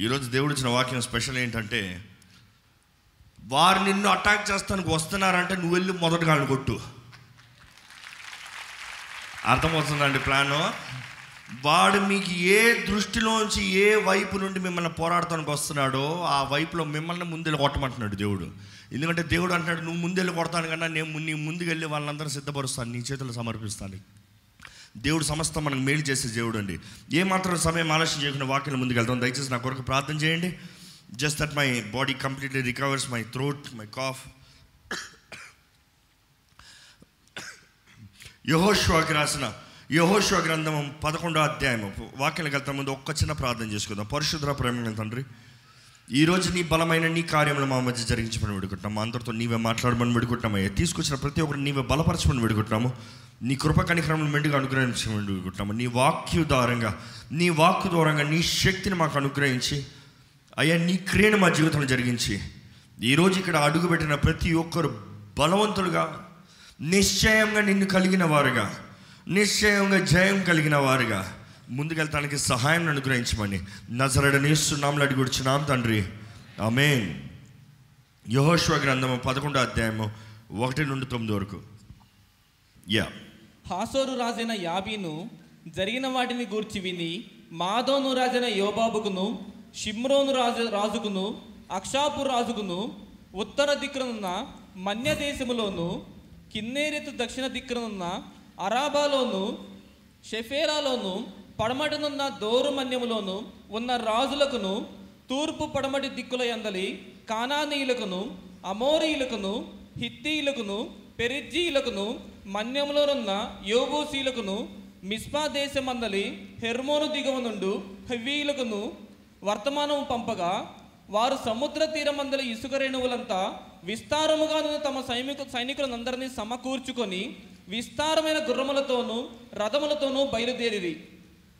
ఈరోజు దేవుడు ఇచ్చిన వాక్యం స్పెషల్ ఏంటంటే వారు నిన్ను అటాక్ చేస్తానికి వస్తున్నారంటే నువ్వు వెళ్ళి మొదటి కాళ్ళు కొట్టు. అర్థమవుతుందండి ప్లాను? వాడు మీకు ఏ దృష్టిలోంచి ఏ వైపు నుండి మిమ్మల్ని పోరాడటానికి వస్తున్నాడో ఆ వైపులో మిమ్మల్ని ముందెళ్ళి కొట్టమంటున్నాడు దేవుడు. ఎందుకంటే దేవుడు అంటున్నాడు నువ్వు ముందెళ్ళి కొడతాను కన్నా నేను నీ ముందుకెళ్ళి వాళ్ళందరూ సిద్ధపరుస్తాను నీ చేతులు సమర్పిస్తాను. దేవుడు సమస్తం మనకు మేలు చేసే దేవుడు అండి. ఏ మాత్రం సమయం ఆలస్యం చేయకుండా వాక్యం ముందుకెళ్తాం దయచేసి నా కొరకు ప్రార్థన చేయండి. Just that my body completely recovers my throat my cough యహోష్వాకి రాసిన యహోష్వ గ్రంథం పదకొండో అధ్యాయం వాక్యానికి వెళ్తాం ముందు ఒక్క చిన్న ప్రార్థన చేసుకుందాం. పరిశుద్ర ప్రేమ తండ్రి ఈ రోజు నీ బలమైన నీ కార్యములు మా మధ్య జరిగించమని వేడుకుంటున్నాం. అందరితో నీవే మాట్లాడమని వేడుకుంటున్నాం అయ్యా. తీసుకొచ్చిన ప్రతి ఒక్కరు నీవే బలపరచమని వేడుకుంటున్నాము. నీ కృప కనిక్రమలు మెండుగా అనుగ్రహించమని నీ వాక్యు ద్వారంగా నీ వాక్కు ద్వారంగా నీ శక్తిని మాకు అనుగ్రహించి అయ్యా నీ క్రియను మా జీవితంలో జరిగించి ఈరోజు ఇక్కడ అడుగుపెట్టిన ప్రతి ఒక్కరు బలవంతులుగా నిశ్చయంగా నిన్ను కలిగిన వారుగా నిశ్చయంగా జయం కలిగిన వారుగా ముందుకెళ్తానికి సహాయం అనుగ్రహించమని నజరడనేస్తున్నాంలో అడిగుడుచున్నాం తండ్రి. ఆమేన్. యహోశ్వ గ్రంథము పదకొండో అధ్యాయము ఒకటి నుండి తొమ్మిది వరకు. యా. హాసోరు రాజైన యాబీను జరిగిన వాటిని గూర్చి విని మాధోను రాజైన యోబాబుకును షిమ్రోను రాజు రాజుకును అక్షాపు రాజుకును ఉత్తర దిక్కునున్న మన్య దేశములోను కిన్నేరెతు దక్షిణ దిక్కునున్న అరాబాలోను షెఫేరాలోను పడమటనున్న దోరు మన్యములోను ఉన్న రాజులకును తూర్పు పడమటి దిక్కుల ఎందలి కానానీయులకును అమోరీయులకును హిత్తీయులకును పెరిజ్జీయులకును మన్యంలోనున్న యోబూసీలకును మిస్పా దేశమందలి హెర్మోను దిగువ నుండు హెవీయులకును వర్తమానము పంపగా వారు సముద్ర తీరమందలి ఇసుక రేణువులంతా విస్తారముగా తమ సైనిక సైనికులందరినీ సమకూర్చుకొని విస్తారమైన గుర్రములతోనూ రథములతోనూ బయలుదేరిరి.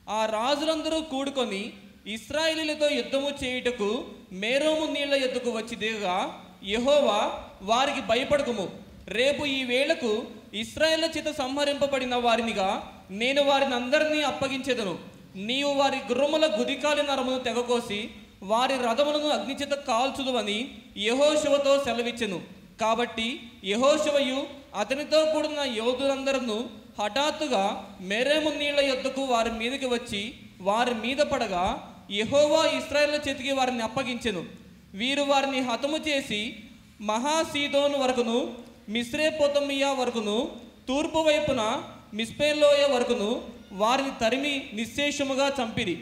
ఆ రాజులందరూ కూడుకొని ఇస్రాయిలీలతో యుద్ధము చేయుటకు మేరోము నీళ్ళ ఎద్దుకు వచ్చి దిగగా యహోవా వారికి భయపడకుము. రేపు ఈ వేళకు ఇస్రాయేల్ చేత సంహరింపబడిన వారినిగా నేను వారిని అందరినీ అప్పగించేదను. నీవు వారి గుర్రముల గుదికాలి నరమును తెగకోసి వారి రథములను అగ్నిచేత కాల్చుదువని యహోశివతో సెలవిచ్చెను. కాబట్టి యహోశివయు అతనితో కూడిన యోధులందరూ హఠాత్తుగా మెరేము నీళ్ళ యొద్దకు వారి మీదకి వచ్చి వారి మీద పడగా యహోవా ఇస్రాయేల్ చేతికి వారిని అప్పగించెను. వీరు వారిని హతము చేసి మహాసీదోను వరకును మిశ్రేపోతమియా వరకును తూర్పు వైపున మిస్పేలోయ వరకును వారిని తరిమి నిశ్శేషముగా చంపిరి.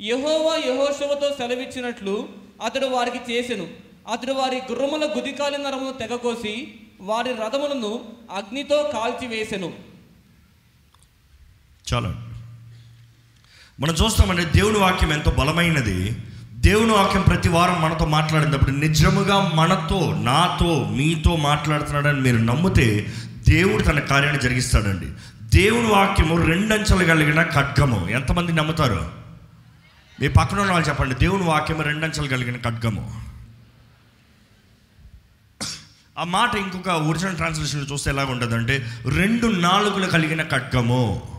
యహోవా యహోశవతో సెలవిచ్చినట్లు అతడు వారికి చేసెను. అతడు వారి గుర్రముల గుదికాలి నరమును తెగకోసి వారి రథములను అగ్నితో కాల్చివేసెను. చాలా మనం చూస్తామంటే దేవుని వాక్యం ఎంతో బలమైనది. దేవుని వాక్యం ప్రతి వారం మనతో మాట్లాడినప్పుడు నిజముగా మనతో నాతో మీతో మాట్లాడుతున్నాడని మీరు నమ్మితే దేవుడు తన కార్యాన్ని జరిగిస్తాడండి. దేవుని వాక్యము రెండంచెలు కలిగిన ఖడ్గము. ఎంతమంది నమ్ముతారు? మీ పక్కన ఉన్న వాళ్ళు చెప్పండి. దేవుని వాక్యము రెండంచెలు కలిగిన ఖడ్గము. ఆ మాట ఇంకొక ఒరిజినల్ ట్రాన్స్లేషన్ చూస్తే ఎలా ఉంటుందంటే రెండు నాలుగులు కలిగిన ఖడ్గము.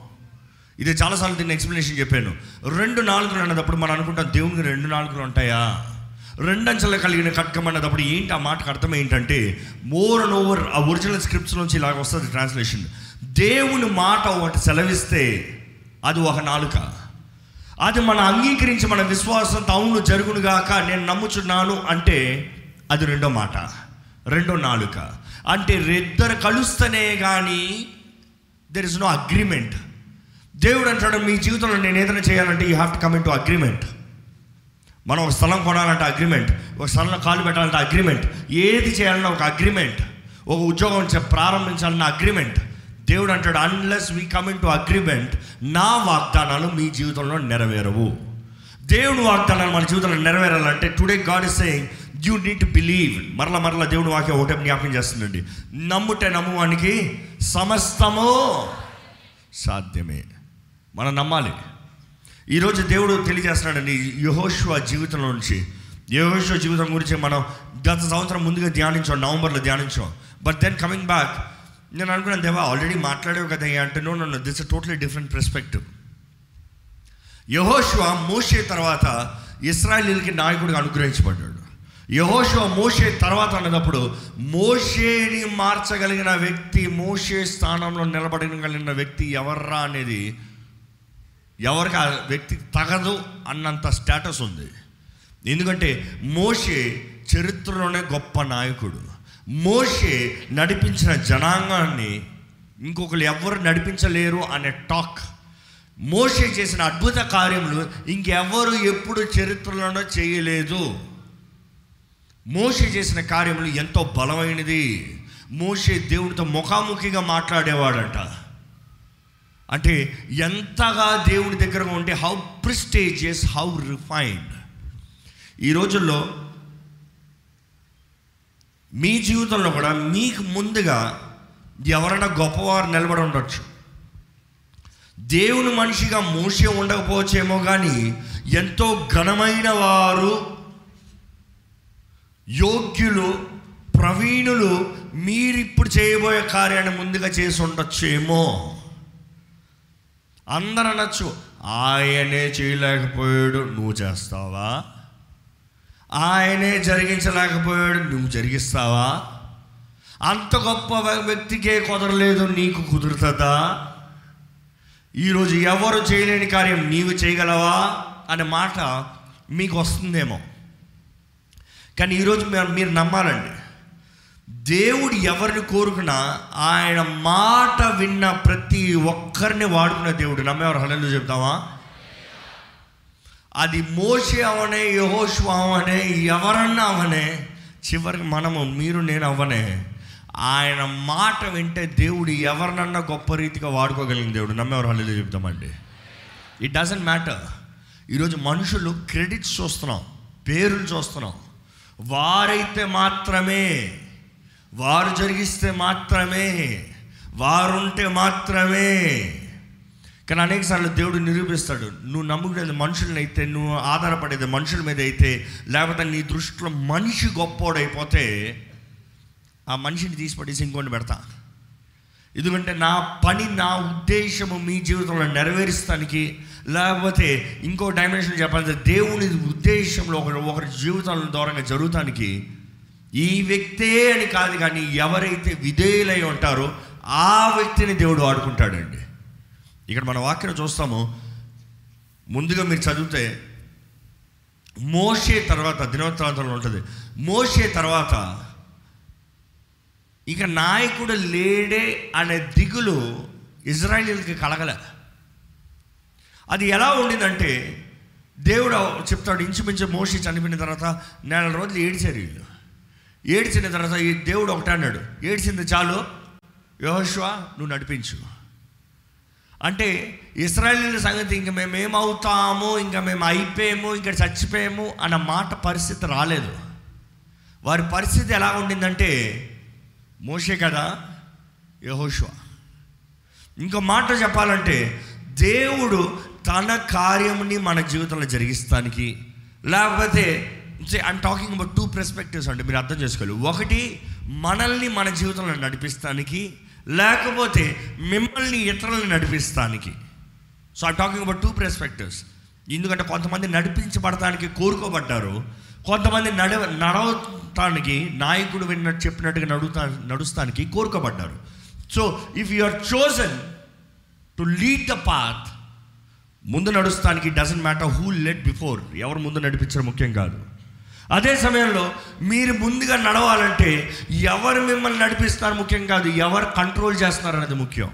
ఇది చాలాసార్లు దీన్ని ఎక్స్ప్లెనేషన్ చెప్పాను. రెండు నాలుగులు అన్నదప్పుడు మనం అనుకుంటాం దేవునికి రెండు నాలుగులు ఉంటాయా? రెండంచెల కలిగిన కట్కం అన్నదప్పుడు ఏంటి ఆ మాటకు అర్థం ఏంటంటే మోర్ అండ్ ఓవర్ ఆ ఒరిజినల్ స్క్రిప్ట్స్ నుంచి ఇలాగ వస్తుంది ట్రాన్స్లేషన్ దేవుని మాట ఒకటి సెలవిస్తే అది ఒక నాలుక. అది మనం అంగీకరించి మన విశ్వాసం అవును జరుగునుగాక నేను నమ్ముచున్నాను అంటే అది రెండో మాట. రెండో నాలుక. అంటే ఇద్దరు కలుస్తేనే కానీ దెర్ ఇస్ నో అగ్రిమెంట్ దేవుడు అంటాడు మీ జీవితంలో నేను ఏదైనా చేయాలంటే you have to come in to agreement మనం ఒక స్థలం కొనాలంటే అగ్రిమెంట్ ఒక స్థలంలో కాలు పెట్టాలంటే అగ్రిమెంట్ ఏది చేయాలన్నా ఒక అగ్రిమెంట్ ఒక ఉద్యోగం చే- ప్రారంభించాలన్న అగ్రిమెంట్ దేవుడు అంటాడు unless we come into agreement నా వాగ్దానాలు మీ జీవితంలో నెరవేరవు. దేవుని వాగ్దానాలు మన జీవితంలో నెరవేరాలంటే today God is saying you need to believe మరల మరల దేవుని వాక్యం ఒకటే జ్ఞాపకం చేస్తుందండి. నమ్ముటే నమ్మువానికి సమస్తము సాధ్యమే. మనం నమ్మాలి. ఈరోజు దేవుడు తెలియజేస్తున్నాడండి యహోష్వ జీవితంలో నుంచి. యహోష్వ జీవితం గురించి మనం గత సంవత్సరం ముందుగా ధ్యానించాం నవంబర్లో ధ్యానించాం. బట్ దెన్ కమింగ్ బ్యాక్ నేను అనుకున్నాను దేవా ఆల్రెడీ మాట్లాడేవి కదా అంటే నో నన్ను. దిస్ టోటలీ డిఫరెంట్ పెర్స్పెక్టివ్ యహోష్వ మోషే తర్వాత ఇస్రాయలీలకి నాయకుడిగా అనుగ్రహించబడ్డాడు. యహోషువ మోషే తర్వాత అన్నప్పుడు మోషేని మార్చగలిగిన వ్యక్తి మోషే స్థానంలో నిలబడగలిగిన వ్యక్తి ఎవర్రా అనేది ఎవరికి ఆ వ్యక్తి తగదు అన్నంత స్టేటస్ ఉంది. ఎందుకంటే మోషే చరిత్రలోనే గొప్ప నాయకుడు. మోషే నడిపించిన జనాంగాన్ని ఇంకొకరు ఎవరు నడిపించలేరు అనే టాక్. మోషే చేసిన అద్భుత కార్యములు ఇంకెవరు ఎప్పుడు చరిత్రలోనో చేయలేదు. మోషే చేసిన కార్యములు ఎంతో బలమైనది. మోషే దేవుడితో ముఖాముఖిగా మాట్లాడేవాడంట. అంటే ఎంతగా దేవుడి దగ్గరగా ఉంటే హౌ ప్రిస్టేజియస్ హౌ రిఫైన్డ్ ఈ రోజుల్లో మీ జీవితంలో కూడా మీకు ముందుగా ఎవరైనా గొప్పవారు నిలబడి ఉండొచ్చు. దేవుని మనిషిగా మోసే ఉండకపోవచ్చేమో కానీ ఎంతో ఘనమైన వారు యోగ్యులు ప్రవీణులు మీరిప్పుడు చేయబోయే కార్యాన్ని ముందుగా చేసి ఉండొచ్చేమో. అందరు అనొచ్చు ఆయనే చేయలేకపోయాడు నువ్వు చేస్తావా? ఆయనే జరిగించలేకపోయాడు నువ్వు జరిగిస్తావా? అంత గొప్ప వ్యక్తికే కుదరలేదు నీకు కుదురుతుందా? ఈరోజు ఎవరు చేయలేని కార్యం నీవు చేయగలవా? అనే మాట మీకు వస్తుందేమో. కానీ ఈరోజు మీరు మీరు నమ్మాలండి. దేవుడు ఎవరిని కోరుకున్నా ఆయన మాట విన్న ప్రతి ఒక్కరిని వాడుకున్న దేవుడు. నమ్మేవారు హలో చెప్తావా? అది మోసే అవనే యహోషు అవనే ఎవరన్నా అవనే చివరికి మనము మీరు నేను అవనే. ఆయన మాట వింటే దేవుడు ఎవరినన్నా గొప్ప రీతిగా వాడుకోగలిగిన దేవుడు. నమ్మేవారు హల్లు చెప్తామండి. ఇట్ డజంట్ మ్యాటర్ ఈరోజు మనుషులు క్రెడిట్స్ చూస్తున్నాం పేర్లు చూస్తున్నాం. వారైతే మాత్రమే వారు జరిగిస్తే మాత్రమే వారుంటే మాత్రమే. కానీ అనేకసార్లు దేవుడు నిరూపిస్తాడు నువ్వు నమ్ముకునేది మనుషులని అయితే నువ్వు ఆధారపడేది మనుషుల మీద అయితే లేకపోతే నీ దృష్టిలో మనిషి గొప్పోడైపోతే ఆ మనిషిని తీసి ఇంకోటి పెడతా. ఎందుకంటే నా పని నా ఉద్దేశము మీ జీవితంలో నెరవేరుస్తానికి లేకపోతే ఇంకో డైమెన్షన్ చెప్పాలంటే దేవుని ఉద్దేశంలో ఒకరు ఒకరి జీవితంలో దూరంగా జరుగుతానికి ఈ వ్యక్తే అని కాదు కానీ ఎవరైతే విధేయులై ఉంటారో ఆ వ్యక్తిని దేవుడు వాడుకుంటాడండి ఇక్కడ మన వాక్యం చూస్తాము. ముందుగా మీరు చదివితే మోషే తర్వాత దినోత్సవంలో ఉంటుంది. మోషే తర్వాత ఇక నాయకుడు లేడే అనే దిగులు ఇజ్రాయిల్కి కలగలే. అది ఎలా ఉండిందంటే దేవుడు చెప్తాడు ఇంచుమించు మోషి చనిపోయిన తర్వాత నెల రోజులు ఏడిచారు వీళ్ళు. ఏడ్చిన తర్వాత ఈ దేవుడు ఒకటే అన్నాడు ఏడ్చింది చాలు యోహోష్వా నువ్వు నడిపించు. అంటే ఇస్రాయలీల సంగతి ఇంక మేము ఏమవుతాము ఇంకా మేము అయిపోయాము ఇంకా చచ్చిపోయాము అన్న మాట పరిస్థితి రాలేదు. వారి పరిస్థితి ఎలా ఉండిందంటే మోషే కదా యహోష్వా. ఇంకో మాట చెప్పాలంటే దేవుడు తన కార్యముని మన జీవితంలో జరిగిస్తానికి లేకపోతే I'm talking about two perspectives అండి మీరు అర్థం చేసుకోవాలి. ఒకటి మనల్ని మన జీవితంలో నడిపిస్తానికి లేకపోతే మిమ్మల్ని ఇతరులను నడిపిస్తానికి. So I talking about two perspectives ఎందుకంటే కొంతమంది నడిపించబడటానికి కోరుకోబడ్డారు కొంతమంది నడవ నడవటానికి నాయకుడు విన్నట్టు చెప్పినట్టుగా నడుతా నడుస్తానికి కోరుకోబడ్డారు. So if you are chosen to lead the path ముందు నడుస్తానికి doesn't matter who let before ఎవరు ముందు నడిపించడం ముఖ్యం కాదు. అదే సమయంలో మీరు ముందుగా నడవాలంటే ఎవరు మిమ్మల్ని నడిపిస్తారు ముఖ్యం కాదు ఎవరు కంట్రోల్ చేస్తున్నారు అనేది ముఖ్యం.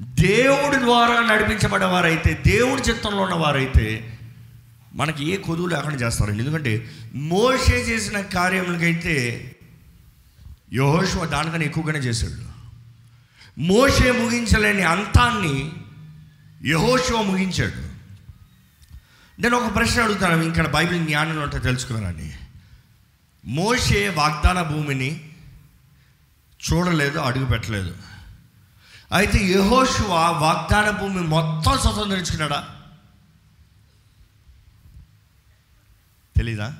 దేవుడి ద్వారా నడిపించబడేవారైతే దేవుడి చిత్తంలో ఉన్నవారైతే మనకి ఏ కొదువు లేకుండా చేస్తారండి. ఎందుకంటే మోసే చేసిన కార్యములకైతే యహోష్వ దానికన్నా ఎక్కువగానే చేశాడు. మోసే ముగించలేని అంతాన్ని యహోష్వ ముగించాడు. నేను ఒక ప్రశ్న అడుగుతాను ఇంకా బైబిల్ జ్ఞానంలో ఉంటే తెలుసుకున్నానని మోషే వాగ్దాన భూమిని చూడలేదు అడుగు పెట్టలేదు. అయితే యహోశువ వాగ్దాన భూమి మొత్తం స్వతంత్రించుకున్నాడా? తెలీదా?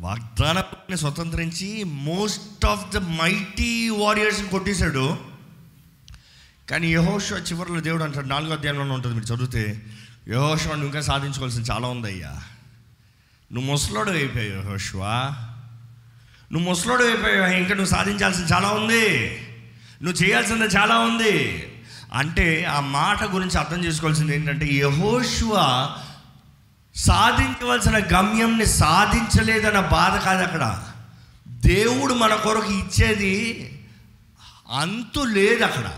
వాగ్దాన భూమిని స్వతంత్రించి మోస్ట్ ఆఫ్ ద మైటీ వారియర్స్ని కొట్టేశాడు. కానీ యహోష చివరిలో దేవుడు అంటాడు నాలుగో అధ్యాయంలో ఉంటుంది మీరు చదివితే యహోష నువ్వు ఇంకా సాధించుకోవాల్సిన చాలా ఉందయ్యా. నువ్వు ముసలోడు అయిపోయావు యహోష్వా. నువ్వు ముసలోడు అయిపోయావు ఇంకా నువ్వు సాధించాల్సింది చాలా ఉంది. నువ్వు చేయాల్సింది చాలా ఉంది. అంటే ఆ మాట గురించి అర్థం చేసుకోవాల్సింది ఏంటంటే యహోష్వ సాధించవలసిన గమ్యంని సాధించలేదన్న బాధ కాదు అక్కడ. దేవుడు మన కొరకు ఇచ్చేది అంతు లేదు అక్కడ.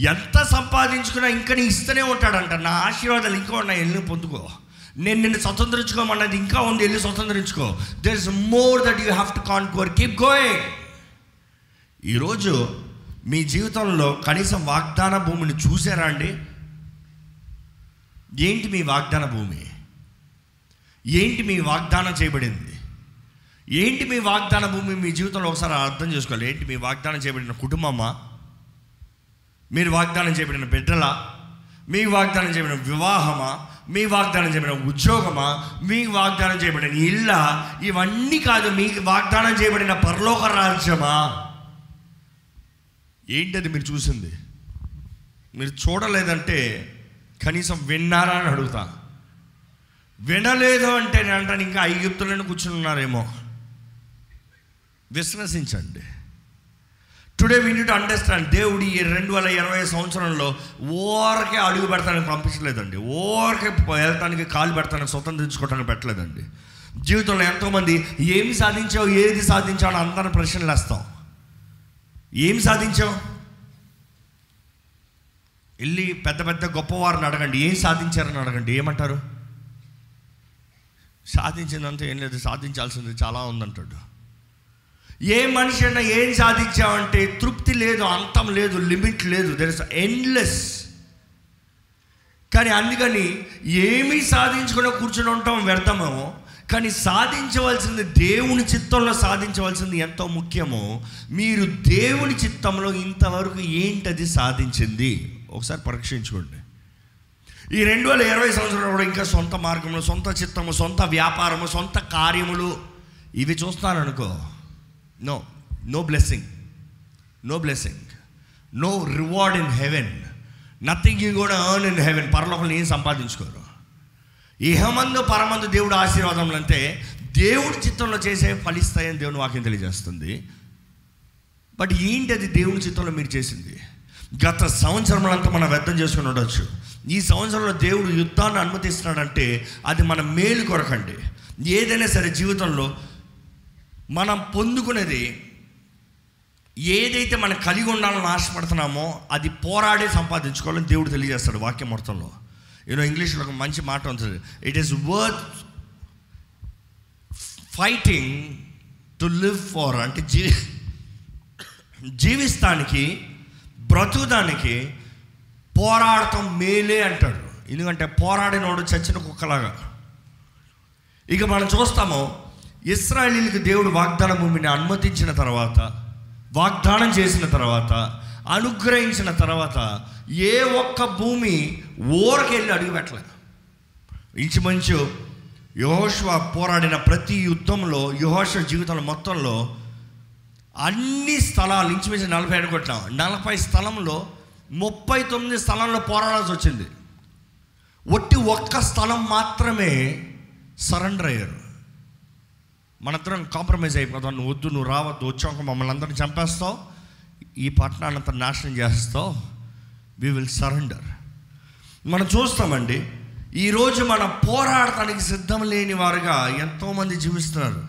ఎంత సంపాదించుకున్నా ఇంకా నీ ఇస్తూనే ఉంటాడంట. నా ఆశీర్వాదాలు ఇంకా ఉన్నాయి వెళ్ళి పొందుకో. నేను నిన్ను స్వతంత్రించుకోమన్నది ఇంకా ఉంది వెళ్ళి స్వతంత్రించుకో. There is more that you have to conquer keep going ఈరోజు మీ జీవితంలో కనీసం వాగ్దాన భూమిని చూసారా అండి? ఏంటి మీ వాగ్దాన భూమి? ఏంటి మీ వాగ్దానం చేయబడింది? ఏంటి మీ వాగ్దాన భూమి? మీ జీవితంలో ఒకసారి అర్థం చేసుకోవాలి. ఏంటి మీ వాగ్దానం చేయబడిన కుటుంబమా? మీరు వాగ్దానం చేయబడిన బిడ్డలా? మీ వాగ్దానం చేయబడిన వివాహమా? మీ వాగ్దానం చేయబడిన ఉద్యోగమా? మీ వాగ్దానం చేయబడిన ఇళ్ళ ఇవన్నీ కాదు మీకు వాగ్దానం చేయబడిన పరలోక రాజ్యమా? ఏంటది మీరు చూసింది? మీరు చూడలేదంటే కనీసం విన్నారా అని అడుగుతా. వినలేదు అంటే నేను అంటాను ఇంకా ఐగుప్తులను కూర్చుని ఉన్నారేమో. విశ్వసించండి. టుడే వీ నీట్ అండర్స్టాండ్ దేవుడు ఈ రెండు వేల ఇరవై సంవత్సరంలో ఓరకే అడుగు పెడతానికి పంపించలేదండి. ఓరకే వెళ్తానికి కాలు పెడతానికి స్వతంత్రించుకోవటానికి పెట్టలేదండి. జీవితంలో ఎంతోమంది ఏమి సాధించావు ఏది సాధించావు అని అందరిని ప్రశ్నలు వేస్తాం. ఏం సాధించావు? వెళ్ళి పెద్ద పెద్ద గొప్పవారిని అడగండి. ఏం సాధించారని అడగండి. ఏమంటారు? సాధించిందంతా ఏం లేదు. సాధించాల్సింది చాలా ఉందంటాడు. ఏ మనిషి అయినా ఏం సాధించావంటే తృప్తి లేదు అంతం లేదు లిమిట్ లేదు దెర్ ఇస్ ఎండ్లెస్ కానీ అందుకని ఏమీ సాధించకుండా కూర్చొని ఉంటాం వ్యర్థమేమో. కానీ సాధించవలసింది దేవుని చిత్తంలో సాధించవలసింది ఎంతో ముఖ్యమో. మీరు దేవుని చిత్తంలో ఇంతవరకు ఏంటది సాధించింది? ఒకసారి పరీక్షించుకోండి. ఈ రెండు వేల ఇరవై సంవత్సరంలో కూడా ఇంకా సొంత మార్గంలో సొంత చిత్తము సొంత వ్యాపారము సొంత కార్యములు ఇవి చూస్తాననుకో no no blessing no blessing no reward in heaven nothing you కూడా ఎర్న్ ఇన్ హెవెన్ పరలోకంలో ఏం సంపాదించుకోరు. ఇహమందు పరమందు దేవుడు ఆశీర్వాదములు అంటే దేవుడి చిత్తంలో చేసే ఫలిస్తాయని దేవుని వాక్యం తెలియజేస్తుంది. బట్ ఏంటి అది దేవుని చిత్తంలో మీరు చేసింది? గత సంవత్సరములంతా మనం వ్యర్థం చేసుకుని ఉండొచ్చు. ఈ సంవత్సరంలో దేవుడు యుద్ధాన్ని అనుమతిస్తున్నాడంటే అది మన మేలు కొరకండి. ఏదైనా సరే జీవితంలో మనం పొందుకునేది ఏదైతే మనం కలిగి ఉండాలని ఆశపడుతున్నామో అది పోరాడే సంపాదించుకోవాలని దేవుడు తెలియజేస్తాడు వాక్యం మొత్తంలో. యూనో ఇంగ్లీష్లో ఒక మంచి మాట ఉంటుంది. It is worth fighting to live for అంటే జీ జీవిస్తానికి బ్రతుకుదానికి పోరాడటం మేలే అంటాడు. ఎందుకంటే పోరాడినోడు చచ్చిన కుక్కలాగా. ఇక మనం చూస్తాము ఇస్రాయలీలకు దేవుడు వాగ్దాన భూమిని అనుమతించిన తర్వాత వాగ్దానం చేసిన తర్వాత అనుగ్రహించిన తర్వాత ఏ ఒక్క భూమి ఊరకెళ్ళి అడుగుపెట్టలేదు ఇంచుమంచు ఇంచుమించు యహోష్వ పోరాడిన ప్రతి యుద్ధంలో యహోష్వ జీవితంలో మొత్తంలో అన్ని స్థలాలు ఇంచుమించు నలభై అనుకుంటున్నాం నలభై స్థలంలో ముప్పై తొమ్మిది స్థలంలో పోరాడాల్సి వచ్చింది. ఒట్టి ఒక్క స్థలం మాత్రమే సరెండర్ అయ్యారు. మనందరం కాంప్రమైజ్ అయిపోతాం నువ్వు వద్దు నువ్వు రావద్దు వచ్చాక మమ్మల్ని అందరిని చంపేస్తావు. ఈ పట్టణాన్ని అంతా నాశనం చేస్తావు వి విల్ సరెండర్ మనం చూస్తామండి ఈరోజు మన పోరాడటానికి సిద్ధం లేని వారుగా ఎంతోమంది జీవిస్తున్నారు.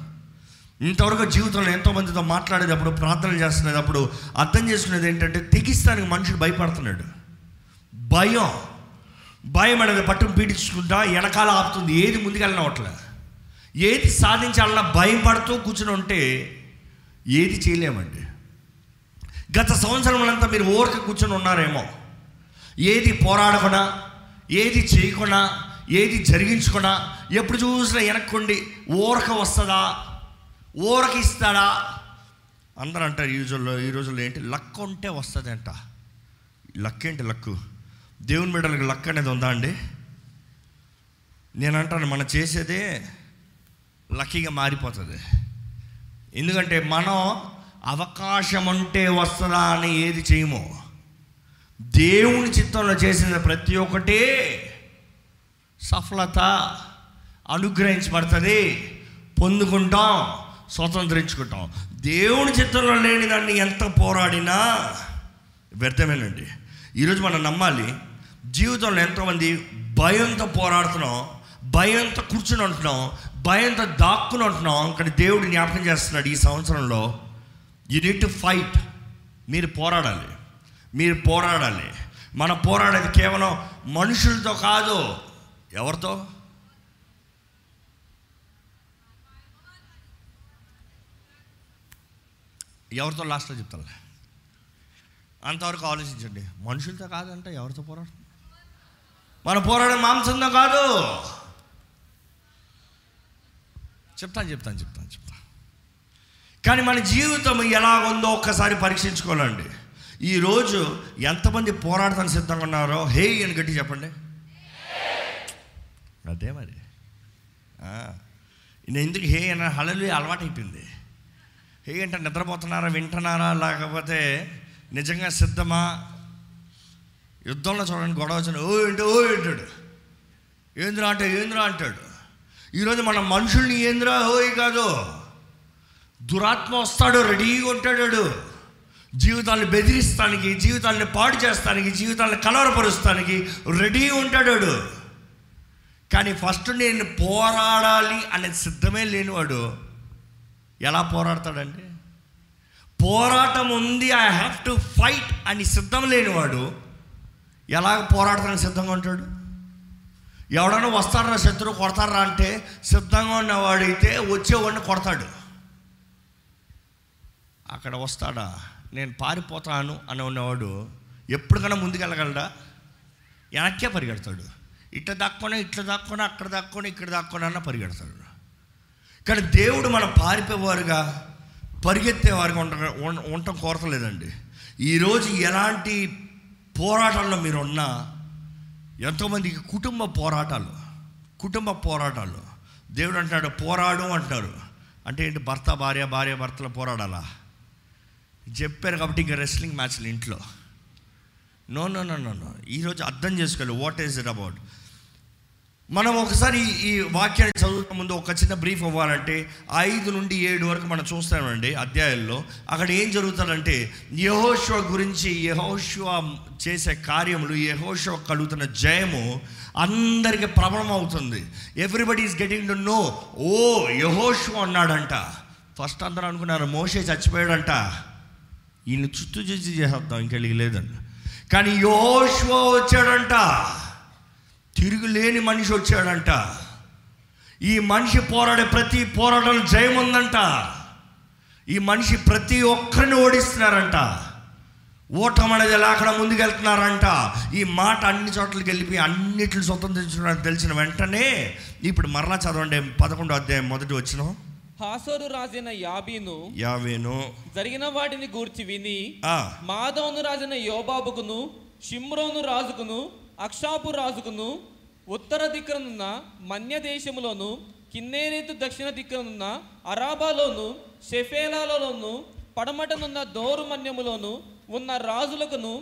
ఇంతవరకు జీవితంలో ఎంతోమందితో మాట్లాడేటప్పుడు ప్రార్థన చేస్తున్నప్పుడు అర్థం చేసుకునేది ఏంటంటే తెగిస్తానికి మనుషుడు భయపడుతున్నాడు. భయం. భయం అనేది పట్టును పీడించుకుంటా వెనకాల ఆపుతుంది. ఏది ముందుకెళ్ళనవట్లే. ఏది సాధించాలన్నా భయపడుతూ కూర్చుని ఉంటే ఏది చేయలేమండి. గత సంవత్సరములంతా మీరు ఓర్క కూర్చొని ఉన్నారేమో. ఏది పోరాడకుండా ఏది చేయకుండా ఏది జరిగించుకున్నా ఎప్పుడు చూసినా వెనక్కుండి ఓరక వస్తుందా ఓరక ఇస్తాడా? అందరూ అంటారు ఈ రోజుల్లో ఈ రోజుల్లో ఏంటి? లక్ ఉంటే వస్తుంది అంట లక్ ఏంటి లక్కు దేవుని బిడ్డలకు లక్ అనేది ఉందా అండి? నేను అంటాను మనం చేసేదే లక్కీగా మారిపోతుంది. ఎందుకంటే మనం అవకాశం ఉంటే వస్తుందా అని ఏది చేయము. దేవుని చిత్తంలో చేసిన ప్రతి ఒక్కటి సఫలత అనుగ్రహించబడుతుంది. పొందుకుంటాం స్వతంత్రించుకుంటాం. దేవుని చిత్తంలో లేని దాన్ని ఎంత పోరాడినా వ్యర్థమేనండి. ఈరోజు మనం నమ్మాలి జీవితంలో ఎంతోమంది భయంతో పోరాడుతున్నాం భయంతో కూర్చుని ఉంటున్నాం భయంతో దాక్కుని ఉంటున్నాం కానీ దేవుడు జ్ఞాపకం చేస్తున్నాడు ఈ సంవత్సరంలో యు నీడ్ టు ఫైట్ మీరు పోరాడాలి. మీరు పోరాడాలి. మన పోరాడేది కేవలం మనుషులతో కాదు. ఎవరితో? ఎవరితో లాస్ట్లో చెప్తాను? అంతవరకు ఆలోచించండి. మనుషులతో కాదంటే ఎవరితో పోరాడు మన పోరాడే మాంసంతో కాదు. చెప్తాను చెప్తాను చెప్తాను చెప్తాను. కానీ మన జీవితం ఎలా ఉందో ఒక్కసారి పరీక్షించుకోవాలండి. ఈరోజు ఎంతమంది పోరాడటానికి సిద్ధంగా ఉన్నారో హే అని గట్టి చెప్పండి. అదే మరి. నేను ఎందుకు హే అన్న హళలు అలవాటు అయిపోయింది. హే అంటే నిద్రపోతున్నారా వింటున్నారా లేకపోతే నిజంగా సిద్ధమా? యుద్ధంలో చూడండి గొడవ వచ్చిన ఓ ఏంటో ఓ ఏంటాడు ఏంద్రా అంటే ఏంద్రా అంటాడు. ఈరోజు మన మనుషుల్ని ఏంద్రా? హోయ్ కాదు. దురాత్మ వస్తాడు రెడీగా ఉంటాడు వాడు. జీవితాన్ని బెదిరిస్తానికి జీవితాన్ని పాడు చేస్తానికి జీవితాన్ని కలవరపరుస్తానికి రెడీ ఉంటాడు వాడు. కానీ ఫస్ట్ నేను పోరాడాలి అనే సిద్ధమే లేనివాడు ఎలా పోరాడతాడండి పోరాటం ఉంది ఐ హ్యావ్ టు ఫైట్ అని సిద్ధం లేనివాడు ఎలా పోరాడతానికి సిద్ధంగా ఉంటాడు? ఎవడన్నా వస్తారా శత్రువు కొడతారా అంటే సిద్ధంగా ఉన్నవాడైతే వచ్చేవాడిని కొడతాడు. అక్కడ వస్తాడా? నేను పారిపోతాను అని ఉన్నవాడు ఎప్పటికైనా ముందుకెళ్ళగలడా వెనక్కే పరిగెడతాడు. ఇట్లా దాక్కొని ఇట్లా దాక్కొని అక్కడ దాక్కొని ఇక్కడ దాక్కొని అన్న పరిగెడతాడు. కానీ దేవుడు మనం పారిపోయేవారుగా పరిగెత్తేవారుగా ఉంట ఉండటం కోరతలేదండి. ఈరోజు ఎలాంటి పోరాటంలో మీరున్నా ఎంతోమందికి కుటుంబ పోరాటాలు కుటుంబ పోరాటాలు. దేవుడు అంటాడు పోరాడు అంటారు. అంటే ఏంటి? భర్త భార్య భార్య భర్తలు పోరాడాలా? చెప్పారు కాబట్టి ఇంకా రెస్లింగ్ మ్యాచ్లు ఇంట్లో. No no no no no ఈరోజు అర్థం చేసుకోవాలి. వాట్ ఈజ్ ఇట్ అబౌట్ మనం ఒకసారి ఈ- వాక్యాన్ని చదువుతున్న ముందు ఒక చిన్న బ్రీఫ్ అవ్వాలంటే ఐదు నుండి ఏడు వరకు మనం చూస్తామండి అధ్యాయంలో. అక్కడ ఏం జరుగుతుందంటే యహోశివ గురించి యహోశివ చేసే కార్యములు యహోశివ కలుగుతున్న జయము అందరికి ప్రబలం అవుతుంది everybody is getting to know ఓ యహోశివ అన్నాడంట. ఫస్ట్ అందరూ అనుకున్నారు మోషే చచ్చిపోయాడంట. ఈయన చుట్టూ చూసి చేసేద్దాం ఇంకెళ్ళి లేదంట. కానీ యహోశివ వచ్చాడంట. తిరుగులేని మనిషి వచ్చాడంట. ఈ మనిషి పోరాడే ప్రతి పోరాటం జయం ఉందంట ఈ మనిషి ప్రతి ఒక్కరిని ఓడిస్తున్నారంట. ఓటం అనేది లేకుండా ముందుకెళ్తున్నారంట. ఈ మాట అన్ని చోట్లకి వెళ్ళిపోయి అన్నిటిని స్వతంత్రించడానికి తెలిసిన వెంటనే ఇప్పుడు మరలా చదవండి పదకొండో అధ్యాయం మొదటి వచ్చిన హాసోరు రాజైన యాబీను యావేను జరిగిన వాటిని గూర్చి విని మాదోను రాజైన యోబాబుకును షిమ్రోను రాజుకును అక్షాపు రాజుకును ఉత్తర దిక్కునున్న మన్య దేశములోను కిన్నేరేతు దక్షిణ దిక్కునున్న అరాబాలోను షెఫేలాలలోను పడమటనున్న దోరు మన్యములోను ఉన్న రాజులకును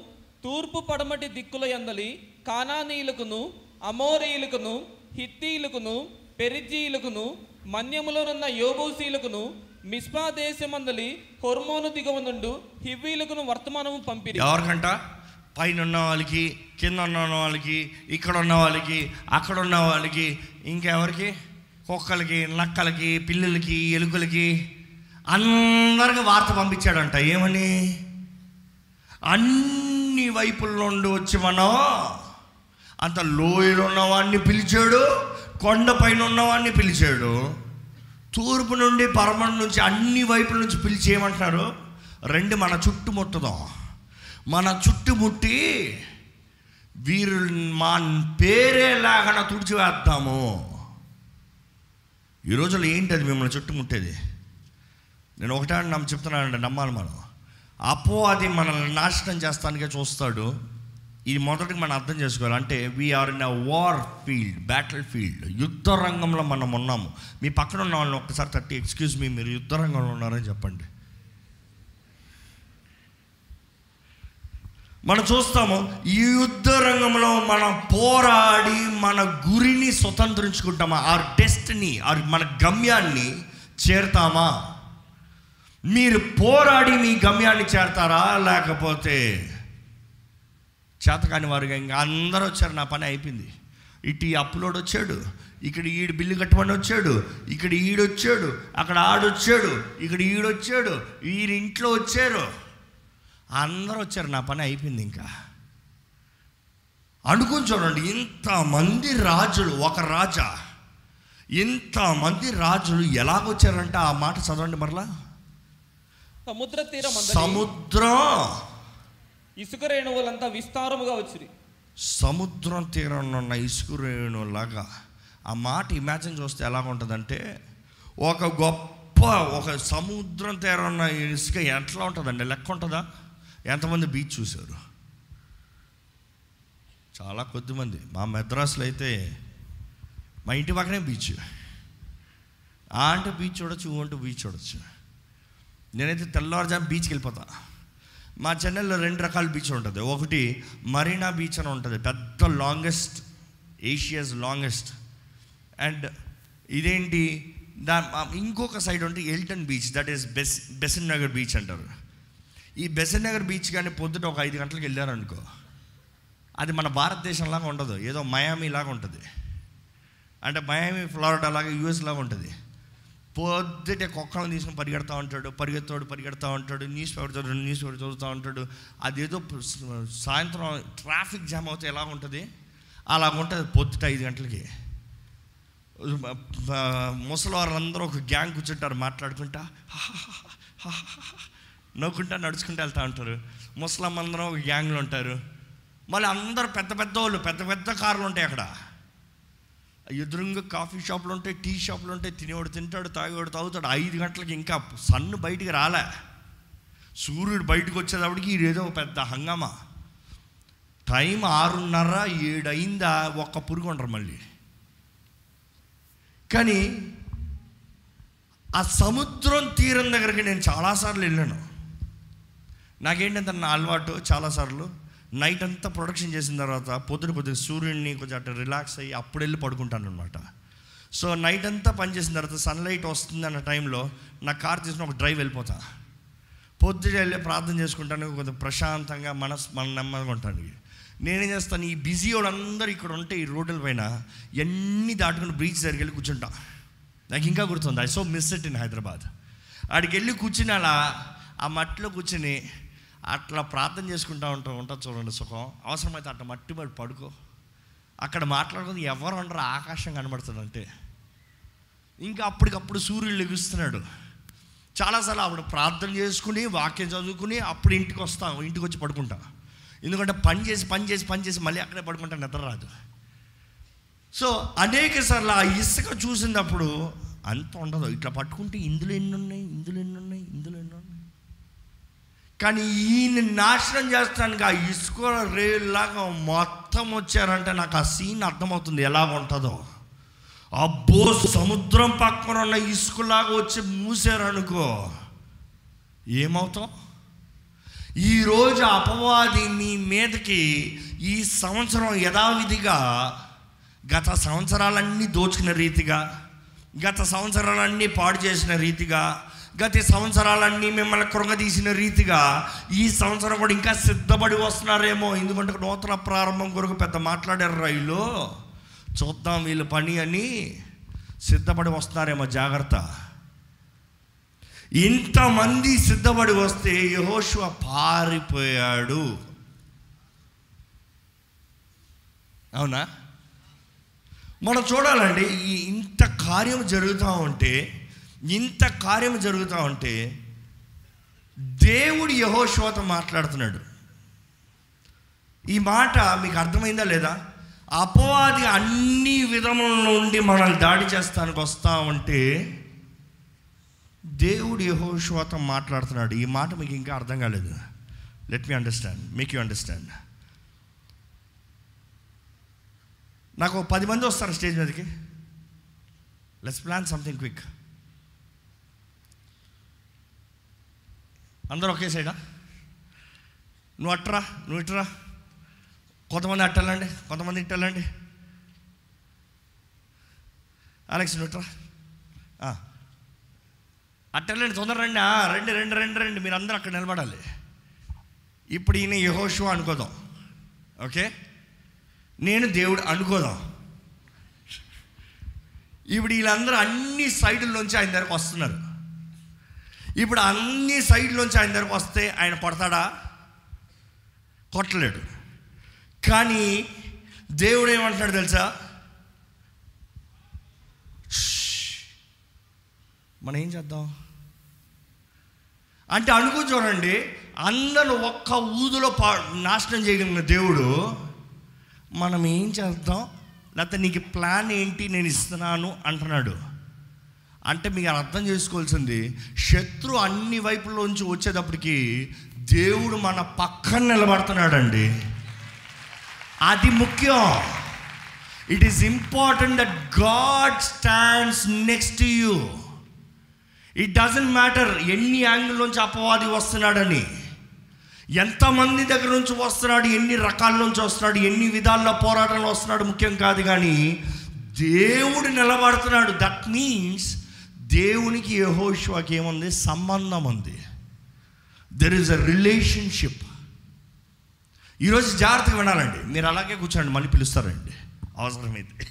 తూర్పు పడమటి దిక్కుల ఎందలి కానానీయులకును అమోరీయులకును హిత్తీయులకును పెరిజీయులకును మన్యములోనున్న యోబూసీలకును మిస్పా దేశమందలి హొర్మోను దిగవనుండు హివ్వీలకును వర్తమానము పంపి ఎవరికంట పైన ఉన్న వాళ్ళకి కింద ఉన్న వాళ్ళకి ఇక్కడ ఉన్న వాళ్ళకి అక్కడ ఉన్న వాళ్ళకి ఇంకెవరికి? కుక్కలకి నక్కలకి పిల్లులకి ఎలుకలకి. అందరికి వార్త పంపించాడంట. ఏమని? అన్ని వైపుల నుండి వచ్చి మనం అంత లోయలో ఉన్నవాడిని పిలిచాడు కొండ పైన ఉన్నవాడిని పిలిచాడు. తూర్పు నుండి పరమం నుంచి అన్ని వైపుల నుంచి పిలిచి ఏమంటున్నారు? రెండు మన చుట్టుముట్టదాం. మన చుట్టుముట్టి వీరు మా పేరే లాగా తుడిచివేద్దాము. ఈ రోజుల్లో ఏంటి అది మిమ్మల్ని చుట్టుముట్టేది? నేను ఒకటే నమ్మ చెప్తున్నానండి నమ్మాలి మనం. అపో అది మనల్ని నాశనం చేస్తానికే చూస్తాడు. ఇది మొదటికి మనం అర్థం చేసుకోవాలి. అంటే we are in a war field battle field యుద్ధ రంగంలో మనం ఉన్నాము. మీ పక్కన ఉన్న వాళ్ళని ఒక్కసారి తట్టి ఎక్స్క్యూజ్ మీ మీరు యుద్ధ రంగంలో ఉన్నారని చెప్పండి. మనం చూస్తాము ఈ యుద్ధ రంగంలో మనం పోరాడి మన గురిని స్వతంత్రించుకుంటామా? ఆర్ డెస్టినీ ఆర్ మన గమ్యాన్ని చేరుతామా? మీరు పోరాడి మీ గమ్యాన్ని చేరతారా? లేకపోతే చేతకాని వారుగా ఇంకా అందరూ వచ్చారు నా పని అయిపోయింది. ఇటు ఈ అప్లోడ్ వచ్చాడు ఇక్కడ ఈడు బిల్లు కట్టమని వచ్చాడు ఇక్కడ ఈడొచ్చాడు అక్కడ ఆడొచ్చాడు ఇక్కడ ఈడొచ్చాడు వీరి ఇంట్లో వచ్చారు. అందరూ వచ్చారు నా పని అయిపోయింది ఇంకా. అనుకుని చూడండి ఇంతమంది రాజులు ఒక రాజా ఇంతమంది రాజులు ఎలాగొచ్చారంటే ఆ మాట చదవండి మరలా? సముద్ర తీరం సముద్రం. ఇసుక రేణువులంతా విస్తారముగా వచ్చిరి. సముద్రం తీరంలో ఉన్న ఇసుక రేణులాగా ఆ మాట ఇమాజిన్ చూస్తే ఎలా ఉంటుందంటే ఒక గొప్ప ఒక సముద్రం తీరం ఉన్న ఇసుక ఎట్లా ఉంటుందండి? లెక్క ఉంటుందా? ఎంతమంది బీచ్ చూశారు? చాలా కొద్దిమంది మా మెద్రాసులో అయితే మా ఇంటి పక్కనే బీచ్. ఆ అంటే బీచ్ చూడొచ్చు ఊ అంటే బీచ్ చూడొచ్చు. నేనైతే తెల్లవారుజాము బీచ్కి వెళ్ళిపోతా. మా చెన్నైలో రెండు రకాల బీచ్ ఉంటుంది. ఒకటి మరీనా బీచ్ అని ఉంటుంది. పెద్ద లాంగెస్ట్ ఏషియాస్ లాంగెస్ట్. అండ్ ఇదేంటి? దా ఇంకొక సైడ్ ఉంటే ఎల్టన్ బీచ్. దట్ ఈస్ బెస్ బెసిన్ నగర్ బీచ్ అంటారు. ఈ బెసన్ నగర్ బీచ్ కానీ పొద్దుట ఒక ఐదు గంటలకు వెళ్ళారనుకో అది మన భారతదేశంలాగా ఉండదు. ఏదో మయామి లాగా ఉంటుంది. అంటే మయామి ఫ్లోరిడా లాగా యూఎస్ లాగా ఉంటుంది. పొద్దుటే కుక్కలను తీసుకుని పరిగెడతా ఉంటాడు పరిగెత్తాడు పరిగెడతా ఉంటాడు న్యూస్ పేపర్ చదువు న్యూస్ పేపర్ చదువుతూ ఉంటాడు. అదేదో సాయంత్రం ట్రాఫిక్ జామ్ అవుతే ఎలా ఉంటుంది? అలా ఉంటుంది పొద్దుట ఐదు గంటలకి. ముసలివారందరూ ఒక గ్యాంగ్ కూర్చుంటారు మాట్లాడుకుంటా. నవ్వుకుంటా నడుచుకుంటూ వెళ్తూ ఉంటారు. ముసలమ్మందరం ఒక గ్యాంగ్లు ఉంటారు. మళ్ళీ అందరూ పెద్ద పెద్ద వాళ్ళు పెద్ద పెద్ద కార్లు ఉంటాయి అక్కడ. ఎదురుగా కాఫీ షాపులు ఉంటాయి టీ షాపులు ఉంటాయి. తినేవాడు తింటాడు తాగేవాడు తాగుతాడు. ఐదు గంటలకి ఇంకా సన్ను బయటికి రాలే. సూర్యుడు బయటకు వచ్చేటప్పటికి ఇదేదో పెద్ద హంగామా. టైం ఆరున్నర ఏడు అయిందా ఒక్క పురుగు ఉండరు మళ్ళీ. కానీ ఆ సముద్రం తీరం దగ్గరికి నేను చాలాసార్లు వెళ్ళాను. నాకేంటంటే నా అలవాటు చాలాసార్లు నైట్ అంతా ప్రొడక్షన్ చేసిన తర్వాత పొద్దున పొద్దున సూర్యుడిని కొంచెం అట్లా రిలాక్స్ అయ్యి అప్పుడు వెళ్ళి పడుకుంటాను అనమాట సో నైట్ అంతా పని చేసిన తర్వాత సన్లైట్ వస్తుంది అన్న టైంలో నా కార్ తీసుకుని ఒక డ్రైవ్ వెళ్ళిపోతా. పొద్దున వెళ్ళి ప్రార్థన చేసుకుంటాను కొంచెం ప్రశాంతంగా మనస్ మన నెమ్మదిగా ఉంటాను. నేనేం చేస్తాను ఈ బిజీ వాళ్ళందరూ ఇక్కడ ఉంటే ఈ రోడ్ల పైన ఎన్ని దాటుకుని బ్రీచ్ దగ్గరికి వెళ్ళి కూర్చుంటా. నాకు ఇంకా గుర్తుంది I so miss it in Hyderabad ఆడికి వెళ్ళి కూర్చుని అలా ఆ మట్టిలో కూర్చుని అట్లా ప్రార్థన చేసుకుంటా ఉంటాం ఉంటుంది చూడండి సుఖం. అవసరమైతే అట్లా మట్టి పడి పడుకో. అక్కడ మాట్లాడుకుంది ఎవరు ఉండరు ఆకాశం కనబడుతుంది అంటే ఇంకా అప్పటికప్పుడు సూర్యుడు ఎగుస్తున్నాడు చాలాసార్లు ఆవిడ ప్రార్థన చేసుకుని వాక్యం చదువుకుని అప్పుడు ఇంటికి వస్తాం ఇంటికి వచ్చి పడుకుంటాం. ఎందుకంటే పని చేసి పని చేసి పని చేసి మళ్ళీ అక్కడే పడుకుంటా నిద్ర రాదు. సో అనేక సార్లు ఆ ఇసుక చూసినప్పుడు అంత ఉండదు. ఇట్లా పట్టుకుంటే ఇందులో ఎన్ని ఉన్నాయి? ఇందులో ఎన్ని ఉన్నాయి? ఇందులో కానీ ఈయన నాశనం చేస్తానికి ఆ ఇసుక రేలాగా మొత్తం వచ్చారంటే నాకు ఆ సీన్ అర్థమవుతుంది ఎలా ఉంటుందో. అబ్బో సముద్రం పక్కన ఉన్న ఇసుకలాగా వచ్చి మూసారనుకో. ఏమవుతాం? ఈరోజు అపవాది నీ మీదకి ఈ సంవత్సరం యథావిధిగా గత సంవత్సరాలన్నీ దోచుకున్న రీతిగా గత సంవత్సరాలన్నీ పాడు చేసిన రీతిగా గత సంవత్సరాలన్నీ మిమ్మల్ని కృంగదీసిన రీతిగా ఈ సంవత్సరం కూడా ఇంకా సిద్ధపడి వస్తున్నారేమో. ఎందుకంటే నూతన ప్రారంభం కొరకు పెద్ద మాట్లాడారు రైలు. చూద్దాం వీళ్ళ పని అని సిద్ధపడి వస్తున్నారేమో జాగ్రత్త. ఇంతమంది సిద్ధపడి వస్తే యహోశివ పారిపోయాడు. అవునా? మనం చూడాలండి ఈ ఇంత కార్యం జరుగుతూ ఉంటే ఇంత కార్యం జరుగుతూ ఉంటే దేవుడు యహోశోత మాట్లాడుతున్నాడు. ఈ మాట మీకు అర్థమైందా లేదా? అపవాది అన్ని విధముల నుండి మనల్ని దాడి చేస్తానికి వస్తా ఉంటే దేవుడు యహోశివతో మాట్లాడుతున్నాడు. ఈ మాట మీకు ఇంకా అర్థం కాలేదు. Let me understand make you understand నాకు పది మంది వస్తారు స్టేజ్ మీదకి. లెట్స్ ప్లాన్ సంథింగ్ క్విక్ అందరూ ఒకే సైడా? నువ్వు అట్రా నువ్వు ఇట్రా? కొంతమంది అట్టాలండి కొంతమంది ఇట్టాలండి. అలెక్స్ నువ్వు ఇట్రా? ఆ. తొందర రండి. రెండు రండి రెండు రెండు రండి. మీరు అందరూ అక్కడ నిలబడాలి. ఇప్పుడు ఈయన యహోషు అనుకోదాం. ఓకే? నేను దేవుడు అనుకోదాం. ఇప్పుడు వీళ్ళందరూ అన్ని సైడుల్లోంచి ఆయన దగ్గరకు వస్తున్నారు. ఇప్పుడు అన్ని సైడ్లోంచి ఆయన దగ్గరకు వస్తే ఆయన కొడతాడా కొట్టలేడు. కానీ దేవుడు ఏమంటున్నాడు తెలుసా? మనం ఏం చేద్దాం? అంటే అనుకో చూడండి అందరూ ఒక్క ఊదులో పా నాశనం చేయగలిగిన దేవుడు మనం ఏం చేద్దాం? లేకపోతే నీకు ప్లాన్ ఏంటి? నేను ఇస్తున్నాను అంటున్నాడు. అంటే మీరు అర్థం చేసుకోవాల్సింది శత్రు అన్ని వైపుల్లోంచి వచ్చేటప్పటికి దేవుడు మన పక్కన నిలబడుతున్నాడండి. అది ముఖ్యం. It is important that God stands next you it doesn't matter ఎన్ని యాంగిల్ నుంచి అపవాది వస్తున్నాడని ఎంతమంది దగ్గర నుంచి వస్తున్నాడు ఎన్ని రకాల నుంచి వస్తున్నాడు ఎన్ని విధాల్లో పోరాటంలో వస్తున్నాడు ముఖ్యం కాదు కానీ దేవుడు నిలబడుతున్నాడు. దట్ మీన్స్ దేవునికి యహోష్వాకి ఏముంది? సంబంధం ఉంది. దెర్ ఇస్ అ రిలేషన్షిప్ ఈరోజు జాగ్రత్తగా వినాలండి. మీరు అలాగే కూర్చోండి మళ్ళీ పిలుస్తారండి. అవసరమైతే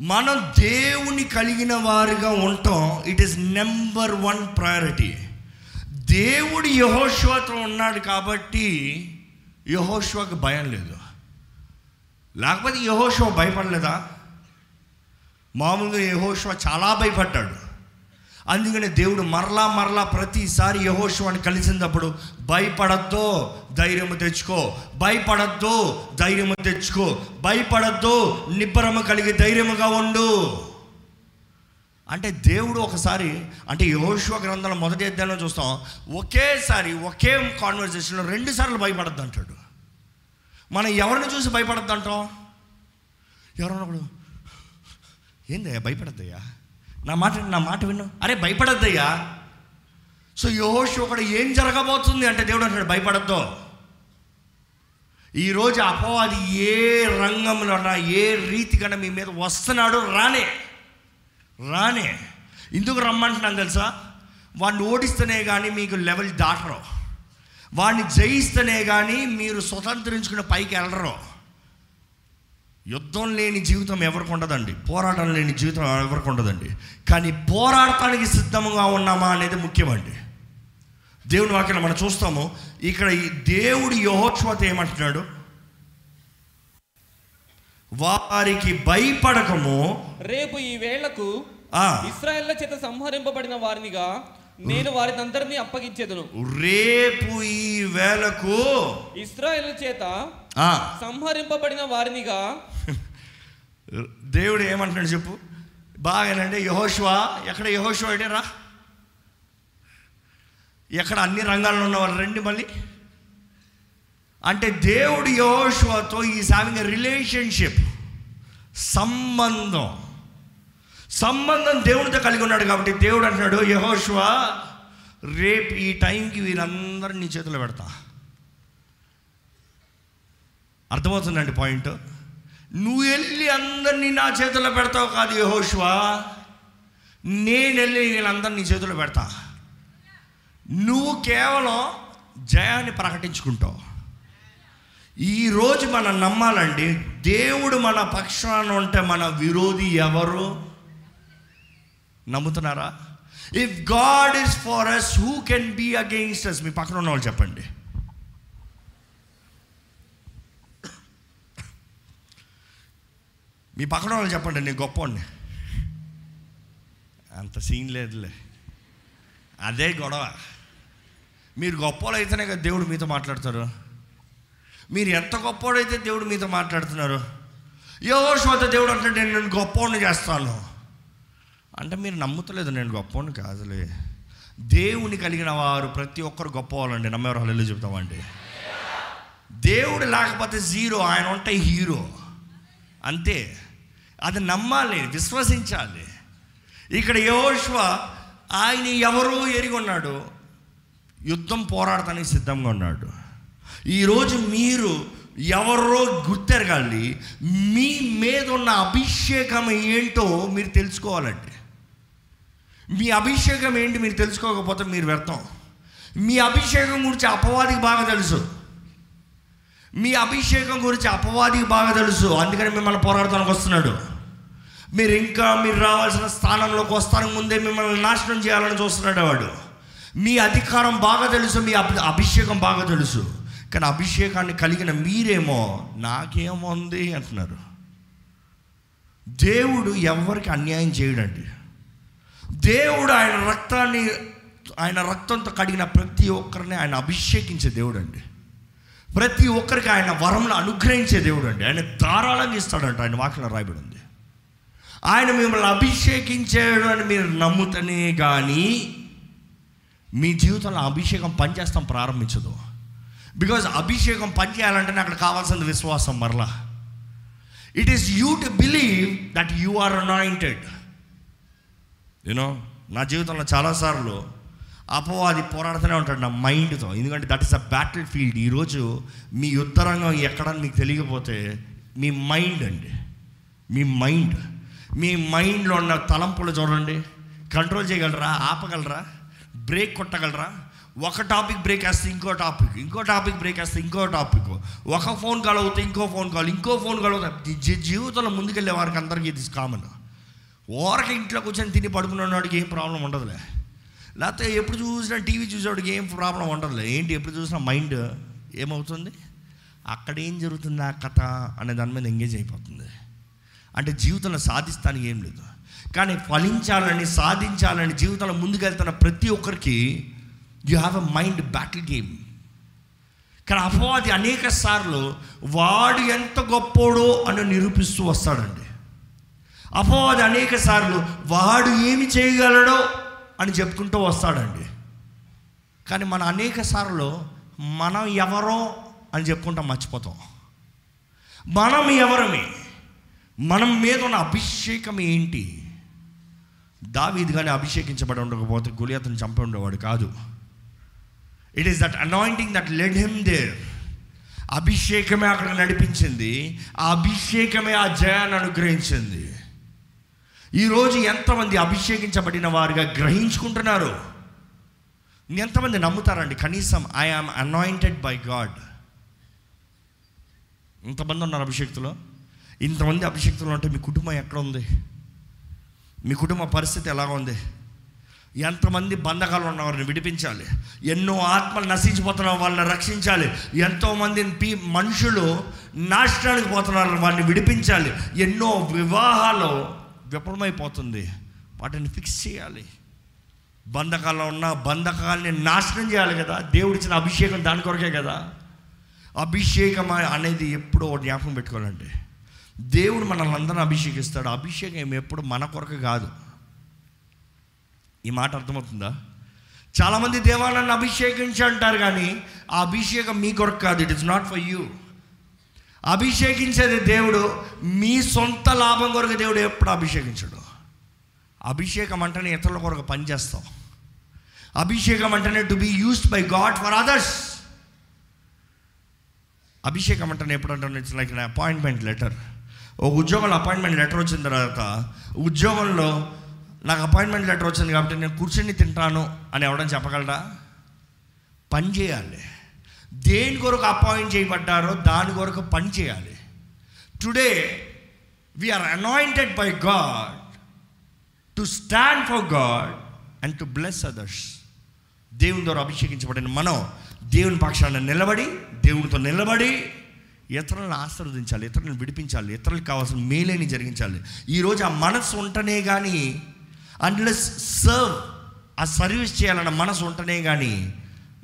మనం దేవుని కలిగిన వారిగా ఉండటం it is number one priority దేవుడు యహోశ్వతో ఉన్నాడు కాబట్టి యహోశ్వకు భయం లేదు. లేకపోతే యహోశ్వ భయపడలేదా? మామూలుగా యహోశ్వ చాలా భయపడ్డాడు. అందుకనే దేవుడు మరలా మరలా ప్రతిసారి యహోష్వాని కలిసినప్పుడు భయపడద్దు ధైర్యము తెచ్చుకో భయపడద్దు ధైర్యము తెచ్చుకో భయపడద్దు నిబ్బరము కలిగి ధైర్యముగా ఉండు. అంటే దేవుడు ఒకసారి అంటే యహోష్వ గ్రంథాల మొదటి అధ్యాయంలో చూస్తాం ఒకేసారి ఒకే కాన్వర్జేషన్లో రెండు సార్లు భయపడద్దు అంటాడు మనం ఎవరిని చూసి భయపడద్దు అంటాం ఎవరన్నా ఏందయ్యా భయపడద్దయ్యా? నా మాట నా మాట విను. అరే భయపడద్దయ్యా. సో యోషు ఒకడు ఏం జరగబోతుంది అంటే దేవుడు అంటాడు భయపడద్దు. ఈరోజు అపవాది ఏ రంగంలో ఏ రీతిగా మీ మీద వస్తున్నాడో రానే. రానే. ఎందుకు రమ్మంటున్నాను తెలుసా? వాడిని ఓడిస్తేనే కానీ మీకు లెవెల్ దాటరు. వాడిని జయిస్తేనే కానీ మీరు స్వతంత్రించుకునే పైకి వెళ్ళరు యుద్ధం లేని జీవితం ఎవరికి ఉండదండి. పోరాటం లేని జీవితం ఎవరికి ఉండదండి. కానీ పోరాడటానికి సిద్ధంగా ఉన్నామా అనేది ముఖ్యమండి. దేవుని వాక్యం మనం చూస్తాము. ఇక్కడ ఈ దేవుడు యహోత్వత ఏమంటున్నాడు? వారికి భయపడకము. రేపు ఈ వేళకు ఆ, ఇస్రాయేళ్ళ చేత సంహరింపబడిన వారినిగా నేను వారినందరినీ అప్పగించేదను. రేపు ఈ వేళకు ఇస్రాయేల్ చేత సంహరింపబడిన వారినిగా దేవుడు ఏమంటున్నాడు చెప్పు? బాగానండి యహోష్వా ఎక్కడ యహోష్వా అంటే రా. ఎక్కడ అన్ని రంగాల్లో ఉన్నవారు రండి మళ్ళీ. అంటే దేవుడు యహోష్వాతో ఈ హ్యావింగ్ రిలేషన్షిప్ సంబంధం. సంబంధం దేవుడితో కలిగి ఉన్నాడు కాబట్టి దేవుడు అంటున్నాడు యహోష్వా రేపు ఈ టైంకి వీళ్ళందరూ నీ చేతిలో పెడతా. అర్థమవుతుందండి పాయింట్? నువ్వు వెళ్ళి అందరినీ నా చేతిలో పెడతావు కాదు యహోష్వా. నేను వెళ్ళి వీళ్ళందరినీ నీ చేతిలో పెడతా. నువ్వు కేవలం జయాన్ని ప్రకటించుకుంటావు. ఈరోజు మనం నమ్మాలండి దేవుడు మన పక్షాన ఉంటే మన విరోధి ఎవరు? నమ్ముతున్నారా? If God is for us who can be against us మీ పక్కన ఉన్న వాళ్ళు చెప్పండి. మీ పక్కన వాళ్ళు చెప్పండి నేను గొప్పవాడిని. అంత సీన్ లేదులే. అదే గొడవ. మీరు గొప్పవాళ్ళు అయితేనే కదా దేవుడు మీతో మాట్లాడతారు. మీరు ఎంత గొప్పవాడైతే దేవుడు మీతో మాట్లాడుతున్నారు. యోశ్వత దేవుడు అంటే నేను నేను గొప్పవాడిని చేస్తాను. అంటే మీరు నమ్ముతలేదు నేను గొప్పవాడిని కాదులే. దేవుని కలిగిన వారు ప్రతి ఒక్కరు గొప్పవాళ్ళండి. నమ్మేవారు హల్లు చెప్తామండి దేవుడు లేకపోతే జీరో ఆయన ఉంటే హీరో. అంతే. అది నమ్మాలి విశ్వసించాలి. ఇక్కడ యోశ్వ ఆయన ఎవరో ఎరిగి ఉన్నాడు. యుద్ధం పోరాడటానికి సిద్ధంగా ఉన్నాడు. ఈరోజు మీరు ఎవరో గుర్తెరగాలి మీ మీద ఉన్న అభిషేకం ఏంటో మీరు తెలుసుకోవాలండి. మీ అభిషేకం ఏంటి మీరు తెలుసుకోకపోతే మీరు వ్యర్థం. మీ అభిషేకం గురించి అపవాదికి బాగా తెలుసు. మీ అభిషేకం గురించి అపవాదికి బాగా తెలుసు. అందుకని మిమ్మల్ని పోరాడటానికి వస్తున్నాడు. మీరు ఇంకా మీరు రావాల్సిన స్థానంలోకి వస్తానికి ముందే మిమ్మల్ని నాశనం చేయాలని చూస్తున్నాడు వాడు. మీ అధికారం బాగా తెలుసు మీ అభి అభిషేకం బాగా తెలుసు. కానీ అభిషేకాన్ని కలిగిన మీరేమో నాకేముంది అంటున్నారు. దేవుడు ఎవరికి అన్యాయం చేయడండి. దేవుడు ఆయన రక్తాన్ని ఆయన రక్తంతో కడిగిన ప్రతి ఒక్కరిని ఆయన అభిషేకించే దేవుడు అండి ప్రతి ఒక్కరికి ఆయన వరములు అనుగ్రహించే దేవుడు అండి ఆయన ధారాళంగా ఇస్తాడంట ఆయన వాక్యం రాయబడింది. ఆయన మిమ్మల్ని అభిషేకించాడు అని మీరు నమ్ముతనే కానీ మీ జీవితంలో అభిషేకం పనిచేస్తాం ప్రారంభించదు. బికాజ్ అభిషేకం పనిచేయాలంటేనే అక్కడ కావాల్సింది విశ్వాసం మరలా. It is you to believe that you are anointed you know నా జీవితంలో చాలాసార్లు అపవాది పోరాడుతూనే ఉంటాడు నా మైండ్తో. ఎందుకంటే that is a battle field ఈరోజు మీ యుద్ధరంగం ఎక్కడని మీకు తెలియకపోతే మీ మైండ్ అండి. మీ మైండ్. మీ మైండ్లో ఉన్న తలంపులు చూడండి. కంట్రోల్ చేయగలరా? ఆపగలరా? బ్రేక్ కొట్టగలరా? ఒక టాపిక్ బ్రేక్ వేస్తే ఇంకో టాపిక్ ఇంకో టాపిక్ బ్రేక్ వేస్తే ఇంకో టాపిక్. ఒక ఫోన్ కాల్ అవుతే ఇంకో ఫోన్ కాల్ ఇంకో ఫోన్ కాల్ అవుతే జీవితంలో ముందుకెళ్ళే వారికి అందరికీ ఇది కామన్ ఓరక ఇంట్లో కూర్చొని తిని పడుకున్నవాడికి ఏం ప్రాబ్లం ఉండదులే. లేకపోతే ఎప్పుడు చూసినా టీవీ చూసేవాడికి ఏం ప్రాబ్లం ఉండదులే. ఏంటి ఎప్పుడు చూసినా మైండ్ ఏమవుతుంది? అక్కడ ఏం జరుగుతుంది ఆ కథ అనే దాని మీద ఎంగేజ్ అయిపోతుంది. అంటే జీవితంలో సాధిస్తానికి ఏం లేదు. కానీ ఫలించాలని సాధించాలని జీవితంలో ముందుకెళ్తున్న ప్రతి ఒక్కరికి you have a mind battle game కానీ అపవాది అనేక సార్లు వాడు ఎంత గొప్పోడో అని నిరూపిస్తూ వస్తాడండి. అపవాది అనేక సార్లు వాడు ఏమి చేయగలడో అని చెప్పుకుంటూ వస్తాడండి. కానీ మన అనేక సార్లు మనం ఎవరో అని చెప్పుకుంటాం మర్చిపోతాం. మనం ఎవరమే? మనం మీద ఉన్న అభిషేకం ఏంటి? దావీది కానీ అభిషేకించబడి ఉండకపోతే గులియాతను చంపి ఉండేవాడు కాదు. It is that anointing that led him there అభిషేకమే అక్కడ నడిపించింది. ఆ అభిషేకమే ఆ జయాన్ని అనుగ్రహించింది. ఈరోజు ఎంతమంది అభిషేకించబడిన వారుగా గ్రహించుకుంటున్నారు? ఎంతమంది నమ్ముతారండి? కనీసం I am anointed by God ఇంతమంది ఉన్నారు అభిషేక్తులో? ఇంతమంది అభిషక్తులు ఉంటే మీ కుటుంబం ఎక్కడ ఉంది? మీ కుటుంబ పరిస్థితి ఎలా ఉంది? ఎంతమంది బంధకాలు ఉన్న వారిని విడిపించాలి? ఎన్నో ఆత్మలు నశించిపోతున్న వాళ్ళని రక్షించాలి? ఎంతోమంది పీ మనుషులు నాశనానికి పోతున్నారు వారిని విడిపించాలి? ఎన్నో వివాహాలు విఫలమైపోతుంది. వాటిని ఫిక్స్ చేయాలి. బంధకాల్లో ఉన్న బంధకాల్ని నాశనం చేయాలి కదా? దేవుడిచ్చిన అభిషేకం దాని కొరకే కదా? అభిషేకం అనేది ఎప్పుడో జ్ఞాపకం పెట్టుకోవాలండి. దేవుడు మనల్ని అందరిని అభిషేకిస్తాడు. అభిషేకం ఎప్పుడు మన కొరకు కాదు. ఈ మాట అర్థమవుతుందా? చాలామంది దేవాలయాన్ని అభిషేకించి అంటారు కానీ ఆ అభిషేకం మీ కొరకు కాదు. It is not for you అభిషేకించేది దేవుడు. మీ సొంత లాభం కొరకు దేవుడు ఎప్పుడు అభిషేకించడు. అభిషేకం అంటేనే ఇతరుల కొరకు పనిచేస్తాం. అభిషేకం అంటేనే to be used by God for others అభిషేకం అంటేనే ఎప్పుడు అంటే ఇట్స్ లైక్ అపాయింట్మెంట్ లెటర్ ఒక ఉద్యోగంలో అపాయింట్మెంట్ లెటర్ వచ్చిన తర్వాత ఉద్యోగంలో నాకు అపాయింట్మెంట్ లెటర్ వచ్చింది కాబట్టి నేను కూర్చొని తింటాను అని ఎవడని చెప్పగలరా పని చేయాలి. దేని కొరకు అపాయింట్ చేయబడ్డారో దాని కొరకు పని చేయాలి. Today we are anointed by God to stand for God and to bless others దేవుని ద్వారా అభిషేకించబడిన మనం దేవుని పక్షాన నిలబడి దేవునితో నిలబడి ఇతరులను ఆశీర్వదించాలి ఇతరులను విడిపించాలి ఇతరులకు కావాల్సిన మేలేని జరిగించాలి. ఈరోజు ఆ మనసు ఉంటనే కానీ అన్లెస్ సర్వ్ ఆ సర్వీస్ చేయాలన్న మనసు ఉంటనే కానీ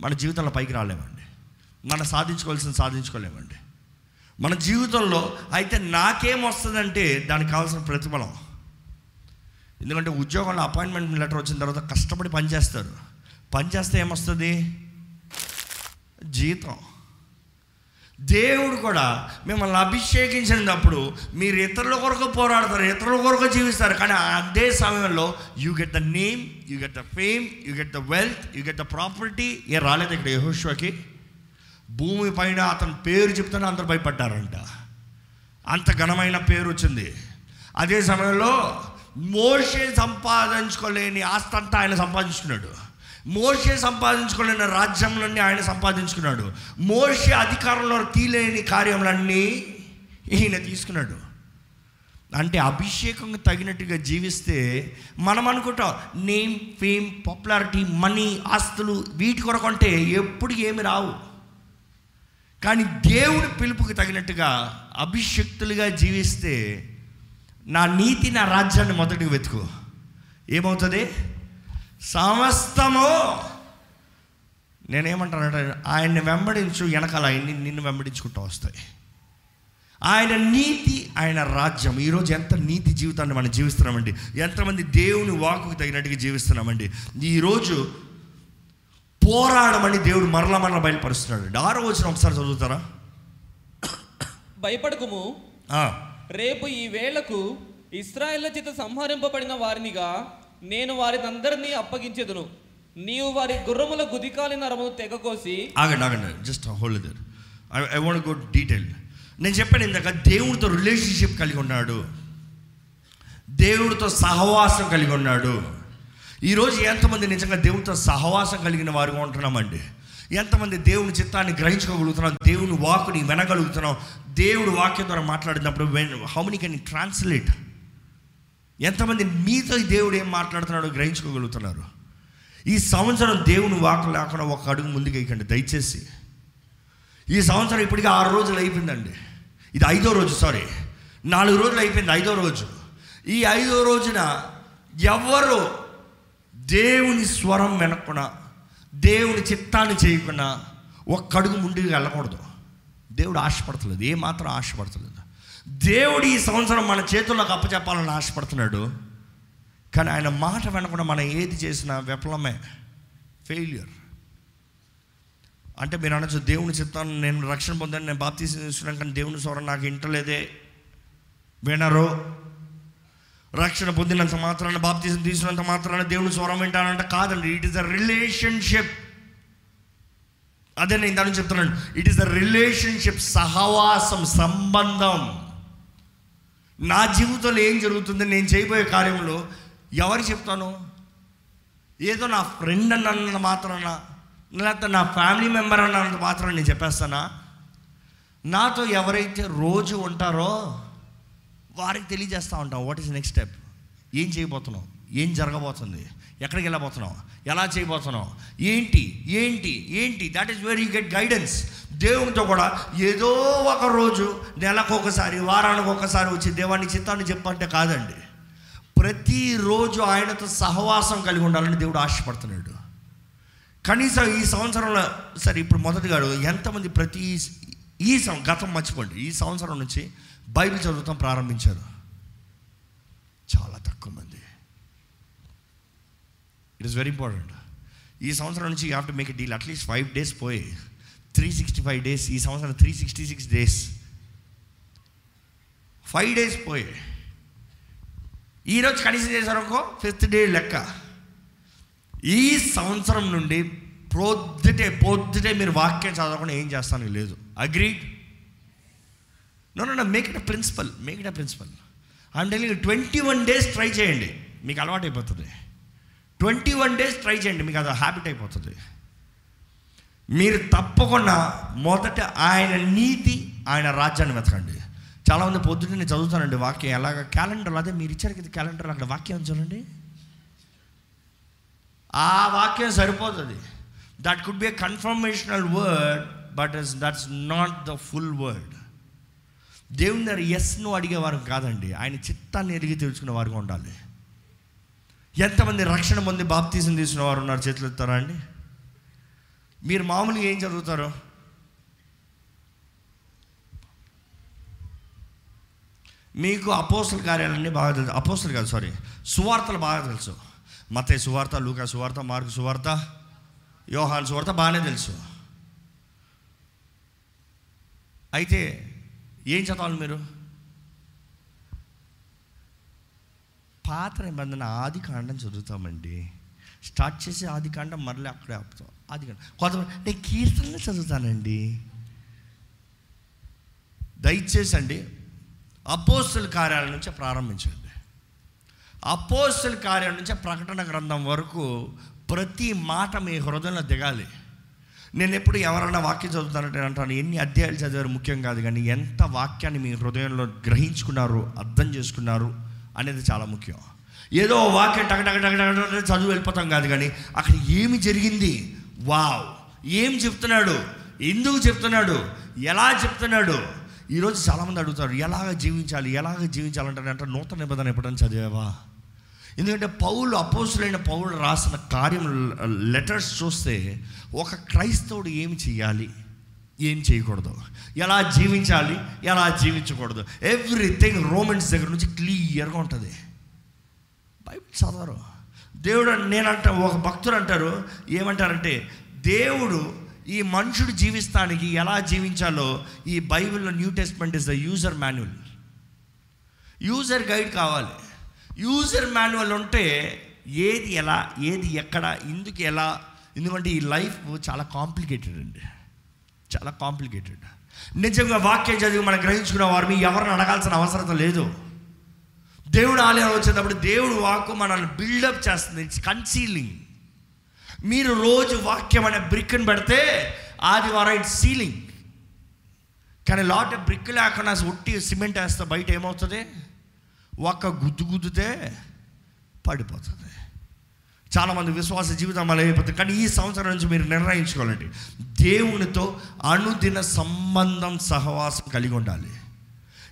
మన జీవితంలో పైకి రాలేమండి. మనం సాధించుకోవాల్సిన సాధించుకోలేమండి. మన జీవితంలో అయితే నాకేం వస్తుందంటే దానికి కావాల్సిన ప్రతిఫలం. ఎందుకంటే ఉద్యోగంలో అపాయింట్మెంట్ లెటర్ వచ్చిన తర్వాత కష్టపడి పనిచేస్తారు. పనిచేస్తే ఏమొస్తుంది? జీతం. దేవుడు కూడా మిమ్మల్ని అభిషేకించినప్పుడు మీరు ఇతరుల కొరకు పోరాడతారు ఇతరుల కొరకు జీవిస్తారు. కానీ అదే సమయంలో you get the name you get the fame you get the wealth you get the property ఏ రాలేదు ఇక్కడ యహోష్వాకి. భూమి పైన అతని పేరు చెప్తేనే అందరు భయపడ్డారంట. అంత ఘనమైన పేరు వచ్చింది. అదే సమయంలో మోషే సంపాదించుకోలేని ఆస్తంతా ఆయన సంపాదించుకున్నాడు. మోషే సంపాదించుకున్న రాజ్యంలన్నీ ఆయన సంపాదించుకున్నాడు. మోషే అధికారంలో తీలేని కార్యములన్నీ ఈయన తీసుకున్నాడు. అంటే అభిషేకం తగినట్టుగా జీవిస్తే మనం అనుకుంటాం నేమ్ ఫేమ్ పాపులారిటీ మనీ ఆస్తులు వీటి కొరకు అంటే ఎప్పుడు ఏమి రావు. కానీ దేవుడి పిలుపుకి తగినట్టుగా అభిషక్తులుగా జీవిస్తే నా నీతి నా రాజ్యాన్ని మొదటికి వెతుకు. ఏమవుతుంది? సమస్తము నేనేమంటానంటే ఆయన్ని వెంబడించు వెనకాల ఆయన్ని నిన్ను వెంబడించుకుంటూ వస్తాయి. ఆయన నీతి ఆయన రాజ్యం. ఈరోజు ఎంత నీతి జీవితాన్ని మనం జీవిస్తున్నామండి. ఎంతమంది దేవుని వాకుకు తగినట్టుగా జీవిస్తున్నామండి. ఈరోజు పోరాడమని దేవుడు మరల మరల బయలుపరుస్తున్నాడు ఆరో వచ్చిన ఒకసారి చదువుతారా? భయపడకుము. రేపు ఈ వేళకు ఇస్రాయేళ్ళ చేత సంహరింపబడిన వారినిగా నేను వారిని అందరినీ అప్పగించెదను. నీవు వారి గుర్రముల గుదికాలి నరమును తెగకోసి ఆగండి ఆగండి. Just hold there I I want go detail నేను చెప్పాను ఇందాక దేవుడితో రిలేషన్షిప్ కలిగి ఉన్నాడు. దేవుడితో సహవాసం కలిగి ఉన్నాడు. ఈరోజు ఎంతమంది నిజంగా దేవుడితో సహవాసం కలిగిన వారుగా ఉంటున్నామండి? ఎంతమంది దేవుని చిత్తాన్ని గ్రహించుకోగలుగుతున్నాం? దేవుని వాకుని వినగలుగుతున్నాం? దేవుడు వాక్యం ద్వారా మాట్లాడినప్పుడు హౌ మెనీ కెన్ ట్రాన్స్లేట్ ఎంతమంది మీతో దేవుడు ఏం మాట్లాడుతున్నాడో గ్రహించుకోగలుగుతున్నారు? ఈ సంవత్సరం దేవుని వాకు లేకుండా ఒక అడుగు ముందుకు వేయకండి దయచేసి. ఈ సంవత్సరం ఇప్పటికీ ఆరు రోజులు అయిపోయిందండి. ఇది ఐదో రోజు సారీ నాలుగు రోజులు అయిపోయింది ఐదో రోజు. ఈ ఐదో రోజున ఎవరు దేవుని స్వరం వినకుండా దేవుని చిత్తాన్ని చేయకుండా ఒక్క అడుగు ముందుకు వెళ్ళకూడదు. దేవుడు ఆశపడతలేదు ఏమాత్రం ఆశపడతలేదు. దేవుడు ఈ సంవత్సరం మన చేతుల్లోకి అప్పచెప్పాలని ఆశపడుతున్నాడు. కానీ ఆయన మాట వినకుండా మనం ఏది చేసినా విఫలమే. ఫెయిల్యూర్ అంటే మీరు అనొచ్చు దేవుని చిత్తాను నేను రక్షణ పొందాను నేను బాప్తీసం తీసుకున్నాను కానీ దేవుని స్వరం నాకు ఇంటలేదే. వినరు. రక్షణ పొందినంత మాత్రాన బాప్తీసం తీసుకున్నంత మాత్రాన దేవుని స్వరం వింటానంటే కాదండి. ఇట్ ఇస్ అ రిలేషన్షిప్ అదే నేను దాని చెప్తున్నాను. ఇట్ ఈస్ ద రిలేషన్షిప్ సహవాసం సంబంధం. నా జీవితంలో ఏం జరుగుతుంది నేను చేయబోయే కార్యంలో ఎవరు చెప్తాను? ఏదో నా ఫ్రెండ్ అన్నంత మాత్రాన లేకపోతే నా ఫ్యామిలీ మెంబర్ అన్నంత మాత్రం నేను చెప్పేస్తానా? నాతో ఎవరైతే రోజు ఉంటారో వారికి తెలియజేస్తూ ఉంటాం వాట్ ఈస్ నెక్స్ట్ స్టెప్ ఏం చేయబోతున్నాం? ఏం జరగబోతుంది? ఎక్కడికి వెళ్ళబోతున్నావు? ఎలా చేయబోతున్నావు? ఏంటి? ఏంటి? ఏంటి? That is very get guidance దేవునితో కూడా ఏదో ఒక రోజు నెలకు ఒకసారి వారానికి ఒకసారి వచ్చి దేవాన్ని చిత్తాన్ని చెప్పంటే కాదండి. ప్రతిరోజు ఆయనతో సహవాసం కలిగి ఉండాలని దేవుడు ఆశపడుతున్నాడు. కనీసం ఈ సంవత్సరంలో సరే ఇప్పుడు మొదటిగా ఎంతమంది ప్రతి ఈ సం గతం మర్చిపోండి. ఈ సంవత్సరం నుంచి బైబిల్ చదువుతాం ప్రారంభించారు చాలా తక్కువ మంది ఇట్ ఇస్ వెరీ ఇంపార్టెంట్ ఈ సంవత్సరం నుంచి you have to make deal at least five days పోయి త్రీ సిక్స్టీ ఫైవ్ డేస్ ఈ సంవత్సరం three sixty six days five days పోయి ఈరోజు కనీసం చేశారనుకో ఫిఫ్త్ డే లెక్క. ఈ సంవత్సరం నుండి పొద్దుటే పొద్దుటే మీరు వాక్యం చదవకుండా ఏం చేస్తాను లేదు. Agreed no no make it a principle make it a principle I'm telling twenty one days try చేయండి. మీకు అలవాటు అయిపోతుంది ట్వంటీ వన్ డేస్ ట్రై చేయండి మీకు అది హ్యాబిట్ అయిపోతుంది. మీరు తప్పకుండా మొదట ఆయన నీతి ఆయన రాజ్యాన్ని వెతకండి. చాలామంది పొద్దున్న నేను చదువుతానండి వాక్యం. ఎలాగ? క్యాలెండర్ అదే మీరు ఇచ్చారు కదా క్యాలెండర్ అక్కడ వాక్యం చూడండి. ఆ వాక్యం సరిపోతుంది. That could be a confirmational word but is that's not the full word దేవుని దగ్గర ఎస్ను అడిగేవారు కాదండి. ఆయన చిత్తాన్ని ఎరిగి తెలుసుకునే వారుగా ఉండాలి. ఎంతమంది రక్షణ పొంది బాప్తీసం తీసిన వారు ఉన్నారు చేతులు ఎత్తారా అండి? మీరు మామూలుగా ఏం చదువుతారు? మీకు అపోస్తుల కార్యాలన్నీ బాగా తెలుసు. అపోస్తులు కాదు సారీ సువార్తలు బాగా తెలుసు. మతే సువార్త లూకా సువార్త మార్కు సువార్త యోహాన్ సువార్త బాగానే తెలుసు. అయితే ఏం చదవాలి మీరు? పాత నిబంధన ఆది కాండం చదువుతామండి? స్టార్ట్ చేసి ఆది కాండం మరలే అక్కడే ఆపుతాం. ఆది కాండం. కొంతమంది నేను కీర్తనలు చదువుతానండి. దయచేసి అండి అపోస్తుల కార్యాల నుంచే ప్రారంభించండి. అపోస్తుల కార్యాల నుంచే ప్రకటన గ్రంథం వరకు ప్రతి మాట మీ హృదయంలో దిగాలి. నేను ఎప్పుడు ఎవరన్నా వాక్యం చదువుతానంటే అంటాను ఎన్ని అధ్యాయాలు చదివారు ముఖ్యం కాదు కానీ ఎంత వాక్యాన్ని మీ హృదయంలో గ్రహించుకున్నారు అర్థం చేసుకున్నారు అనేది చాలా ముఖ్యం. ఏదో వాక్యం టక టక టక టక చదువు వెళ్ళిపోతాం కాదు కానీ అక్కడ ఏమి జరిగింది? వావ్! ఏం చెప్తున్నాడు? ఎందుకు చెప్తున్నాడు? ఎలా చెప్తున్నాడు? ఈరోజు చాలామంది అడుగుతారు ఎలాగ జీవించాలి? ఎలాగ జీవించాలంటే అంటే నూతన నిబంధన ఎప్పుడైనా చదివావా? ఎందుకంటే పౌలు అపోసులైన పౌలు రాసిన కార్యం లెటర్స్ చూస్తే ఒక క్రైస్తవుడు ఏమి చేయాలి ఏం చేయకూడదు. ఎలా జీవించాలి ఎలా జీవించకూడదు. ఎవ్రీథింగ్ రోమన్స్ దగ్గర నుంచి క్లియర్గా ఉంటుంది. బైబిల్ చదవరు. దేవుడు నేనంట ఒక భక్తుడు అంటారు ఏమంటారంటే దేవుడు ఈ మనుషుడు జీవిస్తానికి ఎలా జీవించాలో ఈ బైబిల్లో New Testament is the user manual. User guide కావాలి. యూజర్ మాన్యువల్ ఉంటే ఏది ఎలా ఏది ఎక్కడ ఎందుకు ఎలా ఎందుకంటే ఈ లైఫ్ చాలా కాంప్లికేటెడ్ అండి. చాలా కాంప్లికేటెడ్. నిజంగా వాక్యం చదివి మనం గ్రహించుకున్న వారు మీ ఎవరిని అడగాల్సిన అవసరం లేదు. దేవుడు ఆలయం వచ్చేటప్పుడు దేవుడు వాక్కు మనల్ని బిల్డప్ చేస్తుంది. ఇట్స్ కన్సీలింగ్ మీరు రోజు వాక్యం అనే బ్రిక్ని పెడితే ఆదివారం ఇట్స్ సీలింగ్ కానీ లాట్ బ్రిక్ లేకుండా ఒట్టి సిమెంట్ వేస్తే బయట ఏమవుతుంది? ఒక్క గుద్దు గుద్దుతే పడిపోతుంది. చాలామంది విశ్వాస జీవితం అలా అయిపోతుంది. కానీ ఈ సంవత్సరం నుంచి మీరు నిర్ణయించుకోవాలండి. దేవునితో అనుదిన సంబంధం సహవాసం కలిగి ఉండాలి.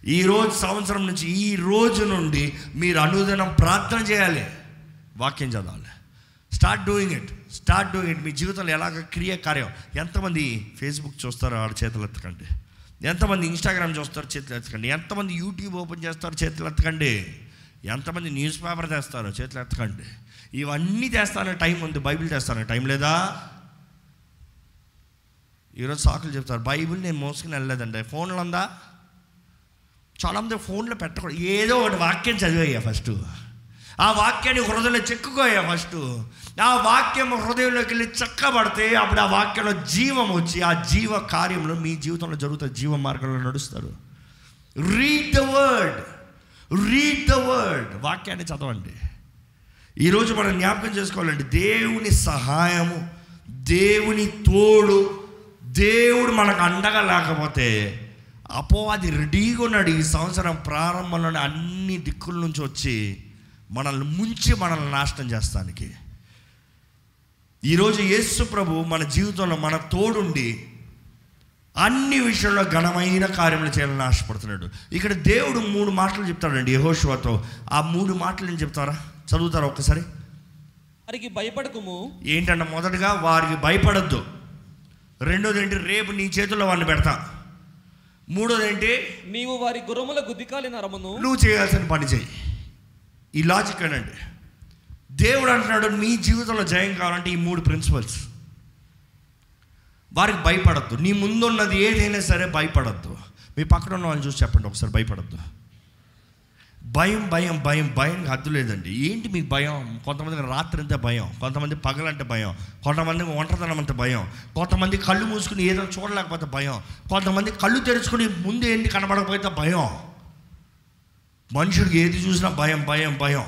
ఈ రోజు సంవత్సరం నుంచి ఈ రోజు నుండి మీరు అనుదినం ప్రార్థన చేయాలి. వాక్యం చదవాలి. Start doing it start doing it మీ జీవితంలో ఎలాగ క్రియ కార్యం? ఎంతమంది ఫేస్బుక్ చూస్తారో ఆడ చేతులు ఎత్తకండి. ఎంతమంది ఇన్స్టాగ్రామ్ చూస్తారు చేతులు ఎత్తకండి. ఎంతమంది యూట్యూబ్ ఓపెన్ చేస్తారో చేతులు ఎత్తకండి. ఎంతమంది న్యూస్ పేపర్ తెస్తారో చేతులు ఎత్తకండి. ఇవన్నీ తెస్తానే టైం ఉంది. బైబిల్ తెస్తానే టైం లేదా? ఈరోజు సాకులు చెప్తారు. బైబిల్ నేను మోసుకుని వెళ్ళలేదండి. ఫోన్లో ఉందా? చాలామంది ఫోన్లో పెట్టకూడదు. ఏదో ఒకటి వాక్యం చదివయ్యా ఫస్ట్. ఆ వాక్యాన్ని హృదయంలో చెక్కుకోయా ఫస్ట్. ఆ వాక్యం హృదయంలోకి వెళ్ళి చక్కబడితే అప్పుడు ఆ వాక్యంలో జీవం వచ్చి ఆ జీవ కార్యంలో మీ జీవితంలో జరుగుతున్న జీవ మార్గంలో నడుస్తారు. Read the word read the word వాక్యాన్ని చదవండి. ఈరోజు మనం జ్ఞాపకం చేసుకోవాలండి దేవుని సహాయము దేవుని తోడు దేవుడు మనకు అండగా లేకపోతే అపోవాది రెడీగా ఉన్నాడు ఈ సంవత్సరం ప్రారంభంలోనే అన్ని దిక్కుల నుంచి వచ్చి మనల్ని ముంచి మనల్ని నాశనం చేస్తానికి. ఈరోజు యేసు ప్రభు మన జీవితంలో మన తోడుండి అన్ని విషయంలో ఘనమైన కార్యములు చేయాలని ఆశపడుతున్నాడు. ఇక్కడ దేవుడు మూడు మాటలు చెప్తాడండి యహోషువతో. ఆ మూడు మాటలు ఏం చెప్తారా? చదువుతారా ఒక్కసారి? వారికి భయపడకుము. ఏంటంటే మొదటగా వారికి భయపడద్దు. రెండోది ఏంటి రేపు నీ చేతుల్లో వాడిని పెడతా. మూడోది ఏంటి నీవు వారి గుర్రముల గుద్దికాలి నరమును. నువ్వు చేయాల్సిన పని చేయి. ఈ లాజిక్ అనండి దేవుడు అంటున్నాడు మీ జీవితంలో జయం కావాలంటే ఈ మూడు ప్రిన్సిపల్స్ వారికి భయపడద్దు. నీ ముందున్నది ఏదైనా సరే భయపడద్దు. మీ పక్కన ఉన్న వాళ్ళని చూసి చెప్పండి ఒకసారి భయపడద్దు. భయం భయం భయం భయం హద్దు లేదండి. ఏంటి మీకు భయం? కొంతమందికి రాత్రి అంతే భయం కొంతమంది పగలంటే భయం కొంతమందికి ఒంటరితనం అంతే భయం కొంతమంది కళ్ళు మూసుకుని ఏదో చూడలేకపోతే భయం కొంతమంది కళ్ళు తెరుచుకుని ముందు ఏంటి కనబడకపోతే భయం. మనుషుడికి ఏది చూసినా భయం భయం భయం.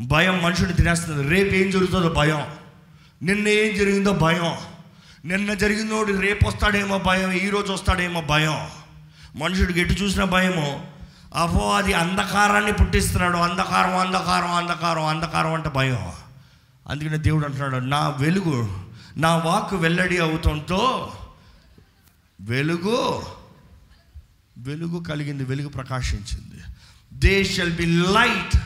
భయం మనుషుడిని తినేస్తుంది. రేపు ఏం జరుగుతుందో భయం. నిన్న ఏం జరిగిందో భయం. నిన్న జరిగిందోడు రేపు వస్తాడేమో భయం ఈరోజు వస్తాడేమో భయం. మనుషుడికి ఎటు చూసినా భయమో అపో అది అంధకారాన్ని పుట్టిస్తున్నాడు. అంధకారం అంధకారం అంధకారం అంధకారం అంటే భయం. అందుకనే దేవుడు అంటున్నాడు నా వెలుగు నా వాక్ వెల్లడి అవుతుంటో వెలుగు వెలుగు కలిగింది వెలుగు ప్రకాశించింది. దే షల్ బి లైట్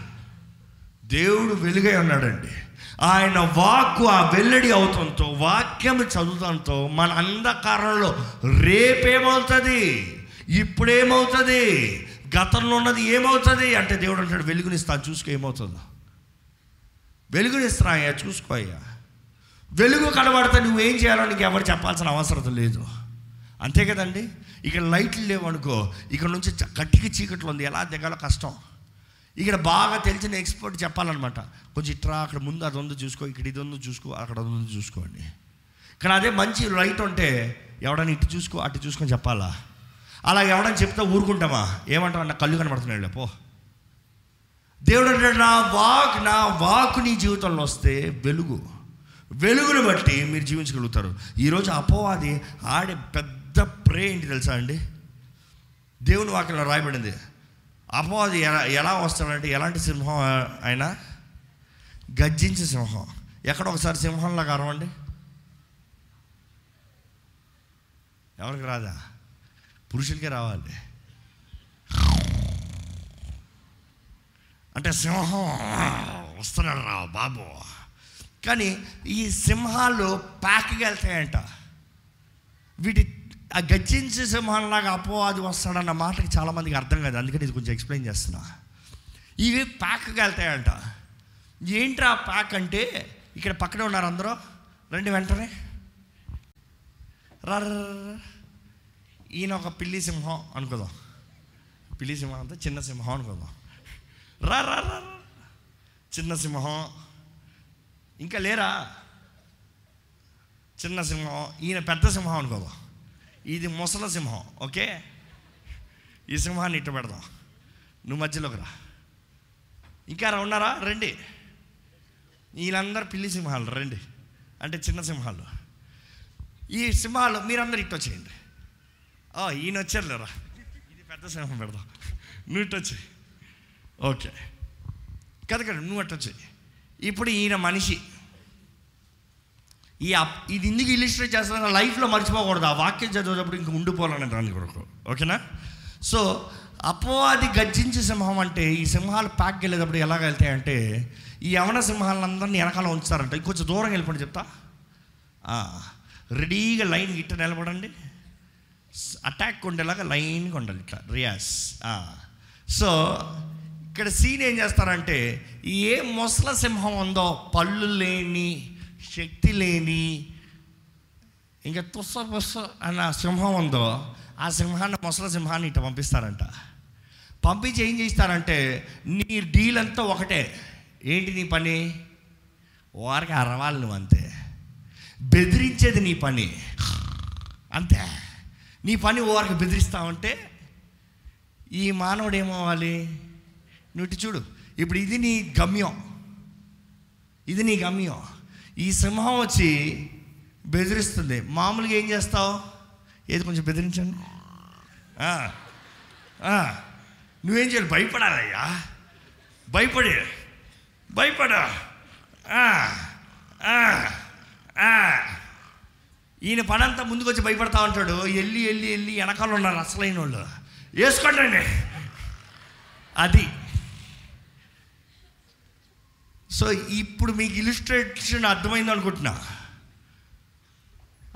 దేవుడు వెలుగై ఉన్నాడండి. ఆయన వాక్కు ఆ వెల్లడి అవుతంతో వాక్యం చదువుతంతో మన అంధకారంలో రేపేమవుతుంది? ఇప్పుడేమవుతుంది? గతంలో ఉన్నది ఏమవుతుంది అంటే దేవుడు అంటాడు వెలుగునిస్తా చూసుకో ఏమవుతుందో. వెలుగునిస్తా అయ్యా చూసుకో అయ్యా. వెలుగు కనబడితే నువ్వేం చేయాలో నీకు ఎవరు చెప్పాల్సిన అవసరం లేదు. అంతే కదండి? ఇక్కడ లైట్లు లేవనుకో ఇక్కడ నుంచి గట్టికి చీకట్లు ఉంది ఎలా దిగాలో కష్టం. ఇక్కడ బాగా తెలిసిన ఎక్స్పర్ట్ చెప్పాలన్నమాట కొంచెం ఇట్రా అక్కడ ముందు అది ఉందో చూసుకో ఇక్కడ ఇది ఉందో చూసుకో అక్కడ ఉందో చూసుకోండి కానీ అదే మంచి లైట్ ఉంటే ఎవడని ఇటు చూసుకో అటు చూసుకొని చెప్పాలా? అలా ఎవడని చెప్తే ఊరుకుంటామా? ఏమంటావు నా కళ్ళు కనబడుతున్నాడు పో. దేవుడు అంటాడు నా వాక్ నా వాక్ నీ జీవితంలో వస్తే వెలుగు. వెలుగును బట్టి మీరు జీవించగలుగుతారు. ఈరోజు అపోవాది ఆడే పెద్ద ప్రే ఏంటి తెలుసా అండి? దేవుని వాక్యంలో రాయబడింది. అపోవాది ఎలా ఎలా వస్తాడంటే ఎలాంటి సింహం అయినా గర్జించే సింహం. ఎక్కడ ఒకసారి సింహంలాగా అరవండి? ఎవరికి రాదా? పురుషులకే రావాలి. అంటే సింహం వస్తున్నాడు రా బాబు. కానీ ఈ సింహాలు ప్యాక్కి వెళ్తాయంట. వీటి ఆ గర్జించే సింహంలాగా అపో అది వస్తాడన్న మాటకి చాలామందికి అర్థం కాదు. అందుకని ఇది కొంచెం ఎక్స్ప్లెయిన్ చేస్తున్నా. ఇవి ప్యాక్కి వెళ్తాయంట. ఏంట్రా ప్యాక్ అంటే ఇక్కడ పక్కనే ఉన్నారు అందరూ. రండి వెంటనే. రా. ఈయన ఒక పిల్లి సింహం అనుకుందాం. పిల్లి సింహం అంతా చిన్న సింహం అనుకుందాం. రా రా రా రా. చిన్న సింహం. ఇంకా లేరా? చిన్న సింహం. ఈయన పెద్ద సింహం అనుకోదాం. ఇది ముసల సింహం ఓకే? ఈ సింహాన్ని ఇట్టు పెడదాం. నువ్వు మధ్యలోకి రా. ఇంకా రా ఉన్నారా? రండి. వీళ్ళందరూ పిల్లి సింహాలు రండి. అంటే చిన్న సింహాలు. ఈ సింహాలు మీరందరూ ఇట్టొచ్చేయండి. వచ్చేయండి ఈయన వచ్చారు లేరా ఇది పెద్ద సింహం పెడదాం నువ్వు ఇటు వచ్చి ఓకే కదా కదా నువ్వు అట్టు ఇప్పుడు ఈయన మనిషి ఈ అప్- ఇది ఎందుకు ఇలిస్ట్రేట్ చేస్తున్నా లైఫ్లో మర్చిపోకూడదు ఆ వాక్యం చదివేటప్పుడు ఇంక ఉండిపోవాలని దాని కొరకు ఓకేనా సో అపవాది గర్జించే సింహం అంటే ఈ సింహాలు ప్యాక్ వెళ్ళేటప్పుడు ఎలాగ వెళ్తాయంటే ఈ యవన సింహాలందరినీ వెనకాల ఉంచుతారంట ఇంకొంచెం దూరం వెళ్ళిపోండి చెప్తా రెడీగా లైన్ ఇట్ట నిలబడండి అటాక్ ఉండేలాగా లైన్గా ఉండాలి ఇట్లా. రియాస్ సో ఇక్కడ సీన్ ఏం చేస్తారంటే ఏ మొసల సింహం ఉందో పళ్ళు లేని శక్తి లేని ఇంకా తుస్స పుస్స అన్న సింహం ఉందో ఆ సింహాన్ని మొసల సింహాన్ని ఇట్లా పంపిస్తారంట. పంపించి ఏం చేస్తారంటే నీ డీల్ అంతా ఒకటే. ఏంటి నీ పని? వారికి అరవాలి నువ్వు అంతే. బెదిరించేది నీ పని. అంతే. నీ పని ఓరకు బెదిరిస్తావంటే ఈ మానవుడు ఏమవ్వాలి నువ్వు ఇటు చూడు. ఇప్పుడు ఇది నీ గమ్యం. ఇది నీ గమ్యం. ఈ సింహం వచ్చి బెదిరిస్తుంది. మామూలుగా ఏం చేస్తావు? ఏది కొంచెం బెదిరించండి. నువ్వేం చేయాలి? భయపడాలయ్యా. భయపడి. భయపడా. ఈయన పనంతా ముందుకు వచ్చి భయపడతా ఉంటాడు. వెళ్ళి వెళ్ళి వెళ్ళి వెనకాల ఉన్నారు అసలైన వాళ్ళు వేసుకోండి అది. సో ఇప్పుడు మీకు ఇలిస్ట్రేషన్ అర్థమైంది అనుకుంటున్నా.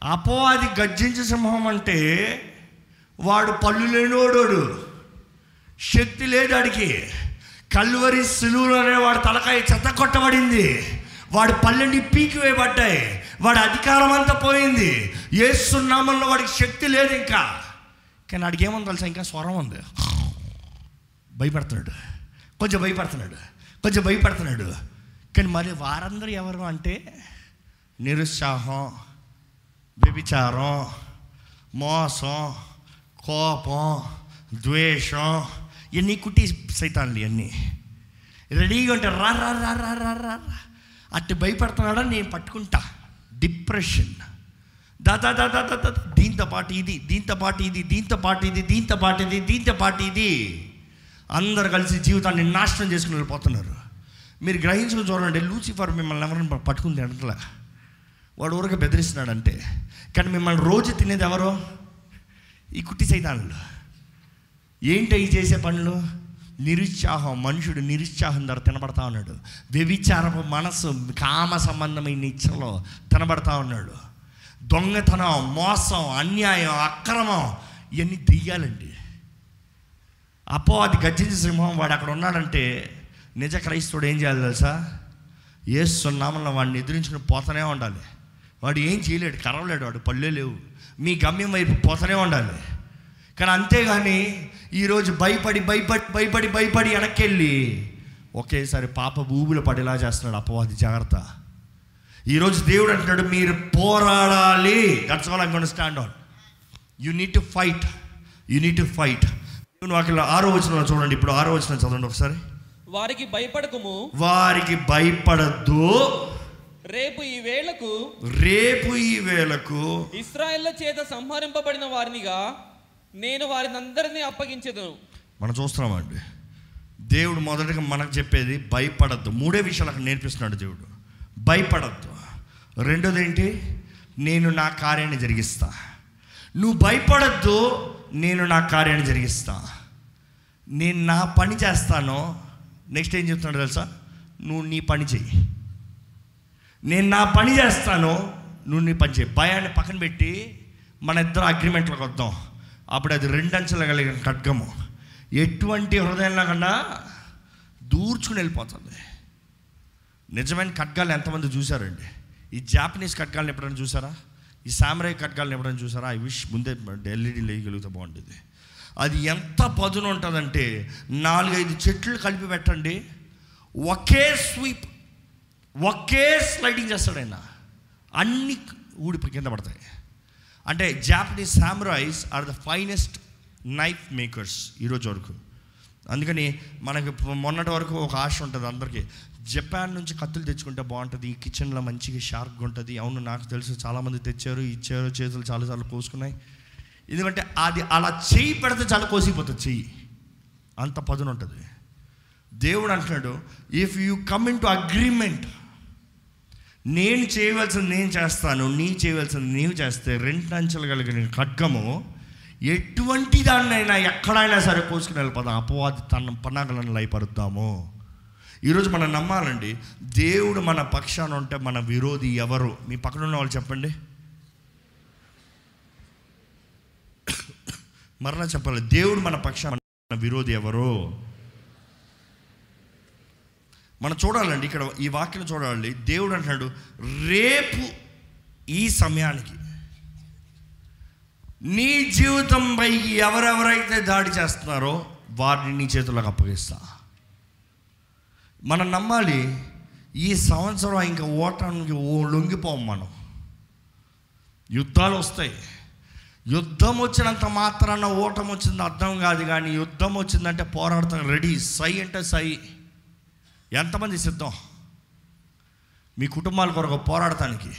అపవాది గర్జించే సింహం అంటే వాడు పళ్ళు లేనివాడోడు. శక్తి లేదు వాడికి కల్వరి సులువులోనే వాడు తలకాయ చెత్త కొట్టబడింది. వాడి పళ్ళని పీకి వేయబడ్డాయి. వాడి అధికారం అంతా పోయింది. ఏసునామంలో వాడికి శక్తి లేదు ఇంకా. కానీ వాడికి ఏముంది తెలుసా? ఇంకా స్వరం ఉంది. భయపడుతున్నాడు. కొంచెం భయపడుతున్నాడు. కొంచెం భయపడుతున్నాడు. కానీ మరి వారందరూ ఎవరు అంటే నిరుత్సాహం వ్యభిచారం మోసం కోపం ద్వేషం ఇవన్నీ కుట్టి సైతాన్లు ఇవన్నీ. రెడీగా ఉంటే రా రా రా రా రా రా రా. భయపడుతున్నాడా? నేను పట్టుకుంటా. డిప్రెషన్. దాదా దాదా దాదా దీంతో పాటు ఇది దీంతో పాటు ఇది దీంతో పాటు ఇది దీంతో పాటు ఇది దీంతో పాటు ఇది. అందరు కలిసి జీవితాన్ని నాశనం చేసుకుని వెళ్ళిపోతున్నారు. మీరు గ్రహించుకుని చూడండి లూసిఫర్ మిమ్మల్ని ఎవరైనా పట్టుకుంది అంటలా. వాడు ఊరికి బెదిరిస్తున్నాడంటే. కానీ మిమ్మల్ని రోజు తినేది ఎవరో? ఈ కుట్టి సైతానులు. ఏంటి ఈ చేసే పనులు? నిరుత్సాహం మనుషుడు నిరుత్సాహం ద్వారా తినబడతా ఉన్నాడు. వ్యభిచారపు మనస్సు కామ సంబంధమైన ఇచ్చలో తినబడతా ఉన్నాడు. దొంగతనం మోసం అన్యాయం అక్రమం ఇవన్నీ దెయ్యాలండి. అపో అది గర్జించే సింహం వాడు అక్కడ ఉన్నాడంటే నిజ క్రైస్తవుడు ఏం చేయాలి తెలుసా? ఏసునామంలో వాడిని ఎదిరించుకుని పోతూనే ఉండాలి. వాడు ఏం చేయలేడు కరవలేడు వాడు పళ్ళే లేవు. మీ గమ్యం వైపు పోతూనే ఉండాలి. కానీ అంతేగాని ఈరోజు భయపడి భయపడి భయపడి భయపడి వెనక్కి వెళ్ళి ఒకేసారి పాప ఊబిలో పడేలా చేస్తున్నాడు. అపవాది జాగ్రత్త. ఈరోజు దేవుడు అంటున్నాడు మీరు పోరాడాలి. That's all I'm gonna stand on you need to fight you need to fight వాటిలో ఆరో వచ్చిన చూడండి. ఇప్పుడు ఆరో వచ్చిన చదవండి ఒకసారి. వారికి భయపడకము. వారికి భయపడద్దు. రేపు ఈ వేళకు రేపు ఈ వేళకు ఇస్రాయేళ్ళ చేత సంహరింపబడిన వారినిగా నేను వారిని అందరినీ అప్పగించెదను. మనం చూస్తున్నామండి. దేవుడు మొదటగా మనకు చెప్పేది భయపడద్దు. మూడే విషయాలు అక్కడ నేర్పిస్తున్నాడు దేవుడు. భయపడద్దు. రెండోది ఏంటి? నేను నా కార్యాన్ని జరిగిస్తా. నువ్వు భయపడద్దు నేను నా కార్యాన్ని జరిగిస్తా. నేను నా పని చేస్తాను. నెక్స్ట్ ఏం చెప్తున్నాడు తెలుసా? నువ్వు నీ పని చెయ్యి. నేను నా పని చేస్తాను నువ్వు నీ పని చేయి భయాన్ని పక్కన పెట్టి మన ఇద్దరు అగ్రిమెంట్లోకి వద్దాం. అప్పుడు అది రెండంచెల కలిగిన ఖడ్గము. ఎటువంటి హృదయంలో కన్నా దూర్చుకుని వెళ్ళిపోతుంది. నిజమైన ఖడ్గాలు ఎంతమంది చూశారండి? ఈ జాపనీస్ ఖడ్గాలను ఎప్పుడైనా చూసారా ఈ సామరాయ్ ఖడ్గాలను ఎప్పుడైనా చూసారా ఐ విష్ ముందే ఎల్ఈడి లేయగలిగితే బాగుంటుంది అది ఎంత పదును ఉంటుందంటే నాలుగైదు చెట్లు కలిపి పెట్టండి. ఒకే స్వీప్ ఒకే స్లైడింగ్ చేస్తాడు ఆయన. అన్ని ఊడిపోయి కింద పడతాయి. అంటే Japanese samurais are the finest knife makers ఈరోజు వరకు. అందుకని మనకి మొన్నటి వరకు ఒక ఆశ ఉంటుంది అందరికీ. జపాన్ నుంచి కత్తులు తెచ్చుకుంటే బాగుంటుంది ఈ కిచెన్లో మంచిగా షార్ప్గా ఉంటుంది. అవును నాకు తెలుసు చాలామంది తెచ్చారు ఇచ్చారు చేతులు చాలాసార్లు కోసుకున్నాయి. ఎందుకంటే అది అలా చెయ్యి పెడితే చాలా కోసిపోతుంది చెయ్యి. అంత పదును ఉంటుంది దేవుడు అంటున్నాడు if you come in to agreement నేను చేయవలసింది నేను చేస్తాను నీ చేయవలసింది నీవు చేస్తే రెండు అంచెలు కలిగిన ఖడ్గము ఎటువంటి దాన్నైనా ఎక్కడైనా సరే కోసుకుని వెళ్ళిపోదాం. అపవాది తన పనాగలను లయపరుద్దాము. ఈరోజు మనం నమ్మాలండి దేవుడు మన పక్షాన ఉంటే మన విరోధి ఎవరు? మీ పక్కన ఉన్న వాళ్ళు చెప్పండి. మరలా చెప్పాలి దేవుడు మన పక్షాన మన విరోధి ఎవరు? మనం చూడాలండి ఇక్కడ ఈ వాక్యం చూడాలి దేవుడు అంటున్నాడు రేపు ఈ సమయానికి నీ జీవితం పైకి ఎవరెవరైతే దాడి చేస్తున్నారో వారిని నీ చేతులకు అప్పగిస్తా. మనం నమ్మాలి ఈ సంవత్సరం ఇంకా ఓటానికి ఓ లొంగిపోం మనం. యుద్ధాలు వస్తాయి యుద్ధం వచ్చినంత మాత్రాన ఓటం వచ్చింది అర్థం కాదు కానీ యుద్ధం వచ్చిందంటే పోరాడతాం. రెడీ సై అంటే సై. ఎంతమంది సిద్ధం? మీ కుటుంబాల కొరకు పోరాడటానికి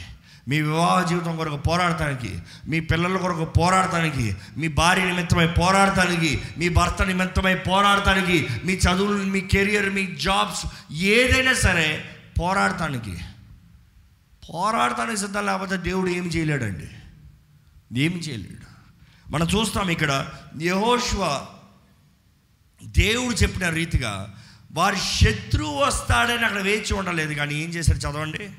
మీ వివాహ జీవితం కొరకు పోరాడటానికి మీ పిల్లల కొరకు పోరాడటానికి మీ భార్య నిమిత్తమై పోరాడటానికి మీ భర్త నిమిత్తమై పోరాడటానికి మీ చదువులు మీ కెరియర్ మీ జాబ్స్ ఏదైనా సరే పోరాడటానికి. పోరాడటానికి సిద్ధం లేకపోతే దేవుడు ఏమి చేయలేడండి? ఏమి చేయలేడు. మనం చూస్తాం ఇక్కడ యహోష్వ దేవుడు చెప్పిన రీతిగా వారి శత్రువు వస్తాడని అక్కడ వేచి ఉండలేదు. కానీ ఏం చేశాడు చదవండి.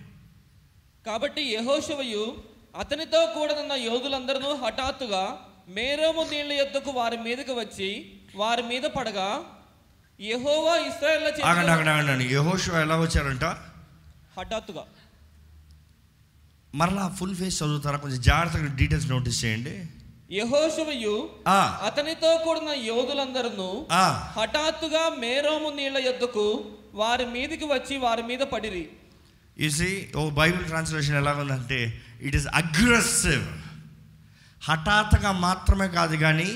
కాబట్టి యెహోషువయు అతనితో కూడనున్న యోధులందరూ హఠాత్తుగా మేరోము నీళ్ళ యొద్దకు వారి మీదకి వచ్చి వారి మీద పడగా యెహోవా ఇస్రాయేళ్ళ ఆగండి చేతిలో ఆగండి ఆగండి. యహోష్వ ఎలా వచ్చారంట? హఠాత్తుగా. మరలా ఫుల్ ఫేస్ చదువుతారా? కొంచెం జాగ్రత్తగా డీటెయిల్స్ నోటీస్ చేయండి. యెహోషువయు ఆ, అతనితో కూడిన యోధులందరూ హఠాత్తుగా మేరోము నీళ్ళ యొద్దకు వారి మీదకి వచ్చి వారి మీద పడిరి. See ఓ బైబిల్ ట్రాన్స్లేషన్ ఎలా ఉందంటే ఇట్ ఈస్ అగ్రెసివ్ హఠాత్తుగా మాత్రమే కాదు కానీ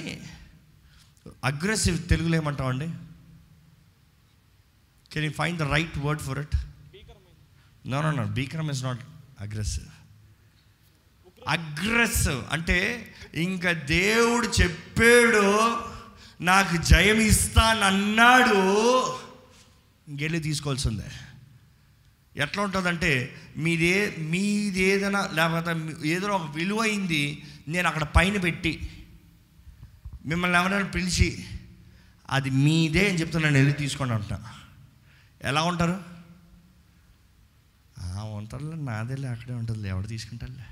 అగ్రెసివ్ తెలుగులో ఏమంటామండి? Can you find the right word for it no no no బీక్రమ్ is not aggressive aggressive అంటే ఇంకా దేవుడు చెప్పాడు నాకు జయం ఇస్తానన్నాడు. ఇంకెళ్ళి తీసుకోవాల్సిందే. ఎట్లా ఉంటుందంటే మీదే మీది ఏదైనా లేకపోతే ఏదైనా ఒక విలువైంది నేను అక్కడ పైన పెట్టి మిమ్మల్ని ఎవరైనా పిలిచి అది మీదే అని చెప్తున్నాను వెళ్ళి తీసుకోండి అంటున్నా. ఎలా ఉంటారు? ఉంటారులే నాదేలే అక్కడే ఉంటుందిలే ఎవడు తీసుకుంటారులే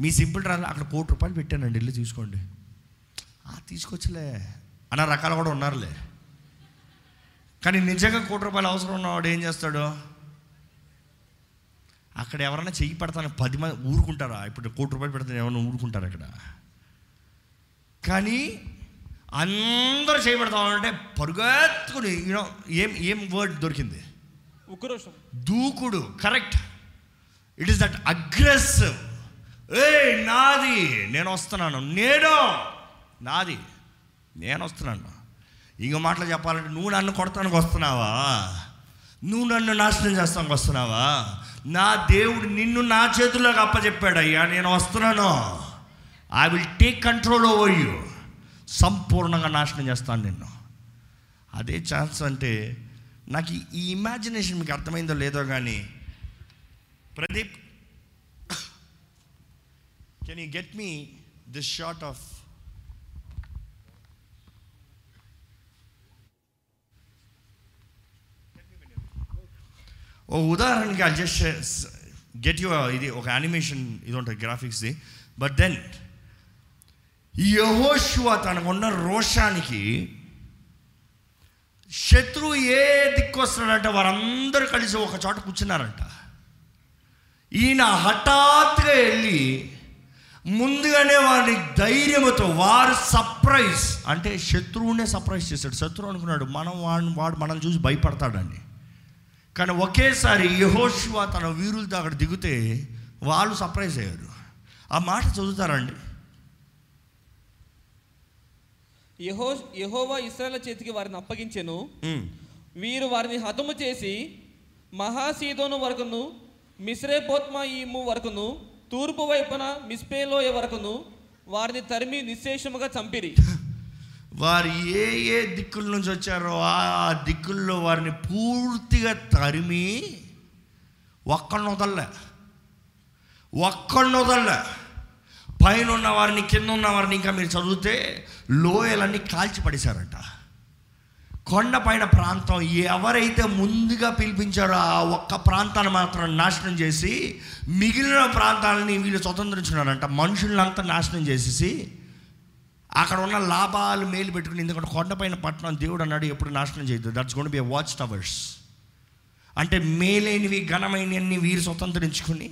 మీ సింపుల్ ట్రాన్స్ఫర్ అక్కడ కోటి రూపాయలు పెట్టానండి వెళ్ళి తీసుకోండి. "ఆ, తీసుకొచ్చులే. అన్న రకాలు కూడా ఉన్నారులే. కానీ నిజంగా కోటి రూపాయలు అవసరం ఉన్నవాడు ఏం చేస్తాడు? అక్కడ ఎవరైనా చెయ్యి పెడతాను పది మంది ఊరుకుంటారా? ఇప్పుడు కోటి రూపాయలు పెడితే ఎవరైనా ఊరుకుంటారు అక్కడ? కానీ అందరూ చేయబడతామంటే పరుగెత్తుకుని యూనో ఏం ఏం వర్డ్ దొరికింది? ఉక్రోషం దూకుడు correct it is that aggressive ఏ నాది నేను వస్తున్నాను. నేను నాది నేను వస్తున్నాను. ఇంకో మాటలు చెప్పాలంటే నువ్వు నన్ను కొడతానికి వస్తున్నావా? నువ్వు నన్ను నాశనం చేస్తానికి వస్తున్నావా? నా దేవుడు నిన్ను నా చేతుల్లోకి అప్పచెప్పాడయ్యా నేను వస్తున్నాను. I will take control over you సంపూర్ణంగా నాశనం చేస్తాను నిన్ను. అదే ఛాన్స్ అంటే నాకు ఈ- ఈ ఇమాజినేషన్ మీకు అర్థమైందో లేదో కానీ Pradeep can you get me this shot of ఓ ఉదాహరణకి ఐ జస్ట్ గెట్ యు ఇది ఒక యానిమేషన్ ఇది ఉంటుంది గ్రాఫిక్స్ది బట్ దెన్ యహోశువ తనకున్న రోషానికి శత్రువు ఏ దిక్కు వస్తున్నాడంటే వారందరూ కలిసి ఒక చోట కూర్చున్నారంట. ఈయన హఠాత్తుగా వెళ్ళి ముందుగానే వారిని ధైర్యంతో వారు సర్ప్రైజ్ అంటే శత్రువునే సర్ప్రైజ్ చేశాడు. శత్రువు అనుకున్నాడు మనం వాడిని వాడు మనల్ని చూసి భయపడతాడండి. కానీ ఒకేసారి యహోశివ తన వీరులతో అక్కడ దిగితే వాళ్ళు సర్ప్రైజ్ అయ్యారు. ఆ మాట చదువుతారండి యహో యహోవా ఇస్రాయల్ చేతికి వారిని అప్పగించెను. వీరు వారిని హతము చేసి మహాసీదోను వరకును మిశ్రేపోత్మాయిము వరకును తూర్పు వైపున మిస్పేలో వరకును వారిని తరిమి నిశ్శేషముగా చంపిరి. వారు ఏ ఏ దిక్కుల నుంచి వచ్చారో ఆ దిక్కుల్లో వారిని పూర్తిగా తరిమి ఒక్కడిని వదల్లే. ఒక్కడిని వదల్లే. పైన ఉన్న వారిని కింద ఉన్న వారిని ఇంకా మీరు చదివితే లోయలన్నీ కాల్చి పడేశారంట కొండ పైన ప్రాంతం ఎవరైతే ముందుగా పిలిపించారో ఆ ఒక్క ప్రాంతాన్ని మాత్రం నాశనం చేసి మిగిలిన ప్రాంతాలని వీళ్ళు స్వతంత్రించున్నారంట మనుషులంతా నాశనం చేసేసి అక్కడ ఉన్న లాభాలు మేలు పెట్టుకుని ఎందుకంటే కొండపైన పట్టణం దేవుడు అన్నాడు ఎప్పుడు నాశనం చేయదు that's gonna be watch towers అంటే మేలైనవి ఘనమైనవి వీరు స్వతంత్రించుకుని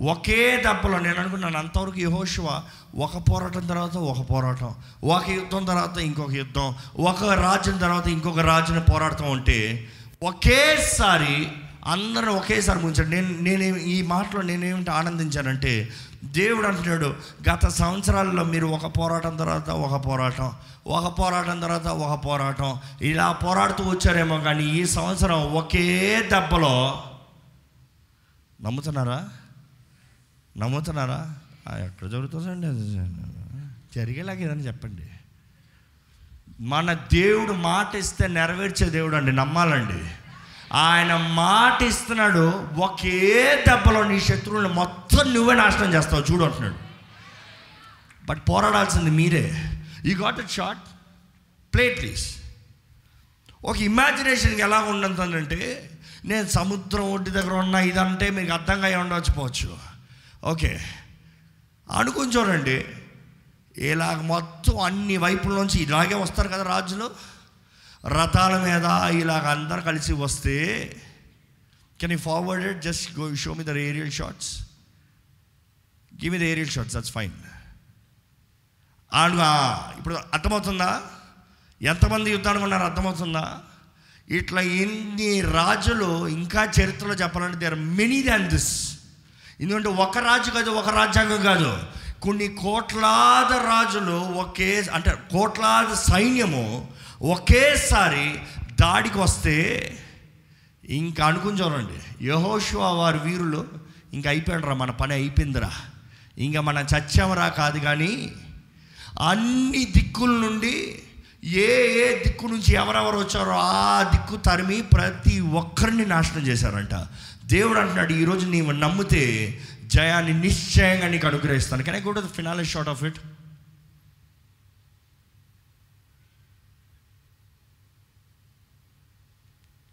ఒకే దెబ్బలో. నేను అనుకున్నాను అంతవరకు యహోశివ ఒక పోరాటం తర్వాత ఒక పోరాటం ఒక యుద్ధం తర్వాత ఇంకొక యుద్ధం ఒక రాజ్యం తర్వాత ఇంకొక రాజ్యం పోరాడుతూ ఉంటే ఒకేసారి అందరూ ఒకేసారి ముంచాడు. నేను నేను ఈ మాటలో నేనేమిటి ఆనందించానంటే దేవుడు అంటున్నాడు గత సంవత్సరాల్లో మీరు ఒక పోరాటం తర్వాత ఒక పోరాటం ఒక పోరాటం తర్వాత ఒక పోరాటం ఇలా పోరాడుతూ వచ్చారేమో కానీ ఈ సంవత్సరం ఒకే దెబ్బలో నమ్ముతున్నారా? నమ్ముతున్నారా? ఎక్కడ జరుగుతుందండి అది? జరిగేలాగా ఏదని చెప్పండి. మన దేవుడు మాట ఇస్తే నెరవేర్చే దేవుడు అండి నమ్మాలండి. ఆయన మాట ఇస్తున్నాడు ఒకే దెబ్బలో నీ శత్రువులను మొత్తం నువ్వే నాశనం చేస్తావు చూడు అంటున్నాడు. బట్ పోరాడాల్సింది మీరే. ఈ got it shot play please ఒక ఇమాజినేషన్కి ఎలా ఉండదంటే నేను సముద్రం ఒడ్డు దగ్గర ఉన్న ఇదంటే మీకు అర్థంగా ఉండవచ్చు పోవచ్చు ఓకే. అనుకుని చూడండి. ఇలాగ మొత్తం అన్ని వైపుల నుంచి ఇలాగే వస్తారు కదా రాజులు. రథాల మీద ఇలాగ అందరు కలిసి వస్తే can you forwarded just go show me the aerial shots give me the aerial shots that's fine అనుగా ఇప్పుడు అర్థమవుతుందా? ఎంతమంది యుద్ధాలు ఉన్నారు? అర్థమవుతుందా? ఇట్లా ఎన్ని రాజులు ఇంకా చరిత్రలో చెప్పాలంటే దేర్ మెనీ దాన్ దిస్ ఎందుకంటే ఒక రాజు కాదు ఒక రాజ్యాంగం కాదు. కొన్ని కోట్లాది రాజులు ఒకే అంటే కోట్లాది సైన్యము ఒకేసారి దాడికి వస్తే ఇంకా అనుకుని చూడండి. యహోషువా వారి వీరులు ఇంకా అయిపోయినరా మన పని అయిపోయిందిరా. ఇంకా మనం చచ్చామరా కాదు కానీ అన్ని దిక్కుల నుండి ఏ ఏ దిక్కు నుంచి ఎవరెవరు వచ్చారో ఆ దిక్కు తరిమి ప్రతి ఒక్కరిని నాశనం చేశారంట. దేవుడు అంటున్నాడు ఈరోజు నీవు నమ్మితే జయాన్ని నిశ్చయంగా నీకు అనుగ్రహిస్తాను. Can I go to the final shot of it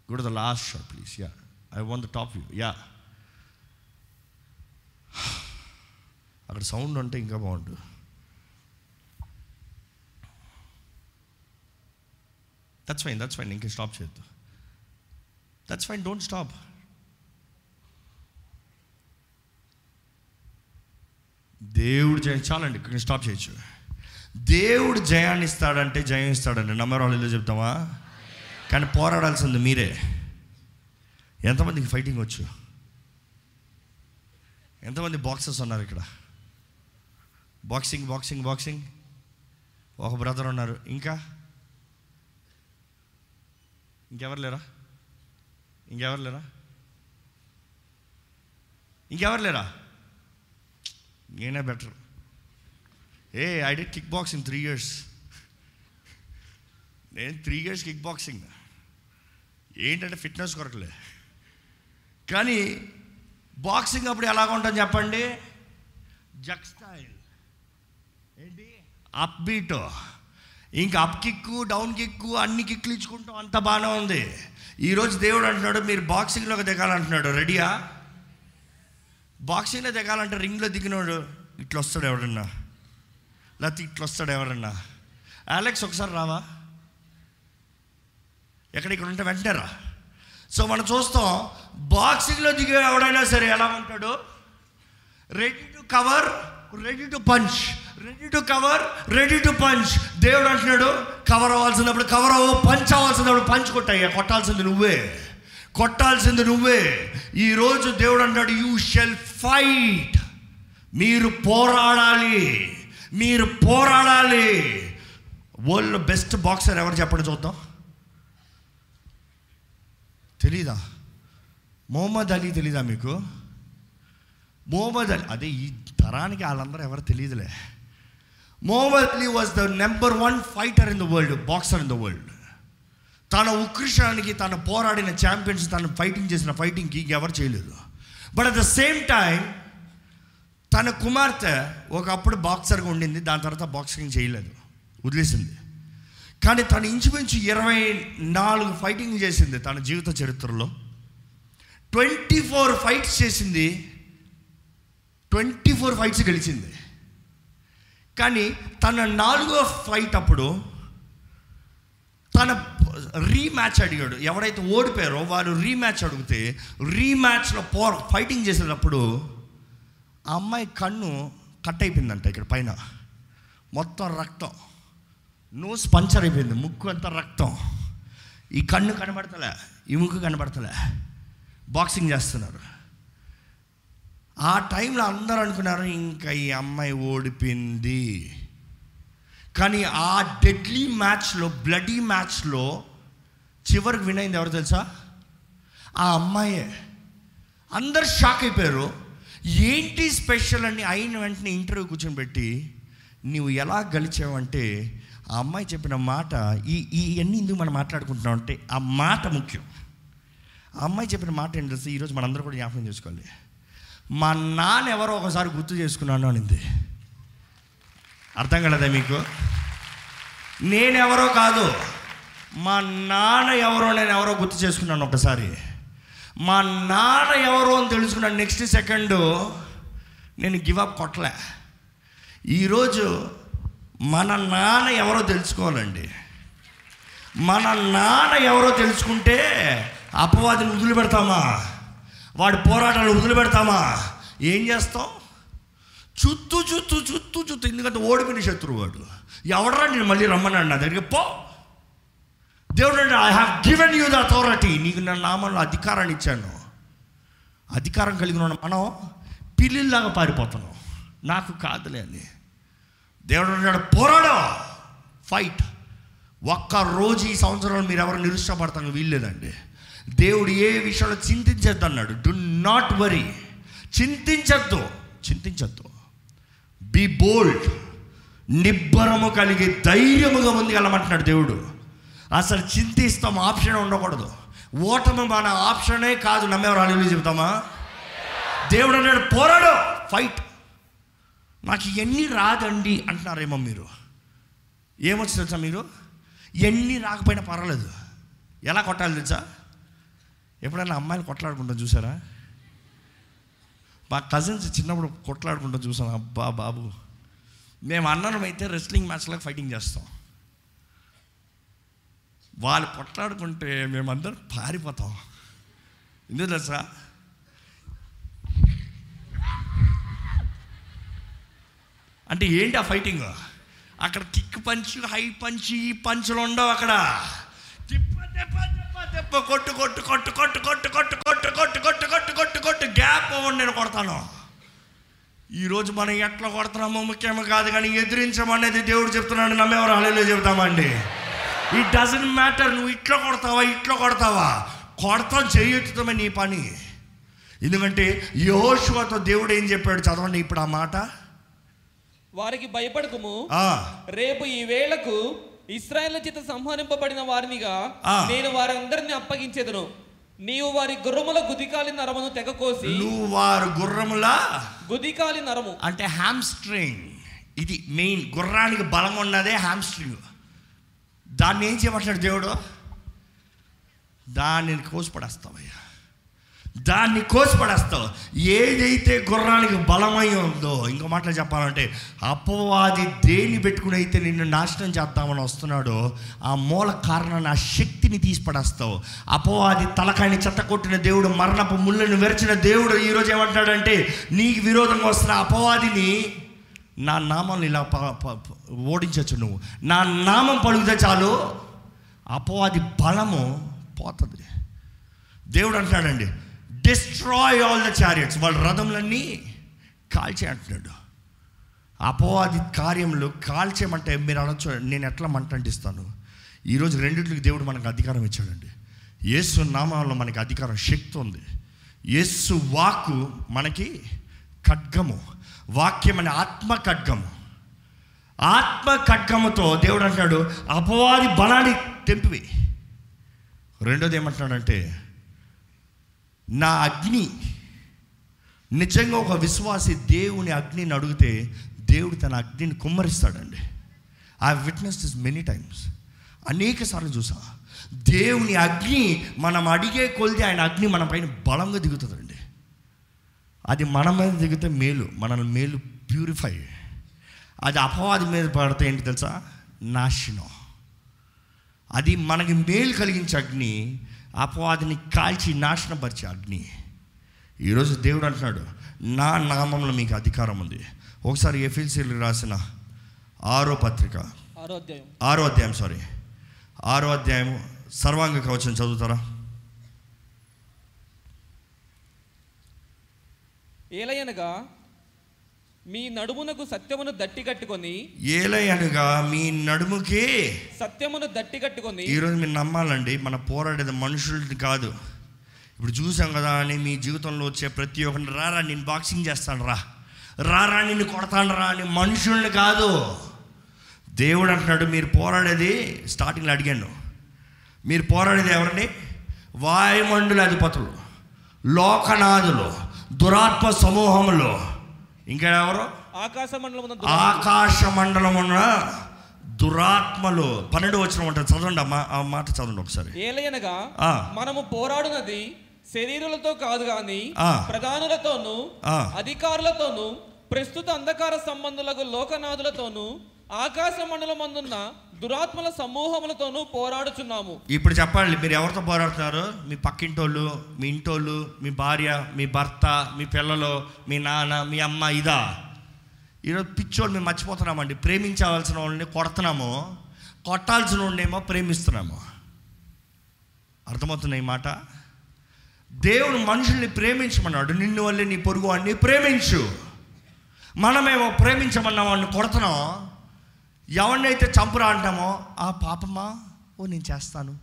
go to the last shot please ya I want the top view ya అక్కడ సౌండ్ అంటే ఇంకా బాగుంటుంది దట్స్ ఫైన్ దట్స్ ఫైన్ ఇంకా స్టాప్ చేయొద్దు దట్స్ ఫైన్ డోంట్ స్టాప్ దేవుడు జయం చాలండి ఇక్కడ స్టాప్ చేయొచ్చు. దేవుడు జయాన్ని ఇస్తాడంటే జయం ఇస్తాడండి నమ్మరాళ్ళు చెప్తామా? కానీ పోరాడాల్సింది మీరే. ఎంతమందికి ఫైటింగ్ వచ్చు? ఎంతమంది బాక్సర్స్ ఉన్నారు ఇక్కడ? బాక్సింగ్ బాక్సింగ్ బాక్సింగ్ ఒక బ్రదర్ ఉన్నారు. ఇంకా? ఇంకెవరు లేరా? ఇంకెవరు లేరా? ఇంకెవరు లేరా? నేనే better A I did kickboxing three years నేను త్రీ ఇయర్స్ కిక్ బాక్సింగ్ ఏంటంటే ఫిట్నెస్ కొరకలే. కానీ బాక్సింగ్ అప్పుడు ఎలాగ ఉంటుంది చెప్పండి? జక్స్టైల్ ఏంటి? అప్ బీట్ ఇంకా అప్ కిక్కు డౌన్ కిక్కు అన్ని కిక్లు ఇచ్చుకుంటాం. అంత బాగానే ఉంది. ఈరోజు దేవుడు అంటున్నాడు మీరు బాక్సింగ్లోకి దిగాలంటున్నాడు. రెడీయా బాక్సింగ్లో దిగాలంటే రింగ్లో దిగినోడు ఇట్లా వస్తాడు ఎవడన్నా? లేకపోతే ఇట్లా వస్తాడు ఎవరన్నా అలెక్స్ ఒకసారి రావా? ఎక్కడ ఇక్కడ ఉంటే వెంటనే రా. సో మనం చూస్తాం బాక్సింగ్లో దిగే ఎవడైనా సరే ఎలా ఉంటాడు? Ready to cover ready to punch ready to cover ready to punch దేవుడు అంటున్నాడు కవర్ అవ్వాల్సినప్పుడు కవర్ అవ్వు పంచ్ అవ్వాల్సినప్పుడు పంచ్ కొట్టాయి కొట్టాల్సింది నువ్వే. కొట్టాల్సింది నువ్వే. ఈరోజు దేవుడు అంటాడు యూ షెల్ ఫైట్. మీరు పోరాడాలి. మీరు పోరాడాలి. వరల్డ్ బెస్ట్ బాక్సర్ ఎవరు చెప్పండి చూద్దాం. తెలీదా? మొహమ్మద్ అలీ తెలీదా మీకు? మొహమ్మద్ అలీ అదే ఈ తరానికి వాళ్ళందరూ ఎవరు తెలియదులే Muhammad Ali was the number one fighter in the world boxer in the world తన ఉత్కృష్టానికి తను పోరాడిన ఛాంపియన్స్ తను ఫైటింగ్ చేసిన ఫైటింగ్కి ఎవరు చేయలేదు. But at the same time తన కుమార్తె ఒకప్పుడు బాక్సర్గా ఉండింది. దాని తర్వాత బాక్సింగ్ చేయలేదు. వదిలేసింది. కానీ తను ఇంచుమించు ఇరవై నాలుగు ఫైటింగ్ చేసింది తన జీవిత చరిత్రలో. ట్వంటీ ఫోర్ ఫైట్స్ చేసింది. ట్వంటీ ఫోర్ ఫైట్స్ గెలిచింది. కానీ తన నాలుగో ఫైట్ అప్పుడు తన రీమ్యాచ్ అడిగాడు. ఎవరైతే ఓడిపోయారో వారు రీమ్యాచ్ అడిగితే రీమ్యాచ్లో పో ఫైటింగ్ చేసేటప్పుడు ఆ అమ్మాయి కన్ను కట్ అయిపోయిందంట ఇక్కడ పైన. మొత్తం రక్తం. నోస్ పంచర్ అయిపోయింది ముక్కు అంతా రక్తం. ఈ కన్ను కనబడతలే ఈ ముక్కు కనబడతలే. బాక్సింగ్ చేస్తున్నారు. ఆ టైంలో అందరూ అనుకున్నారు ఇంకా ఈ అమ్మాయి ఓడిపోయింది. కానీ ఆ డెడ్లీ మ్యాచ్లో బ్లడీ మ్యాచ్లో చివరికి వినైంది ఎవరు తెలుసా? ఆ అమ్మాయే. అందరు షాక్ అయిపోయారు. ఏంటి స్పెషల్ అని అయిన వెంటనే ఇంటర్వ్యూ కూర్చొని పెట్టి నువ్వు ఎలా గలిచావంటే ఆ అమ్మాయి చెప్పిన మాట ఈ ఇవన్నీ ఎందుకు మనం మాట్లాడుకుంటున్నాం అంటే ఆ మాట ముఖ్యం. ఆ అమ్మాయి చెప్పిన మాట ఏంటి తెలుసు? ఈరోజు మనందరూ కూడా జ్ఞాపకం చేసుకోవాలి. మా నాన్న ఎవరో ఒకసారి గుర్తు చేసుకున్నాను అనింది. అర్థం కలదా మీకు? నేనెవరో కాదు. మా నాన్న ఎవరో నేను ఎవరో గుర్తు చేసుకున్నాను ఒకసారి. మా నాన్న ఎవరో అని తెలుసుకున్నాను. నెక్స్ట్ సెకండ్ నేను గివ్ అప్ కొట్టలే. ఈరోజు మన నాన్న ఎవరో తెలుసుకోవాలండి. మన నాన్న ఎవరో తెలుసుకుంటే అపవాదిని వదిలిపెడతామా వాడి పోరాటాలు వదిలిపెడతామా ఏం చేస్తాం? చుట్టూ చుట్టూ చుట్టూ చుట్టూ ఎందుకంటే ఓడిపోయిన శత్రువు వాడు. ఎవడరా నేను మళ్ళీ రమ్మన్నాడు నా దగ్గరికి? పో. దేవుడు I have given you the authority నీకు నా నామంలో అధికారాన్ని ఇచ్చాను. అధికారం కలిగిన మనం పిల్లిలాగా పారిపోతున్నాం. నాకు కాదులే అని. దేవుడు అన్నాడు పోరాడు. ఫైట్ ఒక్క రోజు ఈ సంవత్సరంలో మీరు ఎవరు నిరుష్టపడతాను వీల్లేదండి దేవుడు ఏ విషయంలో చింతించద్దు అన్నాడు. డు నాట్ వరీ చింతించద్దు. చింతించద్దు. బీ బోల్డ్ నిబ్బరము కలిగి ధైర్యముగా ముందుకెళ్ళమంటున్నాడు దేవుడు. అసలు చింతిస్తాం ఆప్షన్ ఉండకూడదు. ఓటమి మన ఆప్షనే కాదు నమ్మేవారు అడుగులు చెబుతామా? దేవుడు అన్నాడు పోరాడు ఫైట్. నాకు ఎన్ని రాదండి అంటున్నారేమో మీరు. ఏమొచ్చు తెలుసా మీరు? ఎన్ని రాకపోయినా పర్వాలేదు. ఎలా కొట్టాలి తెలుసా? ఎప్పుడైనా అమ్మాయిలు కొట్లాడుకుంటాం చూసారా? మా కజిన్స్ చిన్నప్పుడు కొట్లాడుకుంటాం చూసాం అబ్బా బాబు. మేము అన్ననం అయితే రెస్లింగ్ మ్యాచ్లకు ఫైటింగ్ చేస్తాం. వాళ్ళు కొట్లాడుకుంటే మేమందరం పారిపోతాం ఎందుకు తెలుసా అంటే ఏంటి ఆ ఫైటింగ్ అక్కడ కిక్ పంచ్ హై పంచ్ ఈ పంచులు ఉండవు అక్కడ తిప్ప తిప్ప తిప్ప తిప్ప కొట్టు కొట్టు కొట్టు కొట్టు కొట్టు కొట్టు కొట్టు కొట్టు కొట్టు కొట్టు కొట్టు కొట్టు గ్యాప్ అవ్వండి నేను కొడతాను ఈరోజు మనం ఎట్లా కొడుతున్నామో ముఖ్యమో కాదు కానీ ఎదిరించమనేది దేవుడు చెప్తున్నాడు నమ్మేవారు హళలో చెబుతామండి ఇట్ డజంట్ మ్యాటర్ నువ్వు ఇట్లా కొడతావా ఇట్లా కొడతావా? కొడతాం చేయొచ్చుతామే నీ పని. ఎందుకంటే యహోషువతో దేవుడు ఏం చెప్పాడు చదవండి ఇప్పుడు ఆ మాట? వారికి భయపడకుము. రేపు ఈ వేళకు ఇస్రాయేల్ చేత సంహరింపబడిన వారినిగా. నేను వారందరిని అప్పగించేదను. నీవు వారి గుర్రముల గుదికాలి నరమును తెగకోసి నువ్వు వారు గుర్రములా గుదికాలి నరము. అంటే హ్యామ్స్ట్రింగ్ ఇది మెయిన్ గుర్రానికి బలం ఉన్నదే హ్యామ్స్ట్రింగ్ దాన్ని ఏం చేయమంటాడు దేవుడు? దాన్ని కోసిపడేస్తావయ్యా. దాన్ని కోసిపడేస్తావు. ఏదైతే గుర్రానికి బలమై ఉందో ఇంకో మాటలు చెప్పాలంటే అపవాది దేన్ని పెట్టుకుని అయితే నిన్ను నాశనం చేద్దామని వస్తున్నాడో ఆ మూల కారణాన్ని ఆ శక్తిని తీసిపడేస్తావు. అపవాది తలకాయని చెత్త కొట్టిన దేవుడు మరణపు ముళ్ళను వెరచిన దేవుడు ఈరోజు ఏమంటాడంటే నీకు విరోధంగా వస్తున్న అపవాదిని నా నామాన్ని ఇలా ప- ప- ఓడించచ్చు నువ్వు నా నామం పలుకుతే చాలు. అపవాది బలము పోతుంది. దేవుడు అంటున్నాడండి డిస్ట్రాయ్ ఆల్ ద చారియట్స్ వాళ్ళ రథములన్నీ కాల్చే అంటున్నాడు. అపవాది కార్యములు కాల్చేయమంటే మీరు అనొచ్చు నేను ఎట్లా మంటంటిస్తాను ఈరోజు రెండింటికి దేవుడు మనకు అధికారం ఇచ్చాడండి. యేసు నామంలో మనకి అధికారం శక్తి ఉంది. యేసు వాక్కు మనకి ఖడ్గము. వాక్యం అనే ఆత్మ ఖడ్గము ఆత్మ ఖడ్గముతో దేవుడు అంటున్నాడు అపవాది బలాన్ని తెంపివి. రెండోది ఏమంటున్నాడంటే నా అగ్ని నిజంగా ఒక విశ్వాసి దేవుని అగ్నిని అడిగితే దేవుడు తన అగ్నిని కుమ్మరిస్తాడండి. I witness this many times అనేక సార్లు చూసా. దేవుని అగ్ని మనం అడిగే కొలిది ఆయన అగ్ని మన పైన బలంగా దిగుతుంది అది మన మీద దిగితే మేలు మనల్ని మేలు ప్యూరిఫై అది అపవాది మీద పడితే ఏంటి తెలుసా? నాశనం. అది మనకి మేలు కలిగించే అగ్ని అపవాదిని కాల్చి నాశనపరిచే అగ్ని. ఈరోజు దేవుడు అంటున్నాడు నా నామంలో మీకు అధికారం ఉంది. ఒకసారి ఎఫ్ఎల్సీలు రాసిన ఆరో పత్రిక. ఆరో అధ్యాయం. ఆరో అధ్యాయం సారీ ఆరో అధ్యాయం సర్వాంగ కవచం చదువుతారా? ఏలయనగా మీ నడుమునకు సత్యమును దట్టి కట్టుకొని ఏలయనగా మీ నడుముకి సత్యమును దట్టి కట్టుకొని ఈరోజు మీరు నమ్మాలండి మన పోరాడేది మనుషులది కాదు. ఇప్పుడు చూసాం కదా అని మీ జీవితంలో వచ్చే ప్రతి ఒక్కరిని రారా నేను బాక్సింగ్ చేస్తాను రా. రారా నిన్ను కొడతాను రా అని మనుషుల్ని కాదు. దేవుడు అంటున్నాడు మీరు పోరాడేది స్టార్టింగ్లో అడిగాను. మీరు పోరాడేది ఎవరిని వాయుమండుల అధిపతులు లోకనాథులు దురాత్మ సమూహములు ఇంకా ఎవరు ఆకాశ మండలం ఆకాశ మండలమున దురాత్మలు పన్నెండు వచ్చిన ఉంటుంది చదవండి ఆ మాట చదవండి ఒకసారి ఏలయనగా. మనము పోరాడునది శరీరులతో కాదు గాని ఆ. ప్రధానులతోనూ. అధికారులతోనూ ప్రస్తుత అంధకార సంబంధులకు లోకనాథులతోనూ ఆకాశ మండలమందున్న దురాత్మల సమూహములతోనూ పోరాడుచున్నాము. ఇప్పుడు చెప్పండి మీరు ఎవరితో పోరాడుతున్నారు? మీ పక్కింటోళ్ళు మీ ఇంటోళ్ళు మీ భార్య మీ భర్త మీ పిల్లలు మీ నాన్న మీ అమ్మ ఇదా? ఈరోజు పిచ్చోళ్ళు మేము మర్చిపోతున్నామండి. ప్రేమించవలసిన వాళ్ళని కొడుతున్నాము. కొట్టాల్సిన వాళ్ళేమో ప్రేమిస్తున్నాము. అర్థమవుతున్నాయి ఈ మాట? దేవుడు మనుషుల్ని ప్రేమించమన్నాడు. నిన్ను వల్లే నీ పొరుగు వాడిని ప్రేమించు. మనమేమో ప్రేమించమన్న వాడిని కొడుతున్నాం. ఎవరినైతే చంపురా అంటామో ఆ పాపమా? ఓ నేను చేస్తాను.